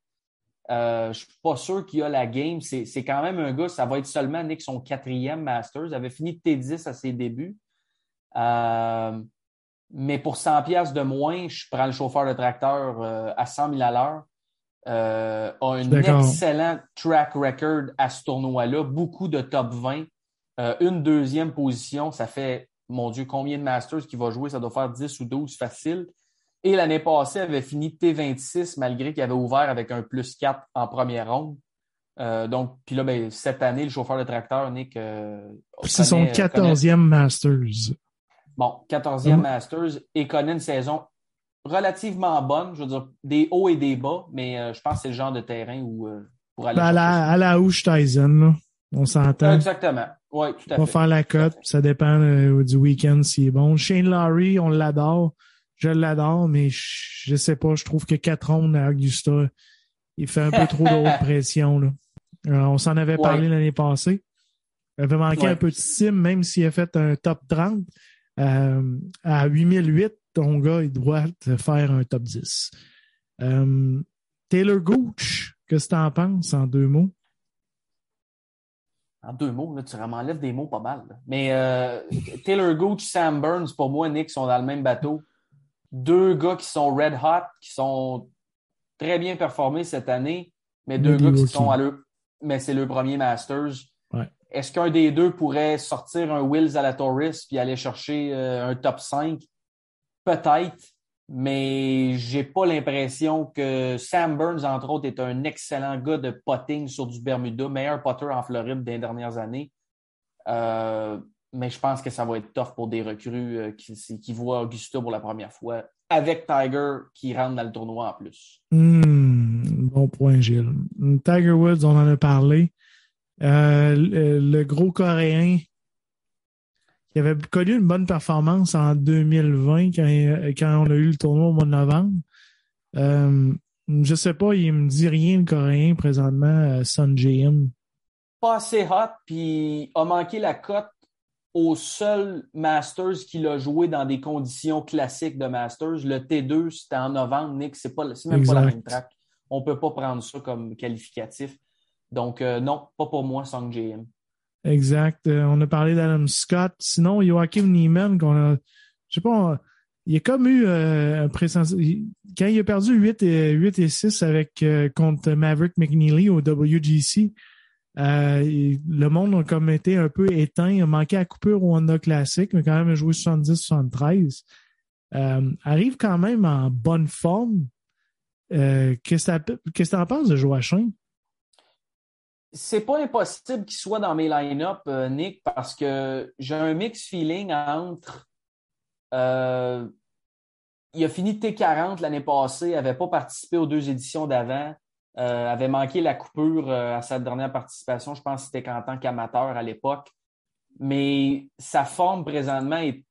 Euh, je suis pas sûr qu'il a la game. C'est quand même un gars, ça va être seulement Nick son quatrième Masters. Il avait fini de T10 à ses débuts. Euh, mais pour 100 pièces de moins, je prends le chauffeur de tracteur euh, à 100 000 à l'heure. a un excellent track record à ce tournoi-là. Beaucoup de top 20. une deuxième position, ça fait, mon Dieu, combien de Masters qu'il va jouer? Ça doit faire 10 ou 12 facile. Et l'année passée, avait fini T26 malgré qu'il avait ouvert avec un plus 4 en première ronde. Euh, donc, puis là, ben, cette année, le chauffeur de tracteur, Nick. Euh, c'est son 14e Masters. Bon, 14e Masters et connaît une saison relativement bonne. Je veux dire, des hauts et des bas, mais je pense que c'est le genre de terrain où pour aller. Ben, à, la, à la Tyson, là. On s'entend. Exactement. Oui, tout à fait. On va faire la cote. Ça dépend du week-end s'il est bon. Shane Laurie, on l'adore. Je l'adore, mais je, je, sais pas. Je trouve que 4 rondes à Augusta, il fait un peu trop de haute (laughs) pression. Là. on s'en avait parlé l'année passée. Il avait manqué un peu de sim, même s'il a fait un top 30. Euh, à 8008, ton gars, il doit faire un top 10. Euh, Taylor Gooch, qu'est-ce que tu en penses en deux mots? En deux mots, là, tu m'enlèves des mots pas mal. Mais euh, Taylor Gooch, Sam Burns, pour moi, Nick, sont dans le même bateau. Deux gars qui sont red hot, qui sont très bien performés cette année, mais deux gars qui sont à l'eux. Mais c'est le premier Masters. Est-ce qu'un des deux pourrait sortir un Wills à la Taurus puis aller chercher euh, un top 5? Peut-être, mais j'ai pas l'impression que Sam Burns, entre autres, est un excellent gars de potting sur du Bermuda, meilleur potter en Floride des dernières années. Euh, mais je pense que ça va être tough pour des recrues euh, qui, qui voient Augusta pour la première fois avec Tiger qui rentre dans le tournoi en plus. Hmm, bon point, Gilles. Tiger Woods, on en a parlé. Euh, le, gros Coréen qui avait connu une bonne performance en 2020 quand, on a eu le tournoi au mois de novembre. Euh, je sais pas, il me dit rien le Coréen présentement, euh, Sun JM. Pas assez hot, puis a manqué la cote au seul Masters qu'il a joué dans des conditions classiques de Masters. Le T2, c'était en novembre, Nick, c'est pas même pas la même track. On peut pas prendre ça comme qualificatif. Donc, euh, non, pas pour moi, Song JM. Exact. Euh, on a parlé d'Adam Scott. Sinon, Joachim Neiman, qu'on a, je sais pas, il a comme eu euh, un pressens... Quand il a perdu 8 et, 8 et 6 avec, contre Maverick McNeely au WGC, le monde a comme été un peu éteint. Il a manqué à coupure au Honda Classic, mais quand même joué 70-73. arrive quand même en bonne forme. Qu'est-ce que tu en penses de Joachim? c'est pas impossible qu'il soit dans mes line-up, euh, Nick, parce que j'ai un mix feeling entre. Euh, il a fini T40 l'année passée, n'avait pas participé aux deux éditions d'avant, euh, avait manqué la coupure à sa dernière participation. Je pense que c'était en tant qu'amateur à l'époque. Mais sa forme présentement est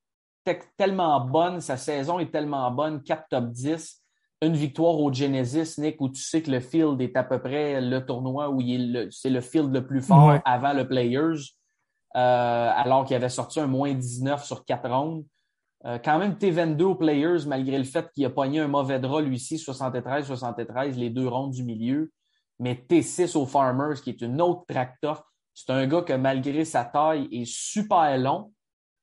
tellement bonne, sa saison est tellement bonne, 4 top 10 une victoire au Genesis, Nick, où tu sais que le field est à peu près le tournoi où c'est le field le plus fort avant le Players, euh, alors qu'il avait sorti un moins 19 sur 4 rondes. Euh, quand même T22 aux Players, malgré le fait qu'il a pogné un mauvais drap, lui-ci, 73-73, les deux rondes du milieu. Mais T6 aux Farmers, qui est une autre tractor. C'est un gars que malgré sa taille est super long,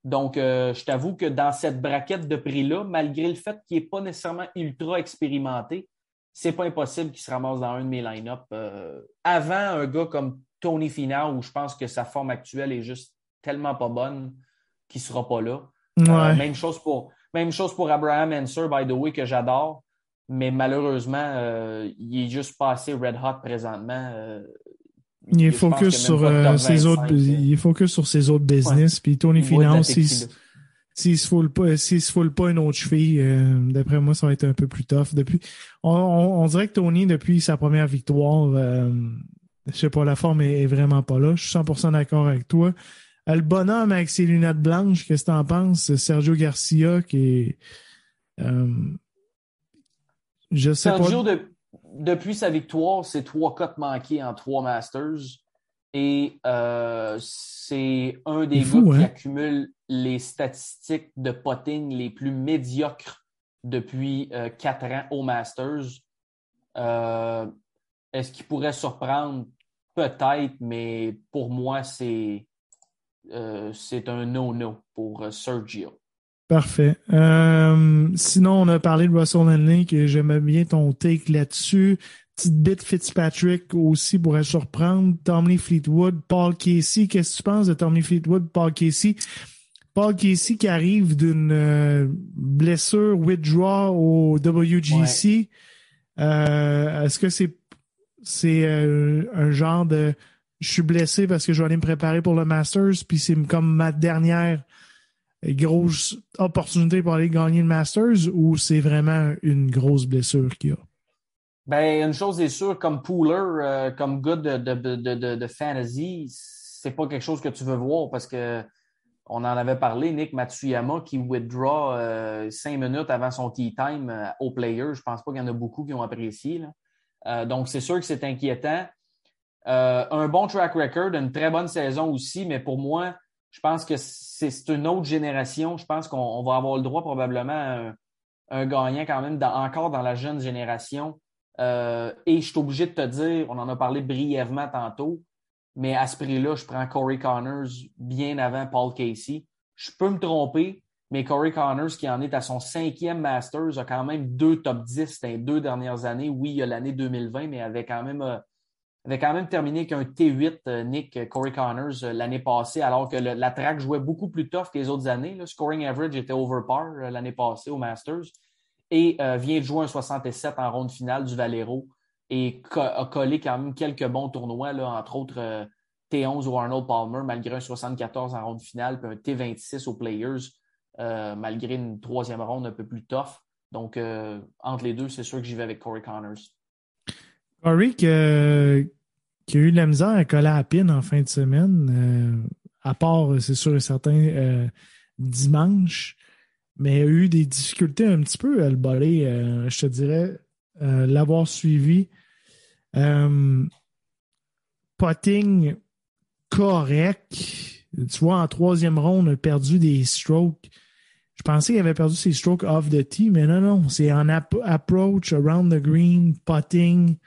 donc, euh, je t'avoue que dans cette braquette de prix-là, malgré le fait qu'il n'est pas nécessairement ultra expérimenté, c'est pas impossible qu'il se ramasse dans un de mes line-up. Euh, avant un gars comme Tony Finau, où je pense que sa forme actuelle est juste tellement pas bonne qu'il ne sera pas là. Euh, même, chose pour, même chose pour Abraham Anser, by the way, que j'adore. Mais malheureusement, il est juste pas assez red hot présentement. Il est focus sur euh, ses autres, il est focus sur ses autres business. Puis Tony Finance, s'il se foule pas, s'il se foule pas une autre cheville, euh, d'après moi, ça va être un peu plus tough. Depuis, on, on, dirait que Tony, depuis sa première victoire, euh, je sais pas, la forme est, vraiment pas là. Je suis 100% d'accord avec toi. Le bonhomme avec ses lunettes blanches, qu'est-ce que t'en penses? Sergio Garcia, qui est, je sais Sergio pas. De depuis sa victoire, c'est trois cotes manquées en trois Masters. Et euh, c'est un des gars qui hein? accumule les statistiques de potting les plus médiocres depuis euh, quatre ans au Masters. Euh, est-ce qu'il pourrait surprendre? Peut-être, mais pour moi, c'est c'est un no-no pour Sergio. Parfait. Euh, sinon, on a parlé de Russell Henley, que j'aimais bien ton take là-dessus. Petite bit Fitzpatrick aussi pourrait surprendre. Tommy Fleetwood, Paul Casey. Qu'est-ce que tu penses de Tommy Fleetwood, Paul Casey? Paul Casey qui arrive d'une euh, blessure withdraw au WGC. Euh, est-ce que c'est c'est un genre de je suis blessé parce que je vais aller me préparer pour le Masters, puis c'est comme ma dernière grosse opportunité pour aller gagner le Masters ou c'est vraiment une grosse blessure qu'il a? Ben, une chose est sûre, comme pooler, euh, comme gars de, de, de, de, fantasy, c'est pas quelque chose que tu veux voir parce que on en avait parlé, Nick Matsuyama qui withdraw euh, cinq minutes avant son tea time euh, au player. Je pense pas qu'il y en a beaucoup qui ont apprécié. donc, c'est sûr que c'est inquiétant. Un bon track record, une très bonne saison aussi, mais pour moi, je pense que c'est une autre génération. Je pense qu'on va avoir le droit probablement à un, gagnant quand même encore dans la jeune génération. Euh, et je suis obligé de te dire, on en a parlé brièvement tantôt, mais à ce prix-là, je prends Corey Connors bien avant Paul Casey. Je peux me tromper, mais Corey Connors, qui en est à son cinquième Masters, a quand même deux top 10 dans deux dernières années. Oui, il y a l'année 2020, mais avait quand même euh, avait quand même terminé qu'un T8, euh, Nick Corey Connors, l'année passée, alors que la track jouait beaucoup plus tough que les autres années. Le scoring average était over par l'année passée au Masters et euh, vient de jouer un 67 en ronde finale du Valero et a collé quand même quelques bons tournois, là, entre autres euh, T11 au Arnold Palmer, malgré un 74 en ronde finale, puis un T26 aux Players, euh, malgré une troisième ronde un peu plus tough. Donc, entre les deux, c'est sûr que j'y vais avec Corey Connors. Corey, qui, a eu de la misère à coller à pin en fin de semaine, à part, c'est sûr et certain, dimanche mais a eu des difficultés un petit peu à le euh, je te dirais, euh, l'avoir suivi. Euh, potting correct. Tu vois, en troisième ronde, on a perdu des strokes. Je pensais qu'il avait perdu ses strokes off the tee, mais non, non, c'est en approach, around the green, potting.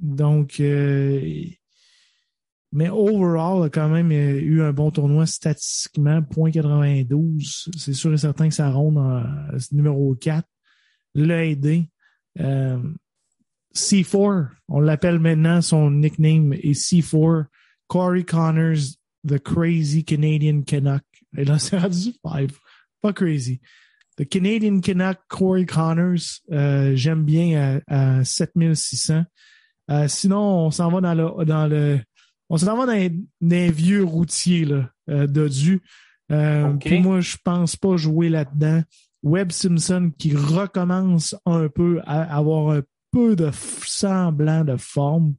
Donc, mais overall, a quand même euh, eu un bon tournoi statistiquement, 0.92. C'est sûr et certain que ça ronde en numéro 4. L'a aidé. Euh, C4, on l'appelle maintenant, son nickname est C4. Corey Connors, the crazy Canadian Canuck. Et là, (laughs) c'est rendu 5. Pas crazy. The Canadian Canuck, Corey Connors, euh, j'aime bien à, à 7600. Euh, sinon, on s'en va dans le, dans le on s'en va dans un vieux routier là, euh, dodu. Euh, Puis moi, je pense pas jouer là-dedans. Webb Simpson qui recommence un peu à avoir un peu de semblant de forme.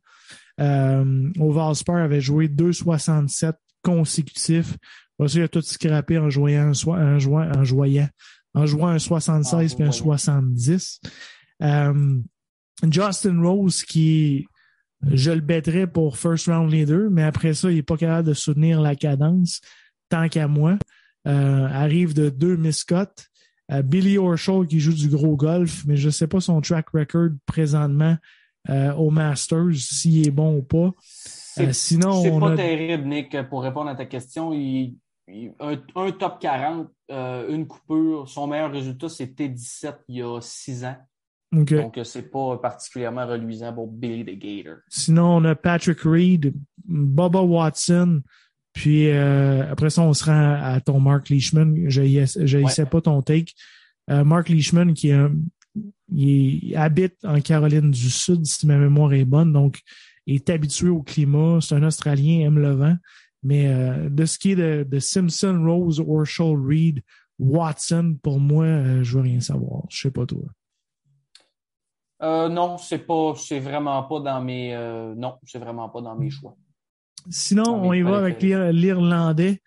Euh, au Valspar avait joué 2,67 consécutifs. Il a tout scrappé en jouant un, jouant, en jouant, en jouant un 76 puis un 70. Euh, Justin Rose qui je le bêterais pour first round leader, mais après ça, il n'est pas capable de soutenir la cadence tant qu'à moi. Euh, arrive de deux miscotes. Euh, Billy Orshaw qui joue du gros golf, mais je ne sais pas son track record présentement euh, au Masters, s'il est bon ou pas. sinon, c'est pas terrible, Nick, pour répondre à ta question. Un, top 40, une coupure, son meilleur résultat, c'était 17 il y a 6 ans. Donc, Donc, c'est pas particulièrement reluisant pour Billy the Gator. Sinon, on a Patrick Reed, Bubba Watson, puis euh, après ça, on se rend à ton Mark Leishman. Je ne sais pas ton take. Euh, Mark Leishman, qui il habite en Caroline du Sud, si ma mémoire est bonne, donc il est habitué au climat. C'est un Australien, aime le vent. Mais euh, de ce qui est de, de Simpson, Rose, Orshall, Reed, Watson, pour moi, je veux rien savoir. Je sais pas toi. Euh, non, c'est pas, c'est vraiment pas dans mes, euh, non, c'est vraiment pas dans mes choix. Sinon, on y va avec l'Irlandais,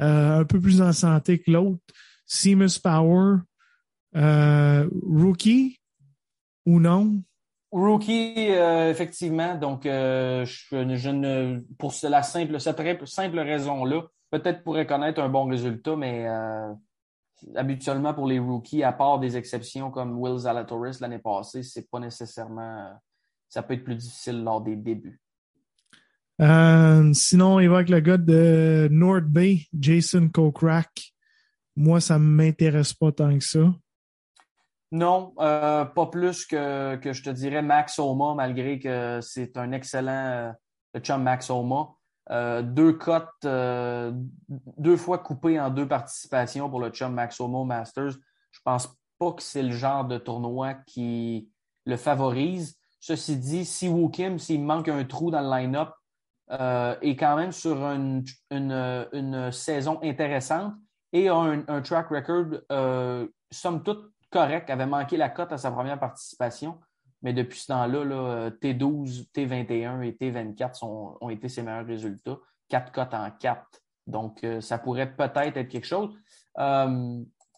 euh, un peu plus en santé que l'autre. Seamus Power, rookie ou non? Rookie, effectivement. Donc, je, je, ne, pour simple, cette simple raison-là, peut-être pourrait connaître un bon résultat, mais habituellement pour les rookies, à part des exceptions comme Will Zalatoris l'année passée, c'est pas nécessairement. Ça peut être plus difficile lors des débuts. Euh, sinon, va avec le gars de North Bay, Jason Kokrak. Moi, ça ne m'intéresse pas tant que ça. Non, euh, pas plus que, que je te dirais Max Oma, malgré que c'est un excellent euh, chum Max Oma. Euh, deux cotes, euh, deux fois coupées en deux participations pour le chum Maxomo Masters. Je pense pas que c'est le genre de tournoi qui le favorise. Ceci dit, si Kim, s'il manque un trou dans le line-up, est quand même sur une, une, saison intéressante et a un, track record, somme toute, correct. Avait manqué la cote à sa première participation. Mais depuis ce temps-là, T12, T21 et T24 ont été ses meilleurs résultats. Quatre cotes en quatre. Donc, ça pourrait peut-être être quelque chose.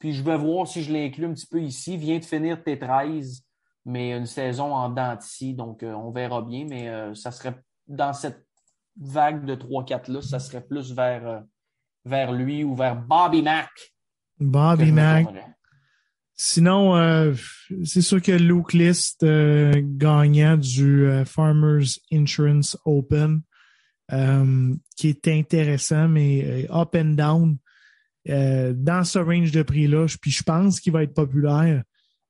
puis je vais voir si je l'inclus un petit peu ici. Vient de finir T13 mais une saison en dents donc euh, on verra bien, mais euh, ça serait dans cette vague de 3-4-là, ça serait plus vers, euh, vers lui ou vers Bobby Mack. Bobby Mack. Sinon, c'est sûr que Luke List, gagnant du Farmers Insurance Open, qui est intéressant, mais up and down, dans ce range de prix-là, puis je pense qu'il va être populaire.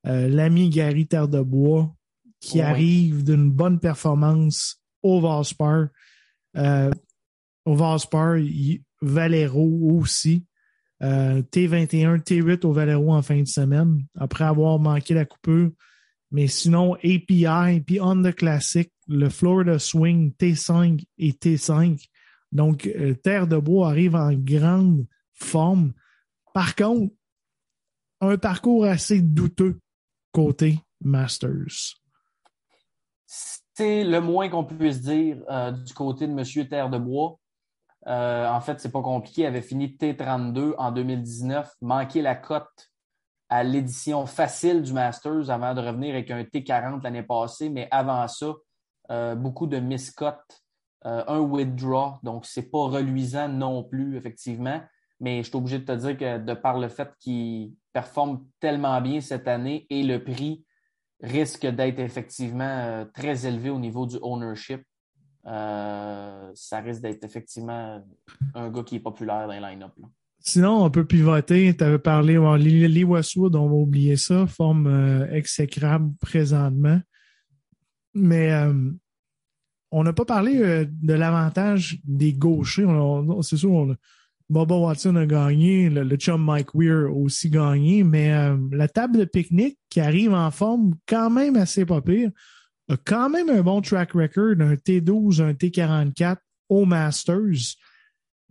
Euh, l'ami Gary Terre de Bois, qui arrive d'une bonne performance au Valspar. Euh, au Valspar, Valero aussi. Euh, T21, T8 au Valero en fin de semaine, après avoir manqué la coupure. Mais sinon, API, puis on the classic, le Florida Swing T5 et T5. Donc, Terre de Bois arrive en grande forme. Par contre, un parcours assez douteux côté Masters? C'est le moins qu'on puisse dire euh, du côté de M. Terre de Bois. Euh, en fait, c'est pas compliqué. Il avait fini T32 en 2019, manqué la cote à l'édition facile du Masters avant de revenir avec un T40 l'année passée. Mais avant ça, euh, beaucoup de miscotes, un withdraw. Donc, c'est pas reluisant non plus, effectivement. Mais je suis obligé de te dire que de par le fait qu'il performe tellement bien cette année et le prix risque d'être effectivement euh, très élevé au niveau du ownership, euh, ça risque d'être effectivement un gars qui est populaire dans les line-up. Sinon, on peut pivoter. Tu avais parlé, bon, Lee Westwood, on va oublier ça, forme euh, exécrable présentement. Mais on n'a pas parlé de l'avantage des gauchers. C'est sûr, on, Bobo Watson a gagné, le, chum Mike Weir a aussi gagné, mais euh, la table de pique-nique qui arrive en forme quand même assez pas pire, a quand même un bon track record, un T12, un T44 au Masters.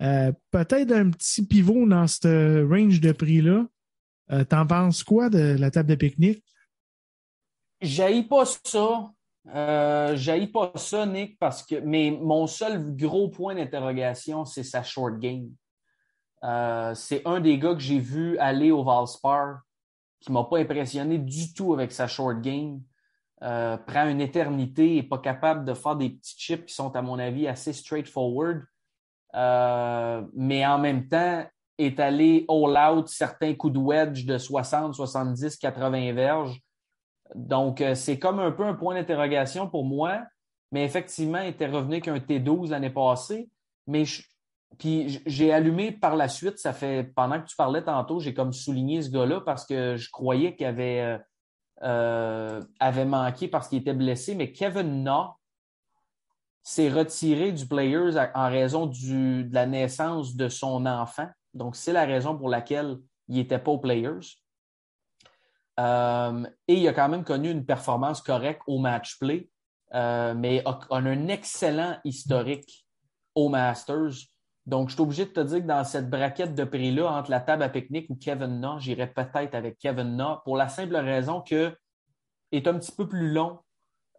Euh, peut-être un petit pivot dans ce range de prix-là. Euh, t'en penses quoi de la table de pique-nique? J'haïs pas ça. Euh, pas ça, Nick, parce que mais mon seul gros point d'interrogation, c'est sa short game. Euh, c'est un des gars que j'ai vu aller au Valspar qui m'a pas impressionné du tout avec sa short game. Euh, prend une éternité et pas capable de faire des petits chips qui sont, à mon avis, assez straightforward. Euh, mais en même temps, est allé all out certains coups de wedge de 60, 70, 80 verges. Donc, c'est comme un peu un point d'interrogation pour moi. Mais effectivement, il était revenu qu'un T12 l'année passée. Mais puis j'ai allumé par la suite, ça fait pendant que tu parlais tantôt, j'ai comme souligné ce gars-là parce que je croyais qu'il avait, euh, euh, avait manqué parce qu'il était blessé, mais Kevin Na s'est retiré du Players en raison de la naissance de son enfant. Donc, c'est la raison pour laquelle il n'était pas aux Players. Euh, et il a quand même connu une performance correcte au match play, mais on a un excellent historique au Masters. Donc, je suis obligé de te dire que dans cette braquette de prix-là, entre la table à pique-nique ou Kevin Na, j'irais peut-être avec Kevin Na pour la simple raison que est un petit peu plus long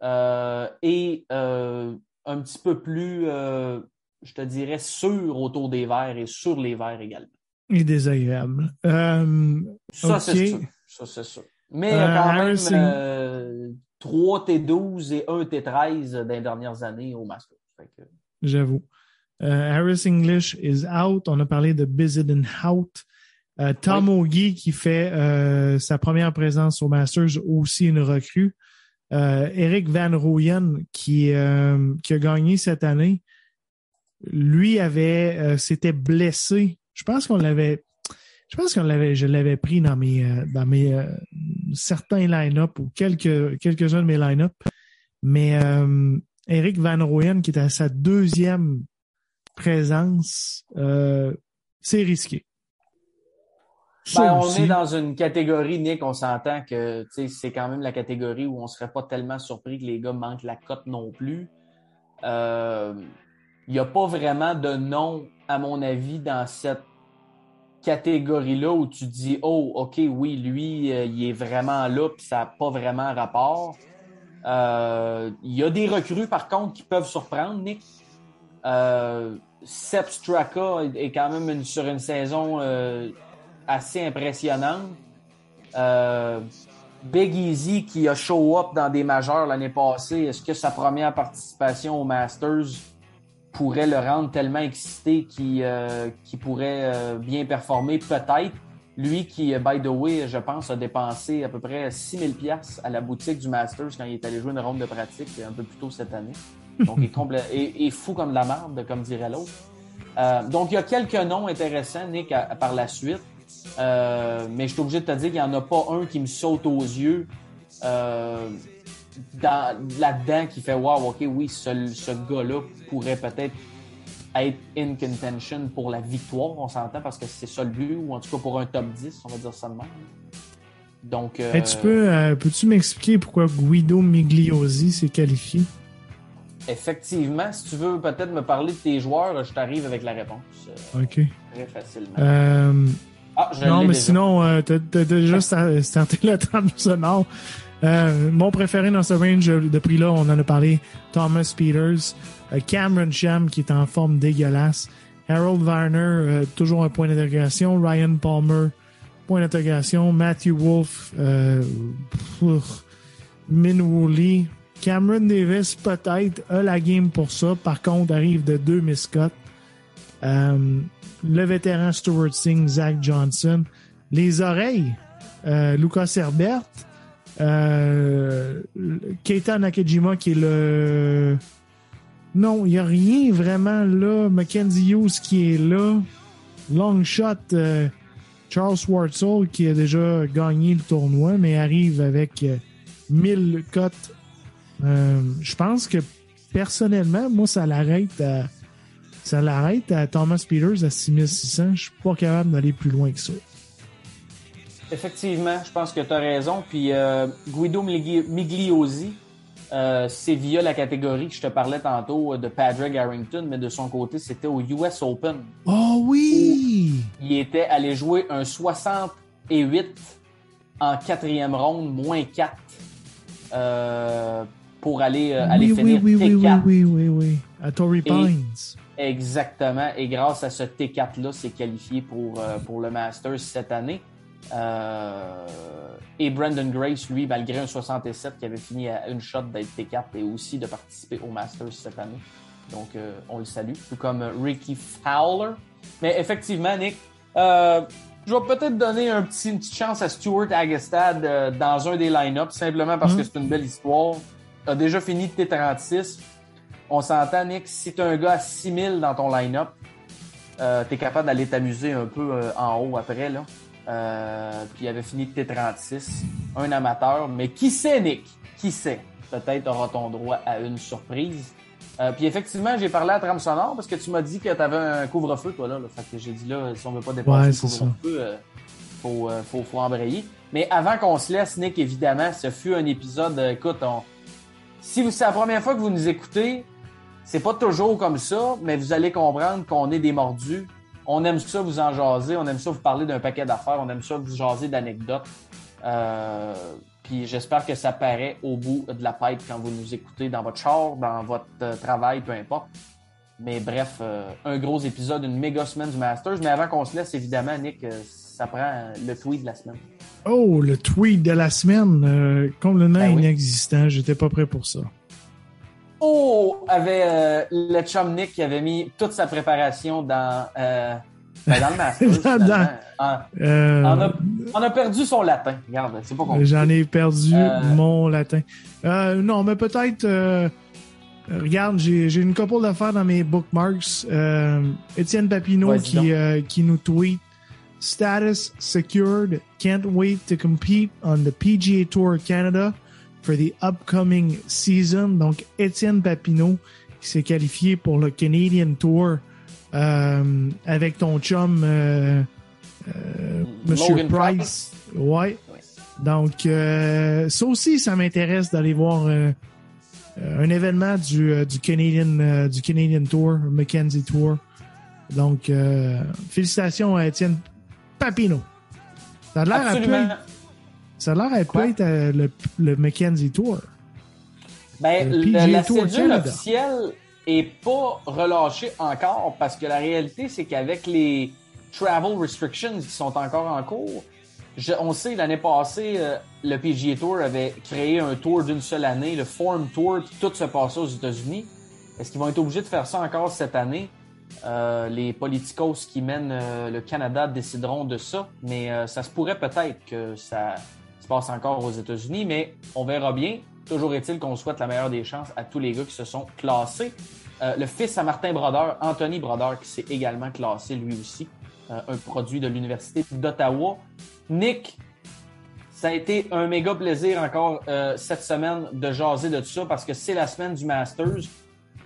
euh, et euh, un petit peu plus, euh, je te dirais, sûr autour des verres et sur les verres également. Et désagréable. ça, c'est sûr. Ça, c'est sûr. Mais quand même 3 T12 et 1 T13 dans les dernières années au Masters. J'avoue. Euh, Harris English is out. On a parlé de Bizet Hout. Euh, Tom oui. qui fait euh, sa première présence au Masters, aussi une recrue. Eric Van Rooyen qui, qui a gagné cette année. Lui avait s'était blessé. Je pense qu'on l'avait je pense qu'on l'avait, je l'avais pris dans mes, dans mes certains line-up ou quelques, quelques-uns de mes line-up. Mais Eric Van Rooyen, qui était à sa deuxième présence, euh, c'est risqué. Ben, on est dans une catégorie, Nick, on s'entend que c'est quand même la catégorie où on ne serait pas tellement surpris que les gars manquent la cote non plus. Euh, il n'y a pas vraiment de nom, à mon avis, dans cette catégorie-là où tu dis, oh, OK, oui, lui, euh, il est vraiment là, puis ça n'a pas vraiment rapport. Euh, Il y a des recrues, par contre, qui peuvent surprendre, Nick. Euh, Straka est quand même sur une saison euh, assez impressionnante. Euh, Big Easy qui a show up dans des majeurs l'année passée, est-ce que sa première participation au Masters pourrait le rendre tellement excité qu'il euh, pourrait bien performer? Peut-être. Lui qui, euh, by the way, je pense, a dépensé à peu près 6000 pièces à la boutique du Masters quand il est allé jouer une ronde de pratique un peu plus tôt cette année. Donc, il est, (laughs) est fou comme de la merde, comme dirait l'autre. Euh, donc, il y a quelques noms intéressants, Nick, à- à- par la suite. Euh, mais je suis obligé de te dire qu'il n'y en a pas un qui me saute aux yeux euh, dans- là-dedans qui fait Wow, ok, oui, ce, ce gars-là pourrait peut-être être in contention pour la victoire, on s'entend, parce que c'est ça le but, ou en tout cas pour un top 10, on va dire même. Donc, euh, Hey, tu peux, euh, peux-tu m'expliquer pourquoi Guido Migliosi s'est qualifié? effectivement, si tu veux peut-être me parler de tes joueurs, je t'arrive avec la réponse euh, OK. très facilement. Euh, ah, je non, mais déjà. sinon, euh, t'as t'as déjà sta- starté la trame sonore. Euh, mon préféré dans ce range de prix-là, on en a parlé, Thomas Peters, euh, Cameron Sham qui est en forme dégueulasse, Harold Varner, euh, toujours un point d'interrogation, Ryan Palmer, point d'interrogation, Matthew Wolf, Min Woo Lee, Cameron Davis peut-être a la game pour ça, par contre arrive de deux miscotes. Le vétéran Stuart Singh, Zach Johnson, les oreilles, Lucas Herbert, euh, Keita Nakajima qui est le... Non, il n'y a rien vraiment là. Mackenzie Hughes qui est là. Long shot, euh, Charles Schwartzel qui a déjà gagné le tournoi, mais arrive avec euh, 1000 cotes. Euh, je pense que personnellement, moi, ça l'arrête à, ça l'arrête à Thomas Peters à 6600. Je suis pas capable d'aller plus loin que ça. Effectivement, je pense que tu as raison. Puis euh, Guido Migli- Migliosi, euh, c'est via la catégorie que je te parlais tantôt euh, de Padraig Harrington, mais de son côté, c'était au US Open. Oh oui! Il était allé jouer un 68 en quatrième ronde, moins 4, euh, pour aller, euh, aller oui, finir oui, oui, oui, T4. oui, oui, oui, oui. À Torrey Pines. Exactement. Et grâce à ce T4-là, c'est qualifié pour, pour le Masters cette année. Euh, et Brandon Grace, lui, malgré un 67 qui avait fini à une shot d'être T4 et aussi de participer au Masters cette année. Donc, euh, on le salue. Tout comme Ricky Fowler. Mais effectivement, Nick, euh, je vais peut-être donner un petit, une petite chance à Stuart Agastad euh, dans un des line-ups, simplement parce Mhm. que c'est une belle histoire. A déjà fini de T36. On s'entend, Nick, si tu un gars à 6000 dans ton line-up, euh, tu es capable d'aller t'amuser un peu euh, en haut après. Là. Euh, puis il avait fini de T36, un amateur. Mais qui sait, Nick? Qui sait? Peut-être aura-t-on droit à une surprise. Euh, puis effectivement, j'ai parlé à Trame Sonore parce que tu m'as dit que tu avais un couvre-feu, toi, là, là. Fait que j'ai dit, là, si on veut pas dépasser Ouais, le couvre-feu, euh, faut, faut, faut embrayer. Mais avant qu'on se laisse, Nick, évidemment, ce fut un épisode, écoute, on, si vous- c'est la première fois que vous nous écoutez, c'est pas toujours comme ça, mais vous allez comprendre qu'on est des mordus. On aime ça vous en jaser, on aime ça vous parler d'un paquet d'affaires, on aime ça vous jaser d'anecdotes. Euh, puis j'espère que ça paraît au bout de la pipe quand vous nous écoutez dans votre char, dans votre euh, travail, peu importe. Mais bref, euh, un gros épisode, une méga semaine du Masters. Mais avant qu'on se laisse, évidemment, Nick, euh, ça prend le tweet de la semaine. Oh, le tweet de la semaine, complètement Ben oui. inexistant. J'étais pas prêt pour ça. Oh, avait euh, le chum Nick qui avait mis toute sa préparation dans, euh, ben, dans le Masters. (laughs) Dans-. En- Euh, On a, on a perdu son latin. Regarde, c'est pas compliqué. J'en ai perdu mon latin. Non, mais peut-être. regarde, j'ai j'ai une couple d'affaires dans mes bookmarks. Étienne Papineau qui, qui nous tweet Status secured. Can't wait to compete on the PGA Tour Canada for the upcoming season. Donc, Étienne Papineau qui s'est qualifié pour le Canadian Tour euh, avec ton chum euh, euh, Monsieur Logan Price. Ouais. Donc, ça aussi, ça m'intéresse d'aller voir un événement du, du, Canadian, du Canadian Tour, Mackenzie Tour. Donc, félicitations à Étienne Papino. Ça a l'air peu- ça a l'air à être euh, le, le Mackenzie Tour. Ben, Le le- la Tour cédule Canada. officielle est pas relâchée encore parce que la réalité, c'est qu'avec les travel restrictions qui sont encore en cours, je- on sait l'année passée, euh, le PGA Tour avait créé un tour d'une seule année, le Form Tour, puis tout se passait aux États-Unis. Est-ce qu'ils vont être obligés de faire ça encore cette année? Euh, les politicos qui mènent euh, le Canada décideront de ça, mais euh, ça se pourrait peut-être que ça se passe encore aux États-Unis, mais on verra bien. Toujours est-il qu'on souhaite la meilleure des chances à tous les gars qui se sont classés. Euh, le fils à Martin Brodeur, Anthony Brodeur, qui s'est également classé lui aussi, euh, un produit de l'Université d'Ottawa. Nick, ça a été un méga plaisir encore euh, cette semaine de jaser de tout ça parce que c'est la semaine du Masters.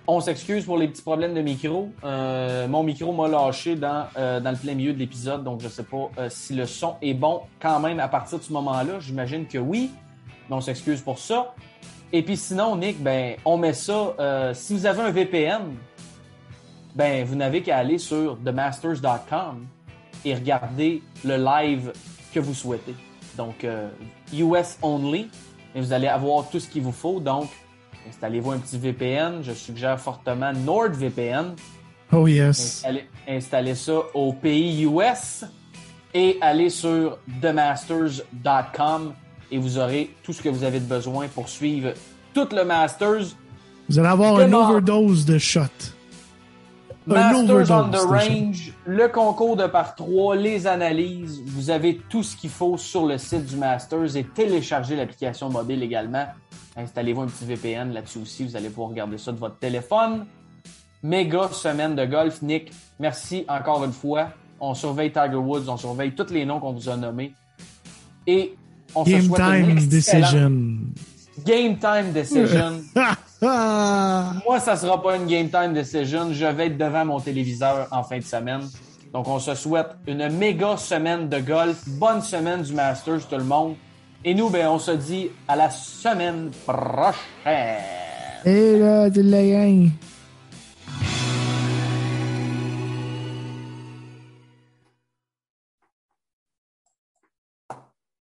On s'excuse pour les petits problèmes de micro. Euh, mon micro m'a lâché dans, euh, dans le plein milieu de l'épisode, donc je sais pas euh, si le son est bon quand même à partir de ce moment-là. J'imagine que oui, mais on s'excuse pour ça. Et puis sinon, Nick, ben, on met ça. si vous avez un VPN, ben, vous n'avez qu'à aller sur themasters.com et regarder le live que vous souhaitez. Donc, US only, et vous allez avoir tout ce qu'il vous faut. Donc, installez-vous un petit VPN. Je suggère fortement NordVPN. Oh yes. Installez, installez ça au pays US et allez sur themasters.com et vous aurez tout ce que vous avez de besoin pour suivre tout le Masters. Vous allez avoir une overdose de shots. Masters on the range, le concours de par trois, les analyses. Vous avez tout ce qu'il faut sur le site du Masters et téléchargez l'application mobile également. Installez-vous un petit VPN là-dessus aussi. Vous allez pouvoir regarder ça de votre téléphone. Méga semaine de golf. Nick, merci encore une fois. On surveille Tiger Woods, on surveille tous les noms qu'on vous a nommés. Et on se Game une time excellente- decision. Game time decision. (laughs) Ah. Moi, ça sera pas une game time decision. Je vais être devant mon téléviseur en fin de semaine. Donc, on se souhaite une méga semaine de golf. Bonne semaine du Masters, tout le monde. Et nous, ben, on se dit à la semaine prochaine. Et là, de la gang.